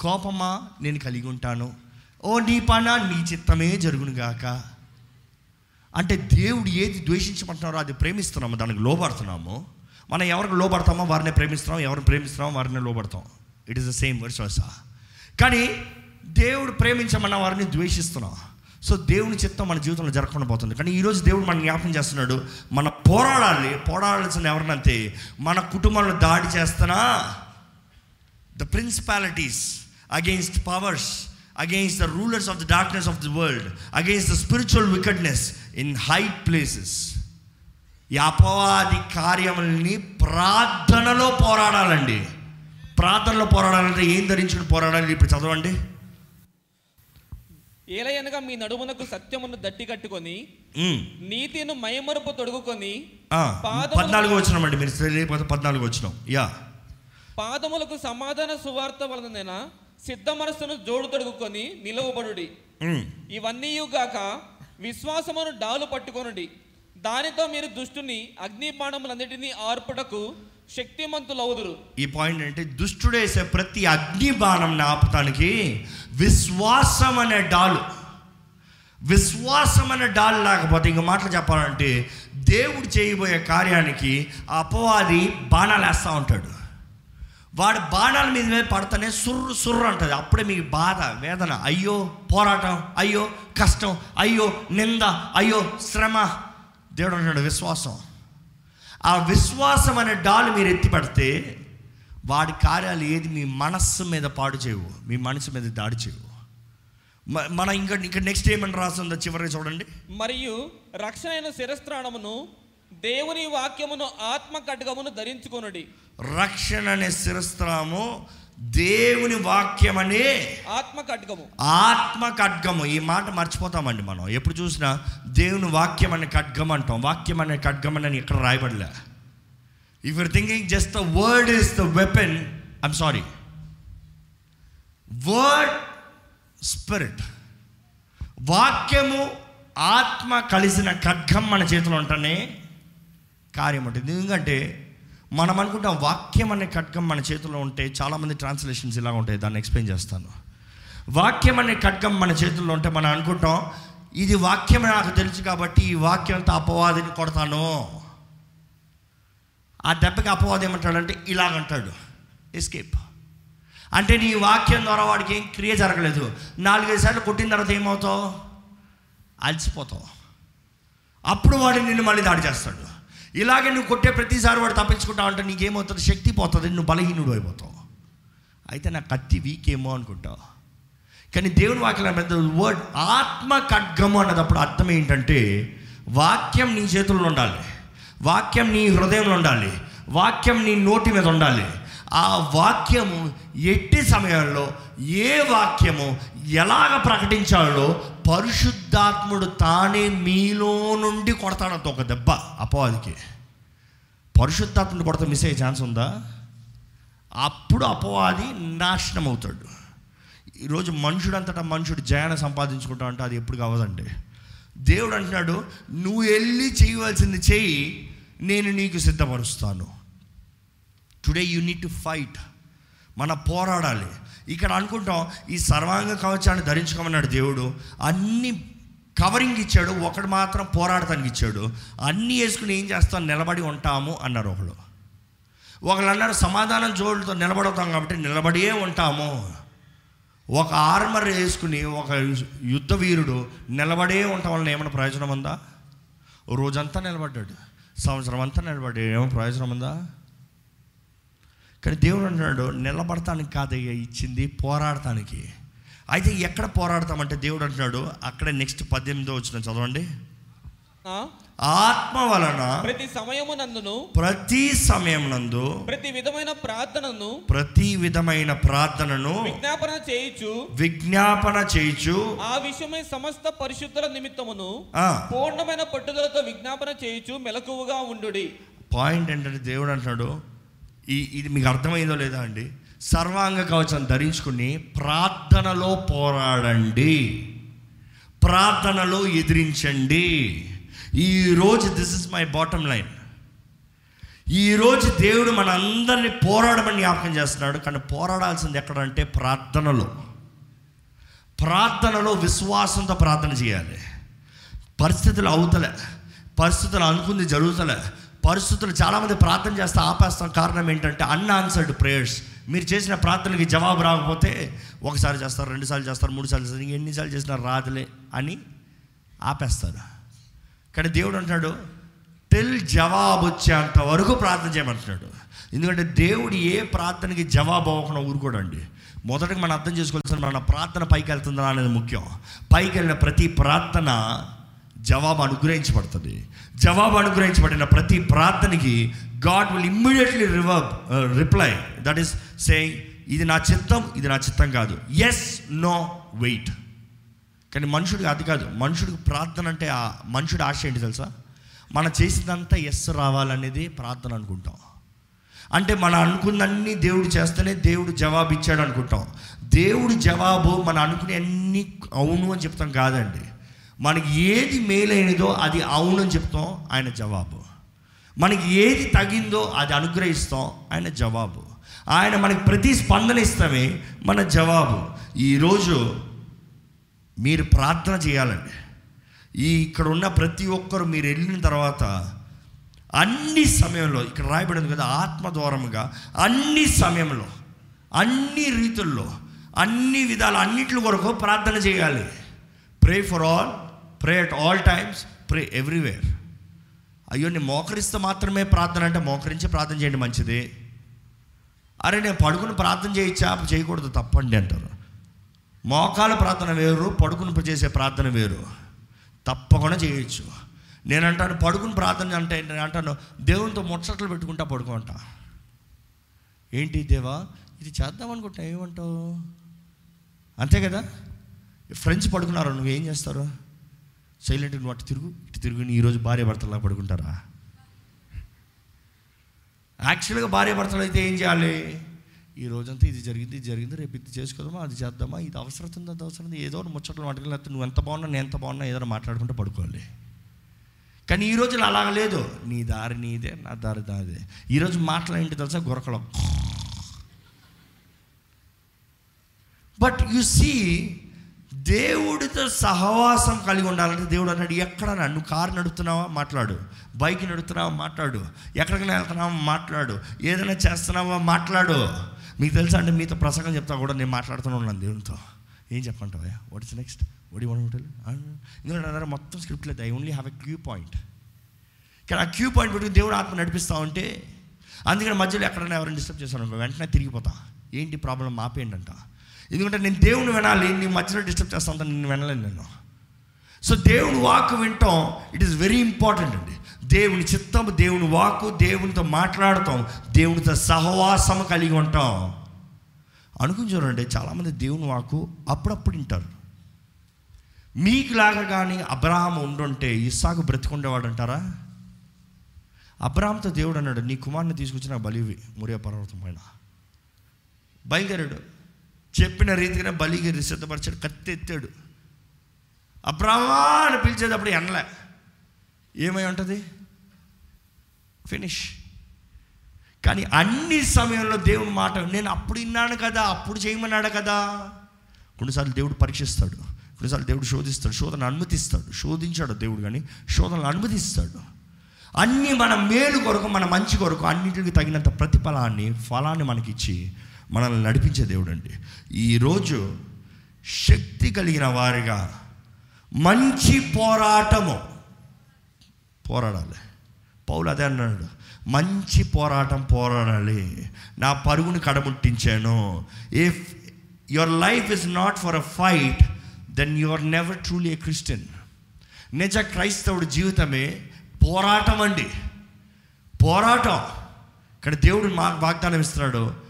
కోపమా? నేను కలిగి ఉంటాను. ఓ నీ పన? నీ చిత్తమే జరుగును గాక. అంటే దేవుడు ఏది ద్వేషించమంటున్నారో అది ప్రేమిస్తున్నాము దానికి లోబడుతున్నాము. మనం ఎవరికి లోబడతామో వారిని ప్రేమిస్తున్నాం ఎవరిని ప్రేమిస్తున్నామో వారిని లోబడతాం. It is the same verse కానీ దేవుడు ప్రేమించమన్న వారిని ద్వేషిస్తున్నాం. సో దేవుని చిత్తం మన జీవితంలో జరగకుండా పోతుంది. కానీ ఈరోజు దేవుడు మన జ్ఞాపకం చేస్తున్నాడు మన పోరాడాలి. పోరాడాల్సిన ఎవరినంతే మన కుటుంబంలో దాడి చేస్తున్నా the principalities against powers against the rulers of the darkness of the world against the spiritual wickedness in high places ఈ అపవాది కార్యముల్ని ప్రార్థనలో పోరాడాలండి. ప్రార్థనలో పోరాడాలంటే ఏం ధరించుకుని పోరాడాలి? ఇప్పుడు చదవండి. ఏలయనగా మీ నడుమునకు సత్యమును దట్టి కట్టుకొని. నీతిను మైమరుపు తొడుగుకొని పద్నాలుగు వచ్చినాం అండి మీరు పద్నాలుగు వచ్చినాం యా పాదములకు సమాధాన సువార్త వలన సిద్ధ మనస్సును జోడు తొడుగుకొని నిలవబడుడి. ఇవన్నీ గాక విశ్వాసమును డాలు పట్టుకొనుడి దానితో మీరు దుష్టుని అగ్ని బాణములన్నిటినీ శక్తిమంతులు అవుదురు ఈ పాయింట్ అంటే దుష్టుడు వేసే ప్రతి అగ్ని బాణం ఆపటానికి విశ్వాసం అనే డాలు. విశ్వాసం అనే డాలు లేకపోతే ఇంక మాటలు చెప్పాలంటే దేవుడు చేయబోయే కార్యానికి ఆ అపవాది బాణాలు వేస్తూ ఉంటాడు. వాడు బాణాల మీద మీద పడతానే సుర్రు సుర్రు అంటుంది. అప్పుడే మీకు బాధ వేదన అయ్యో పోరాటం అయ్యో కష్టం అయ్యో నింద అయ్యో శ్రమ. దేవుడు అంటాడు విశ్వాసం. ఆ విశ్వాసం అనే డాలు మీరు ఎత్తి పడితే వాడి కార్యాలు ఏది మీ మనస్సు మీద పాడు చేయవు మీ మనసు మీద దాడి చేయవు. మన ఇంకా ఇక్కడ నెక్స్ట్ ఏమని రాస్తుందో చివరికి చూడండి. మరియు రక్షణ అయిన శిరస్త్రాణమును దేవుని వాక్యమును ఆత్మ ఖడ్గమును ధరించుకొనుడి. రక్షణ అనే శిరస్త్రాము దేవుని వాక్యం అనే ఆత్మ ఖడ్గము ఆత్మ ఖడ్గము ఈ మాట మర్చిపోతామండి మనం. ఎప్పుడు చూసినా దేవుని వాక్యం అనే ఖడ్గం అంటాం. వాక్యం అనే ఖడ్గం అని ఇక్కడ రాయబడలే. If you're thinking just the word is the weapon I'm sorry word spirit వాక్యము ఆత్మ కలిసిన ఖడ్గం మన చేతిలో ఉంటేనే కార్యం ఉంటుంది. ఎందుకంటే మనం అనుకుంటాం వాక్యం అనే ఖడ్గం మన చేతిలో ఉంటే చాలామంది ట్రాన్స్లేషన్స్ ఇలా ఉంటాయి. దాన్ని ఎక్స్ప్లెయిన్ చేస్తాను. వాక్యం అనే ఖడ్గం మన చేతుల్లో ఉంటే మనం అనుకుంటాం ఇది వాక్యం నాకు తెలుసు కాబట్టి ఈ వాక్యంతో అపవాదిని కొడతాను. ఆ దెబ్బకి అపవాదం ఏమంటాడంటే ఇలాగంటాడు. ఎస్కేప్ అంటే నీ వాక్యం ద్వారా వాడికి ఏం క్రియ జరగలేదు. నాలుగైదు సార్లు కొట్టిన తర్వాత ఏమవుతావు? అలసిపోతావు. అప్పుడు వాడు నిన్ను మళ్ళీ దాడి చేస్తాడు. ఇలాగే నువ్వు కొట్టే ప్రతిసారి వాడు తప్పించుకుంటావు అంటే నీకేమవుతుంది? శక్తి పోతుంది నువ్వు బలహీనుడు అయిపోతావు. అయితే నా కత్తి వీక్ ఏమో అనుకుంటావు కానీ దేవుని వాక్యం పెద్ద వర్డ్ ఆత్మ ఖడ్గము అన్నదప్పుడు అర్థం ఏంటంటే వాక్యం నీ చేతుల్లో ఉండాలి. వాక్యం నీ హృదయంలో ఉండాలి. వాక్యం నీ నోటి మీద ఉండాలి. ఆ వాక్యము ఎట్టి సమయంలో ఏ వాక్యము ఎలాగ ప్రకటించాలో పరిశుద్ధాత్ముడు తానే మీలో నుండి కొడతాడంత ఒక దెబ్బ అపవాదికి. పరిశుద్ధాత్ముడు కొడతా మిస్ అయ్యే ఛాన్స్ ఉందా? అప్పుడు అపవాది నాశనం అవుతాడు ఈరోజు మనుషుడంతటా మనుషుడు జయాన్ని సంపాదించుకుంటా అంటే అది ఎప్పుడు కావదండి. దేవుడు అంటున్నాడు నువ్వు వెళ్ళి చేయవలసింది చేయి నేను నీకు సిద్ధపరుస్తాను. Today you need to fight మన పోరాడాలి. ఇక్కడ అనుకుంటాం ఈ సర్వాంగ కవచాన్ని ధరించుకోమన్నాడు దేవుడు. అన్ని కవరింగ్ ఇచ్చాడు ఒకడు మాత్రం పోరాడటానికి ఇచ్చాడు. అన్నీ వేసుకుని ఏం చేస్తాం? నిలబడి ఉంటాము అన్నారు ఒకళ్ళు ఒకళ్ళు అన్నారు సమాధానం జోడుతో నిలబడతాం కాబట్టి నిలబడే ఉంటాము. ఒక ఆర్మర్ వేసుకుని ఒక యుద్ధ వీరుడు నిలబడే ఉండటం వలన ఏమైనా ప్రయోజనం ఉందా? రోజంతా నిలబడ్డాడు. సంవత్సరం అంతా నిలబడ్డాడు ఏమైనా ప్రయోజనం ఉందా? కానీ దేవుడు అంటున్నాడు నిలబడటానికి కాదయ్యా ఇచ్చింది పోరాడటానికి. అయితే ఎక్కడ పోరాడతామంటే దేవుడు అంటున్నాడు అక్కడ నెక్స్ట్ పద్దెనిమిదో వచ్చిన చదవండి. ఆత్మ వలన ప్రతి సమయము నందును ప్రతి సమయం నందు ప్రతి విధమైన ప్రార్థనను ప్రతి విధమైన ప్రార్థనను విజ్ఞాపన చేయుచు విజ్ఞాపన చేయుచు. ఆ విషయమై సమస్త పరిశుద్ధుల నిమిత్తమును పూర్ణమైన పట్టుదలతో విజ్ఞాపన చేయుచు మెలకువగా ఉండుడి. పాయింట్ ఏంటంటే దేవుడు అంటున్నాడు ఈ ఇది మీకు అర్థమైందో లేదా అండి? సర్వాంగ కవచం ధరించుకుని ప్రార్థనలో పోరాడండి. ప్రార్థనలో ఎదిరించండి. ఈరోజు this is my bottom line ఈరోజు దేవుడు మన అందరినీ పోరాడమని జ్ఞాపకం చేస్తున్నాడు. కానీ పోరాడాల్సింది ఎక్కడంటే ప్రార్థనలో. ప్రార్థనలో విశ్వాసంతో ప్రార్థన చేయాలి. పరిస్థితులు అవుతలే పరిస్థితులు అనుకుంది జరుగుతలే. పరిస్థితులు చాలామంది ప్రార్థన చేస్తే ఆపేస్తాం. కారణం ఏంటంటే అన్ఆన్సర్డ్ ప్రేయర్స్ మీరు చేసిన ప్రార్థనకి జవాబు రాకపోతే ఒకసారి చేస్తారు రెండుసార్లు చేస్తారు మూడు సార్లు చేస్తారు ఎన్నిసార్లు చేసినా రాదులే అని ఆపేస్తారు. కానీ దేవుడు అంటాడు టిల్ జవాబు వచ్చేంత వరకు ప్రార్థన చేయమంటున్నాడు. ఎందుకంటే దేవుడు ఏ ప్రార్థనకి జవాబు అవ్వకుండా ఊరుకోడండి. మొదటగా మనం అర్థం చేసుకోవాల్సిన మన ప్రార్థన పైకి వెళ్తుందా అనేది ముఖ్యం. పైకి వెళ్ళిన ప్రతి ప్రార్థన జవాబు అనుగ్రహించబడుతుంది. జవాబు అనుగ్రహించబడిన ప్రతి ప్రార్థనకి God will immediately reverb reply. That is saying ఇది నా చిత్తం ఇది నా చిత్తం కాదు. ఎస్ నో వెయిట్ కానీ మనుషుడికి అది కాదు. మనుషుడికి ప్రార్థన అంటే ఆ మనుషుడి ఆశ ఏంటి తెలుసా? మన చేసిందంతా ఎస్ రావాలనేది ప్రార్థన అనుకుంటాం. అంటే మనం అనుకున్నన్ని దేవుడు చేస్తేనే దేవుడు జవాబు ఇచ్చాడు అనుకుంటాం. దేవుడు జవాబు మనం అనుకునే అన్ని అవును అని చెప్తాం కాదండి. మనకి ఏది మేలైనదో అది అవునని చెప్తాం ఆయన జవాబు. మనకి ఏది తగిందో అది అనుగ్రహిస్తాం ఆయన జవాబు. ఆయన మనకి ప్రతి స్పందన ఇస్తామే మన జవాబు. ఈరోజు మీరు ప్రార్థన చేయాలండి. ఈ ఇక్కడ ఉన్న ప్రతి ఒక్కరు మీరు వెళ్ళిన తర్వాత అన్ని సమయంలో ఇక్కడ రాయబడింది కదా ఆత్మ ద్వారముగా అన్ని సమయంలో అన్ని రీతుల్లో అన్ని విధాలు అన్నింటి కొరకు ప్రార్థన చేయాలి. Pray for all pray at all times pray everywhere అయ్యో నేను మోకరిస్తే మాత్రమే ప్రార్థన అంటే మోకరించి ప్రార్థన చేయండి మంచిది. అరే నేను పడుకుని ప్రార్థన చేయొచ్చా? చేయకూడదు తప్పండి అంటారు. మోకాల ప్రార్థన వేరు పడుకుని చేసే ప్రార్థన వేరు. తప్పకుండా చేయొచ్చు. నేను అంటాను పడుకుని ప్రార్థన అంటే నేను అంటాను దేవునితో ముచ్చట్లు పెట్టుకుంటా పడుకుంటా ఏంటి దేవా ఇది చేద్దాం అనుకుంటా ఏమంటావు? అంతే కదా? ఫ్రెండ్స్ పడుకున్నారు ఏం చేస్తారు? సైలెంట్ నువ్వు అటు తిరుగు? ఇటు తిరుగు నీ ఈరోజు భార్య భర్తలా పడుకుంటారా? యాక్చువల్గా భార్య భర్తలు అయితే ఏం చేయాలి? ఈ రోజంతా ఇది జరిగింది ఇది జరిగింది రేపు ఇది చేసుకోదామా అది చేద్దామా ఇది అవసరం ఉంది అది అవసరం ఉంది ఏదో ఒకటి ముచ్చట్లు మాట్లాడలేదు నువ్వు ఎంత బాగున్నా నేను ఎంత బాగున్నా ఏదైనా మాట్లాడుకుంటూ పడుకోవాలి. కానీ ఈ రోజులు అలాగ లేదు. నీ దారి నీదే నా దారి నాదే. ఈరోజు మాట్లాడేంటి తెలుసా? గొరకలం బట్ యు సీ దేవుడితో సహవాసం కలిగి ఉండాలంటే దేవుడు అన్నాడు ఎక్కడ నువ్వు కారు నడుపుతున్నావా? మాట్లాడు. బైక్ నడుపుతున్నావా? మాట్లాడు. ఎక్కడికైనా వెళ్తున్నావా? మాట్లాడు. ఏదైనా చేస్తున్నావా? మాట్లాడు. మీకు తెలుసా అంటే మీతో ప్రసంగం చెప్తా కూడా నేను మాట్లాడుతూనే ఉన్నాను దేవునితో. ఏం చెప్పంటావా వాట్ ఇస్ నెక్స్ట్ వడి వన్ హోటల్ ఎందుకంటే నా మొత్తం స్క్రిప్ట్ లేదు. I only have a cue point కానీ ఆ క్యూ పాయింట్ పెట్టుకుని దేవుడు ఆత్మ నడిపిస్తా ఉంటే అందుకని మధ్యలో ఎక్కడైనా ఎవరైనా డిస్టర్బ్ చేశాను వెంటనే తిరిగిపోతా. ఏంటి ప్రాబ్లం ఆపేయండి ఎందుకంటే నేను దేవుని వినాలి నీ మధ్యలో డిస్టర్బ్ చేస్తా ఉంటాను నేను వినలేను నేను. సో దేవుని వాక్ వింటాం ఇట్ ఈస్ వెరీ ఇంపార్టెంట్ అండి. దేవుని చిత్తం దేవుని వాక్కు దేవునితో మాట్లాడతాం దేవునితో సహవాసం కలిగి ఉంటాం. అనుకుని చూడండి చాలామంది దేవుని వాకు అప్పుడప్పుడు వింటారు. మీకులాగా కానీ అబ్రహాం ఉండుంటే ఇస్సాకు బ్రతికుండేవాడు అంటారా? అబ్రహాంతో దేవుడు అన్నాడు నీ కుమారుని తీసుకొచ్చిన బలివి మురియా పర్వతం పైన. బయలుదేరాడు. చెప్పిన రీతిగానే బలిగిరి సిద్ధపరిచాడు కత్తి ఎత్తాడు అబ్రాహ్మా అని పిలిచేటప్పుడు ఎనలే. ఏమై ఉంటుంది? ఫినిష్. కానీ అన్ని సమయంలో దేవుని మాట నేను అప్పుడు విన్నాను కదా అప్పుడు చేయమన్నాడు కదా. కొన్నిసార్లు దేవుడు పరీక్షిస్తాడు కొన్నిసార్లు దేవుడు శోధిస్తాడు శోధన అనుమతిస్తాడు శోధించాడు దేవుడు కానీ శోధనలు అనుమతిస్తాడు. అన్నీ మన మేలు కొరకు మన మంచి కొరకు అన్నింటికి తగినంత ప్రతిఫలాన్ని ఫలాన్ని మనకిచ్చి మనల్ని నడిపించే దేవుడు అండి ఈరోజు శక్తి కలిగిన వారిగా మంచి పోరాటము. పోరాడాలి. పౌలు అదే అన్నాడు. మంచి పోరాటం పోరాడాలి. నా పరుగును కడముట్టించాను. If your life is not for a fight then you are never truly a Christian నిజ క్రైస్తవుడి జీవితమే పోరాటం అండి పోరాటం. ఇక్కడ దేవుడు మాకు వాగ్దానం ఇస్తున్నాడు.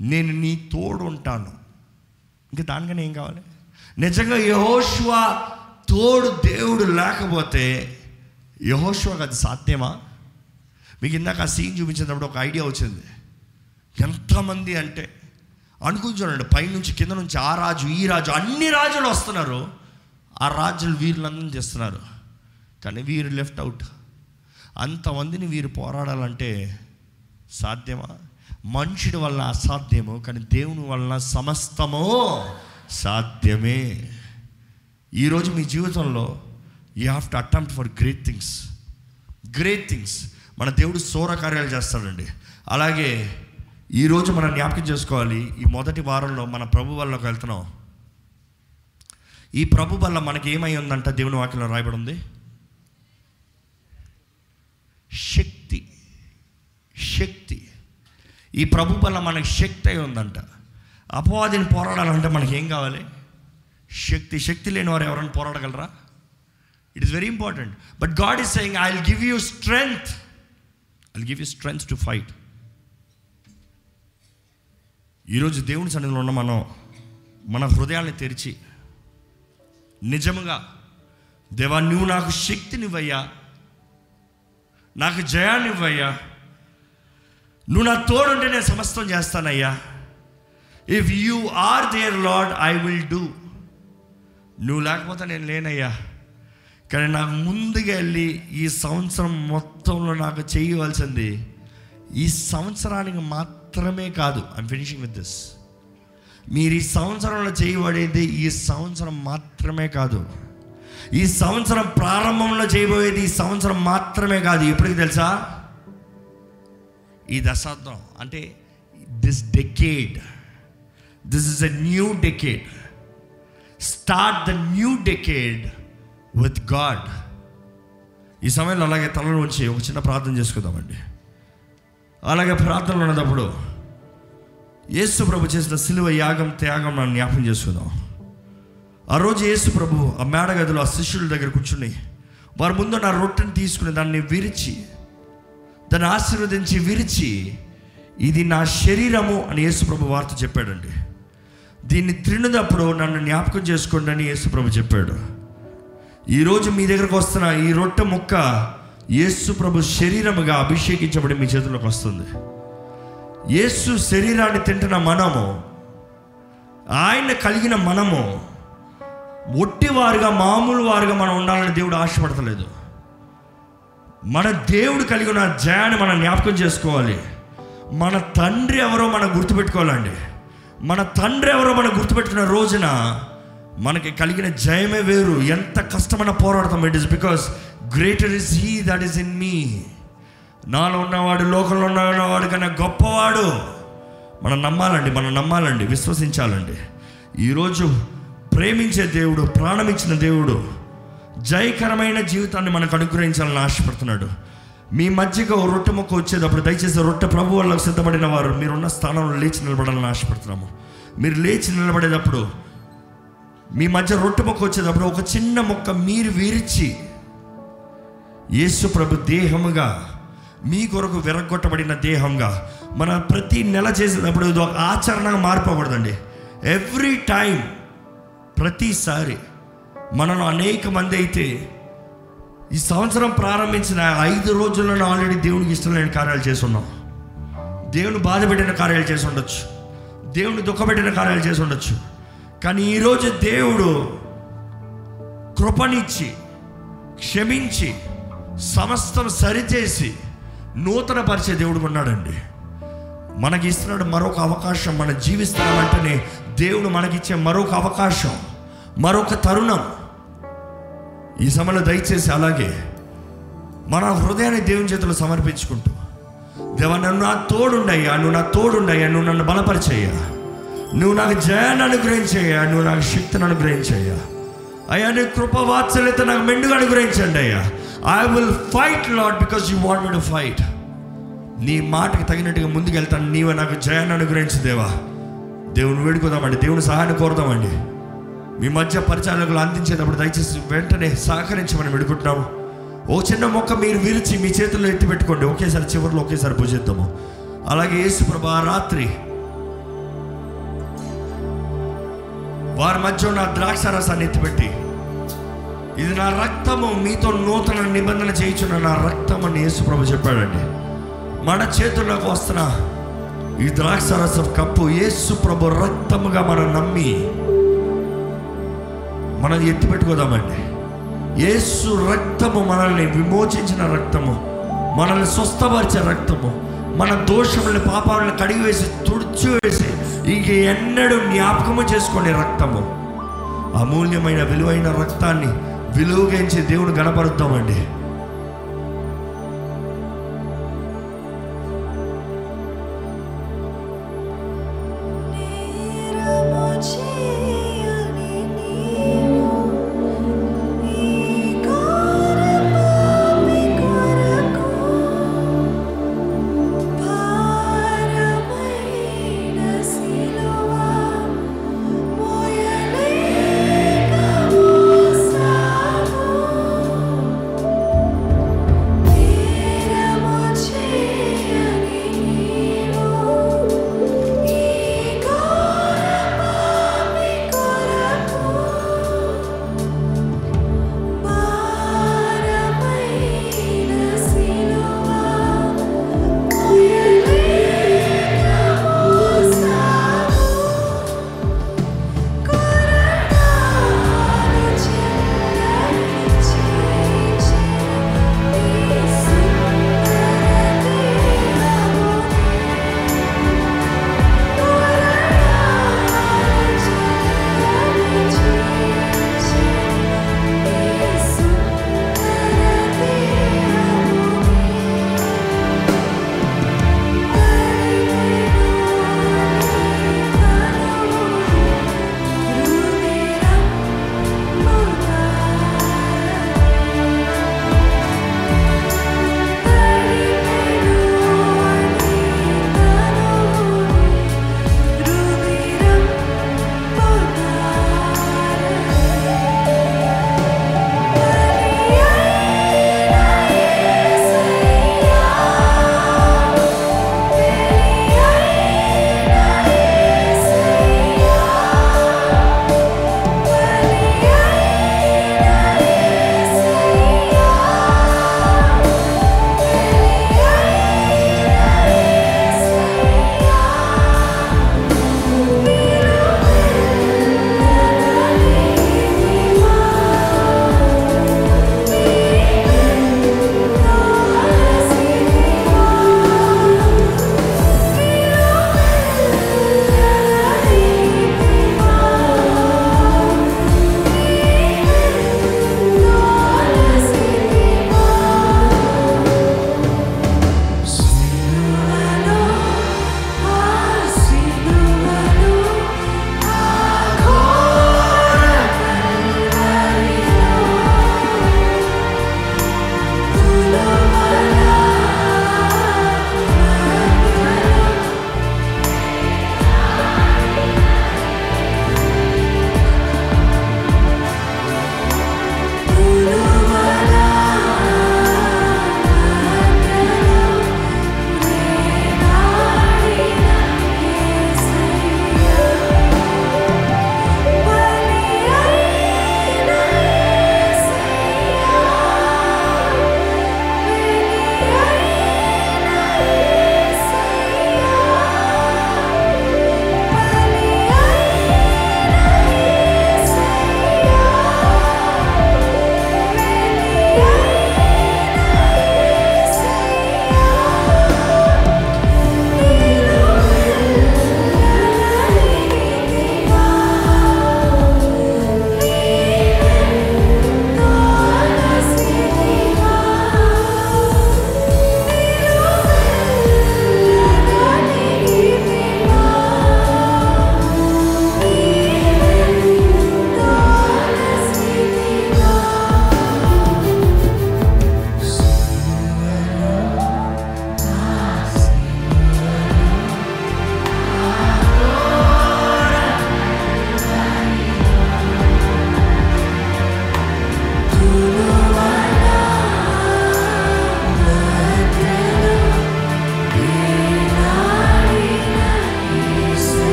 నేను నీ తోడు ఉంటాను ఇంకా దానికన్నా ఏం కావాలి? నిజంగా యహోష్వ తోడు దేవుడు లేకపోతే యహోష్వకు అది సాధ్యమా? మీకు ఇందాక ఆ సీన్ చూపించినప్పుడు ఒక ఐడియా వచ్చింది. ఎంతమంది అంటే అనుకుని చూడండి పైనుంచి కింద నుంచి ఆ రాజు ఈ రాజు అన్ని రాజులు వస్తున్నారు. ఆ రాజులు వీరులందరినీ చేస్తున్నారు. కానీ వీరు లెఫ్ట్ అవుట్ అంతమందిని వీరు పోరాడాలంటే సాధ్యమా? మనుషుడి వల్ల అసాధ్యము కానీ దేవుని వలన సమస్తము సాధ్యమే. ఈరోజు మీ జీవితంలో you have to attempt for great things great things మన దేవుడు సోర కార్యాలు చేస్తాడండి. అలాగే ఈరోజు మనం జ్ఞాపకం చేసుకోవాలి ఈ మొదటి వారంలో మన ప్రభు వల్లకి వెళ్తున్నాం. ఈ ప్రభు వల్ల మనకి ఏమై ఉందంట దేవుని వాక్యంలో రాయబడి ఉంది? శక్తి. శక్తి. ఈ ప్రభు వల్ల మనకి శక్తి అయి ఉందంట. అపవాదిని పోరాడాలంటే మనకి ఏం కావాలి? శక్తి శక్తి లేని వారు ఎవరైనా పోరాడగలరా? It is very important but God is saying I will give you strength I give you strength to fight ఈరోజు దేవుని సన్నిధిలో ఉన్న మనం మన హృదయాన్ని తెరిచి నిజముగా దేవా నువ్వు నాకు శక్తినివ్వయ్యా. నాకు జయాన్నివ్వయ్యా. నువ్వు నా తోడుంటే నేను సమస్తం చేస్తానయ్యా. If you are there Lord I will do నువ్వు లేకపోతే నేను లేనయ్యా. కానీ నాకు ముందుగా వెళ్ళి ఈ సంవత్సరం మొత్తంలో నాకు చేయవలసింది ఈ సంవత్సరానికి మాత్రమే కాదు. ఐమ్ ఫినిషింగ్ విత్ దిస్ మీరు ఈ సంవత్సరంలో చేయబడేది ఈ సంవత్సరం మాత్రమే కాదు. ఈ సంవత్సరం ప్రారంభంలో చేయబోయేది ఈ సంవత్సరం మాత్రమే కాదు. ఎప్పటికి తెలుసా? ఈ దశాబ్దం అంటే this decade this is a new decade start the new decade with God ఈ సమయంలో అలాగే తలలో ఉంచి ఒక చిన్న ప్రార్థన చేసుకుందామండి. అలాగే ప్రార్థనలు ఉన్నప్పుడు యేసు ప్రభు చేసిన సిలువ యాగం త్యాగం నన్ను జ్ఞాపం చేసుకుందాం. ఆ రోజు యేసు ప్రభు ఆ మేడగదిలో ఆ శిష్యుల దగ్గర కూర్చుని వారి ముందు నా రొట్టెని తీసుకుని దాన్ని విరిచి దాన్ని ఆశీర్వదించి విరిచి ఇది నా శరీరము అని యేసుప్రభు వార్త చెప్పాడండి. దీన్ని తిన్నదప్పుడు నన్ను జ్ఞాపకం చేసుకోండి అని యేసుప్రభు చెప్పాడు. ఈరోజు మీ దగ్గరకు వస్తున్న ఈ రొట్టె ముక్క యేసు ప్రభు శరీరముగా అభిషేకించబడి మీ చేతిలోకి వస్తుంది. యేసు శరీరాన్ని తింటున్న మనము ఆయన కలిగిన మనము ఒట్టివారుగా మామూలు వారుగా మనం ఉండాలని దేవుడు ఆశపడతలేదు. మన దేవుడు కలిగి ఉన్న జయాన్ని మనం జ్ఞాపకం చేసుకోవాలి. మన తండ్రి ఎవరో మనం గుర్తుపెట్టుకోవాలండి. మన తండ్రి ఎవరో మనం గుర్తుపెట్టుకున్న రోజున మనకి కలిగిన జయమే వేరు. ఎంత కష్టమైన పోరాడతాం it is because greater is he that is in me నాలో ఉన్నవాడు లోకంలో ఉన్నవాడు కన్నా గొప్పవాడు. మనం నమ్మాలండి మనం నమ్మాలండి విశ్వసించాలండి. ఈరోజు ప్రేమించే దేవుడు ప్రాణమిచ్చిన దేవుడు జయకరమైన జీవితాన్ని మనకు అనుగ్రహించాలని ఆశపడుతున్నాడు. మీ మధ్యగా ఓ రొట్టె మొక్క వచ్చేటప్పుడు దయచేసి రొట్టె ప్రభు వాళ్ళకు సిద్ధపడిన వారు మీరున్న స్థానంలో లేచి నిలబడాలని ఆశపడుతున్నాము. మీరు లేచి నిలబడేటప్పుడు మీ మధ్య రొట్టె మొక్క వచ్చేటప్పుడు ఒక చిన్న మొక్క మీరు విరిచి యేసు ప్రభు దేహముగా మీ కొరకు విరగొట్టబడిన దేహంగా మన ప్రతి నెల చేసేటప్పుడు ఇది ఒక ఆచరణగా మారిపోకూడదండి ఎవ్రీ టైం ప్రతిసారి మనలో అనేక మంది అయితే ఈ సంవత్సరం ప్రారంభించిన ఐదు రోజులను ఆల్రెడీ దేవునికి ఇష్టం లేని కార్యాలు చేస్తున్నాం. దేవుని బాధ పెట్టిన కార్యాలు చేసి ఉండొచ్చు. దేవుని దుఃఖపెట్టిన కార్యాలు చేసి ఉండొచ్చు. కానీ ఈరోజు దేవుడు కృపనిచ్చి క్షమించి సమస్తం సరిచేసి నూతన పరిచే దేవుడు ఉన్నాడండి. మనకి ఇస్తున్నాడు మరొక అవకాశం మనం జీవిస్తున్నామంటేనే దేవుడు మనకిచ్చే మరొక అవకాశం మరొక తరుణం. ఈ సమయంలో దయచేసి అలాగే మన హృదయాన్ని దేవుని చేతిలో సమర్పించుకుంటూ దేవా నన్ను నా తోడుండయ్యా నువ్వు నా తోడుండయ్యా నువ్వు నన్ను బలపరిచయ్యా. నువ్వు నాకు జయాన్ని అనుగ్రహించయ్యా నువ్వు నాకు శక్తిని అనుగ్రహించయ్యా. అయ్యా నీ కృప వాత్సల్యత నాకు మెండుగా అనుగ్రహించండి అయ్యా. I will fight lot because you want me to fight నీ మాటకి తగినట్టుగా ముందుకెళ్తాను నీవే నాకు జయాన్ని అనుగ్రహించు దేవా. దేవుని వేడుకోదామండి దేవుని సహాయాన్ని కోరుదామండి. మీ మధ్య పరిచారకులు అందించేటప్పుడు దయచేసి వెంటనే సహకరించమని వేడుకుంటున్నాము. ఓ చిన్న మొక్క మీరు విరిచి మీ చేతుల్లో ఎత్తి పెట్టుకోండి. ఒకేసారి చివరిలో ఒకేసారి పూజిద్దాము అలాగే యేసు ప్రభా రాత్రి వారి మధ్య ఉన్న ద్రాక్ష రసాన్ని ఎత్తిపెట్టి ఇది నా రక్తము మీతో నూతన నిబంధన చేయించున్న నా రక్తం అని యేసు ప్రభు చెప్పాడండి. మన చేతుల్లోకి వస్తున్న ఈ ద్రాక్ష రసం కప్పు యేసు ప్రభు రక్తముగా మనం నమ్మి మనం ఎత్తి పెట్టుకోదామండి. యేసు రక్తము మనల్ని విమోచించిన రక్తము మనల్ని స్వస్థపరిచే రక్తము మన దోషములను పాపాలను కడిగివేసి తుడిచివేసి ఇంక ఎన్నడూ జ్ఞాపకము చేసుకునే రక్తము. అమూల్యమైన విలువైన రక్తాన్ని విలువగించి దేవుని గణపరుద్దామండి.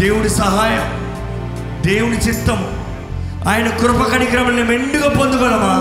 దేవుడి సహాయం దేవుని చిత్తం. ఆయన కృప కనిక్రమల్ని మెండుగా పొందుకోదమా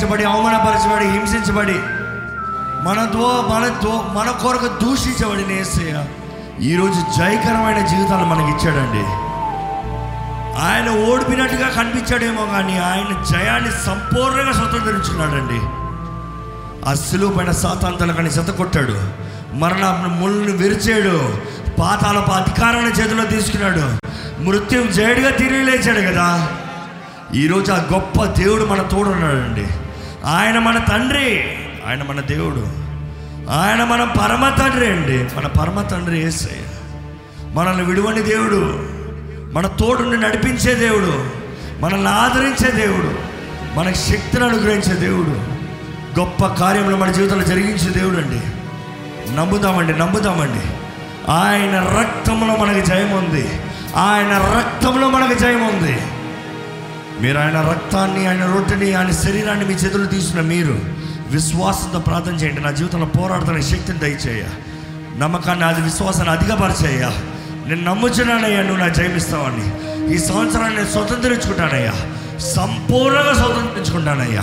కొరకు అవమానపరచబడి హింసించబడి. మన దో మన దో మన కొరకు దూషించబడిన ఏసయ్య ఈరోజు జయకరమైన జీవితాలు మనకి ఇచ్చాడండి ఆయన ఓడిపినట్టుగా కనిపించాడేమో కానీ ఆయన జయాన్ని సంపూర్ణంగా స్వతంత్రించుకున్నాడండి. ఆ సిలువ పైన సాతాంతల కానీ కొట్టాడు. మరణ ముళ్ళను విరిచాడు. పాతాలపు అధికారాన్ని చేతిలో తీసుకున్నాడు. మృత్యుం జయుడిగా తిరిగి లేచాడు కదా. ఈరోజు ఆ గొప్ప దేవుడు మన తోడున్నాడండి. ఆయన మన తండ్రి ఆయన మన దేవుడు. ఆయన మన పరమ తండ్రి అండి. మన పరమ తండ్రి ఏసే మనల్ని విడువని దేవుడు మన తోడుని నడిపించే దేవుడు మనల్ని ఆదరించే దేవుడు మనకు శక్తిని అనుగ్రహించే దేవుడు గొప్ప కార్యములు మన జీవితంలో జరిగించే దేవుడు అండి. నమ్ముదామండి నమ్ముదామండి. ఆయన రక్తంలో మనకి జయం ఉంది ఆయన రక్తంలో మనకి జయం ఉంది మీరు ఆయన రక్తాన్ని ఆయన రొట్టెని ఆయన శరీరాన్ని మీ చేతులు తీసిన మీరు విశ్వాసంతో ప్రార్థన చేయండి. నా జీవితంలో పోరాడుతున్న శక్తిని దయచేయ. నమ్మకాన్ని అది విశ్వాసాన్ని అధికపరిచేయ. నేను నమ్ముచున్నానయ్యా నువ్వు నా జయమిస్తావని. ఈ సంవత్సరాన్ని నేను స్వతంత్రించుకుంటానయ్యా. సంపూర్ణంగా స్వతంత్రించుకుంటానయ్యా.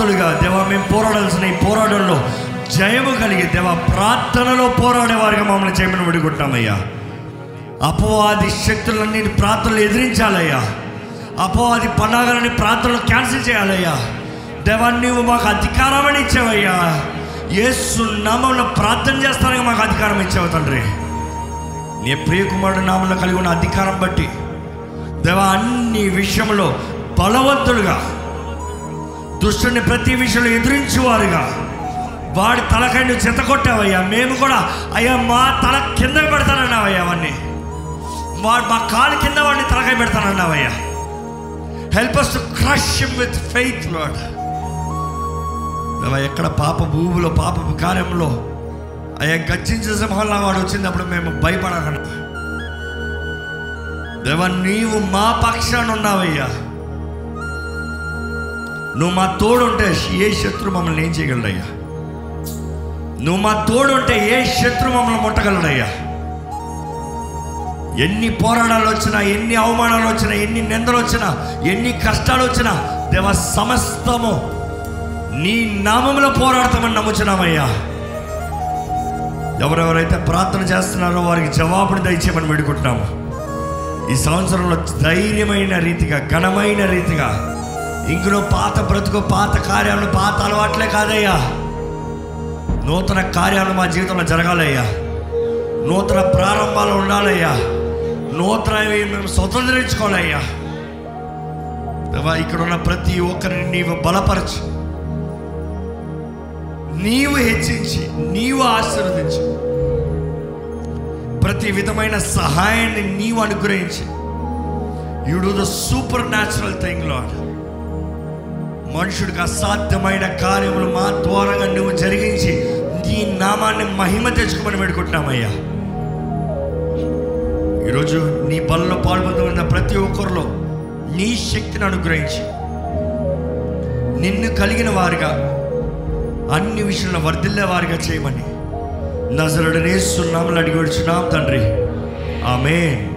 బలవంతులుగా దేవ మేము పోరాడాల్సిన ఈ పోరాటంలో జయము కలిగి దేవా ప్రార్థనలో పోరాడేవారిగా మమ్మల్ని చేయమని విడుకుంటామయ్యా అపవాది శక్తులన్నీ ప్రార్థనలు ఎదిరించాలయ్యా. అపవాది పండాగలని ప్రార్థనలు క్యాన్సిల్ చేయాలయ్యా. దేవా నువ్వు మాకు అధికారం ఇచ్చావయ్యా. యేసు నామంలో ప్రార్థన చేస్తానికి మాకు అధికారం ఇచ్చావు తండ్రి. నీ ప్రియకుమారుడు నామంలో కలిగి ఉన్న అధికారం బట్టి దేవా అన్ని విషయంలో బలవంతులుగా దుష్టుని ప్రతి విషయంలో ఎదిరించేవారుగా. వాడి తలకాయ నువ్వు చెత్తకొట్టావయ్యా మేము కూడా అయ్యా మా తల కింద పెడతానన్నావయ్యా అవన్నీ వాడు మా కాలు కింద వాడిని తలకాయ పెడతానన్నావయ్యా. Help us to crush with faith Lord ఎక్కడ పాప భూమిలో పాప కార్యంలో అయ్యా గచ్చించే సింహంలా వాడు వచ్చినప్పుడు మేము భయపడకుండా దేవా నీవు మా పక్షాన్ని ఉన్నావయ్యా. నువ్వు మా తోడుంటే ఏ శత్రు మమ్మల్ని ఏం చేయగలడయ్యా? నువ్వు మా తోడుంటే ఏ శత్రు మమ్మల్ని ముట్టగలడయ్యా? ఎన్ని పోరాటాలు వచ్చినా ఎన్ని అవమానాలు వచ్చినా ఎన్ని నిందలు వచ్చినా ఎన్ని కష్టాలు వచ్చినా దేవ సమస్తము నీ నామంలో పోరాడతామని నమ్ముచున్నామయ్యా. ఎవరెవరైతే ప్రార్థన చేస్తున్నారో వారికి జవాబుని దయచేయమని వేడుకుంటున్నాము. ఈ సంవత్సరంలో ధైర్యమైన రీతిగా ఘనమైన రీతిగా ఇందులో పాత బ్రతుకు పాత కార్యాలు పాత అలవాట్లే కాదయ్యా. నూతన కార్యాలు మా జీవితంలో జరగాలయ్యా. నూతన ప్రారంభాలు ఉండాలయ్యా. నూతనవి మేము స్వతంత్రించుకోవాలయ్యా. ఇక్కడ ఉన్న ప్రతి ఒక్కరిని నీవు బలపరచు. నీవు హెచ్చించి నీవు ఆశీర్వదించి. ప్రతి విధమైన సహాయాన్ని నీవు అనుగ్రహించి. You do the supernatural thing Lord మనుషుడికి అసాధ్యమైన కార్యములు మా ద్వారంగా నువ్వు జరిగించి నీ నామాన్ని మహిమ తెచ్చుకోమని పెట్టుకుంటున్నామయ్యా ఈరోజు నీ బలలో పాల్పొందుకున్న ప్రతి ఒక్కరిలో నీ శక్తిని అనుగ్రహించి నిన్ను కలిగిన వారిగా అన్ని విషయంలో వర్ధిల్లే వారిగా చేయమని. నజరుడనే సున్నాములు అడిగి వచ్చున్నాం తండ్రి. ఆమెన్.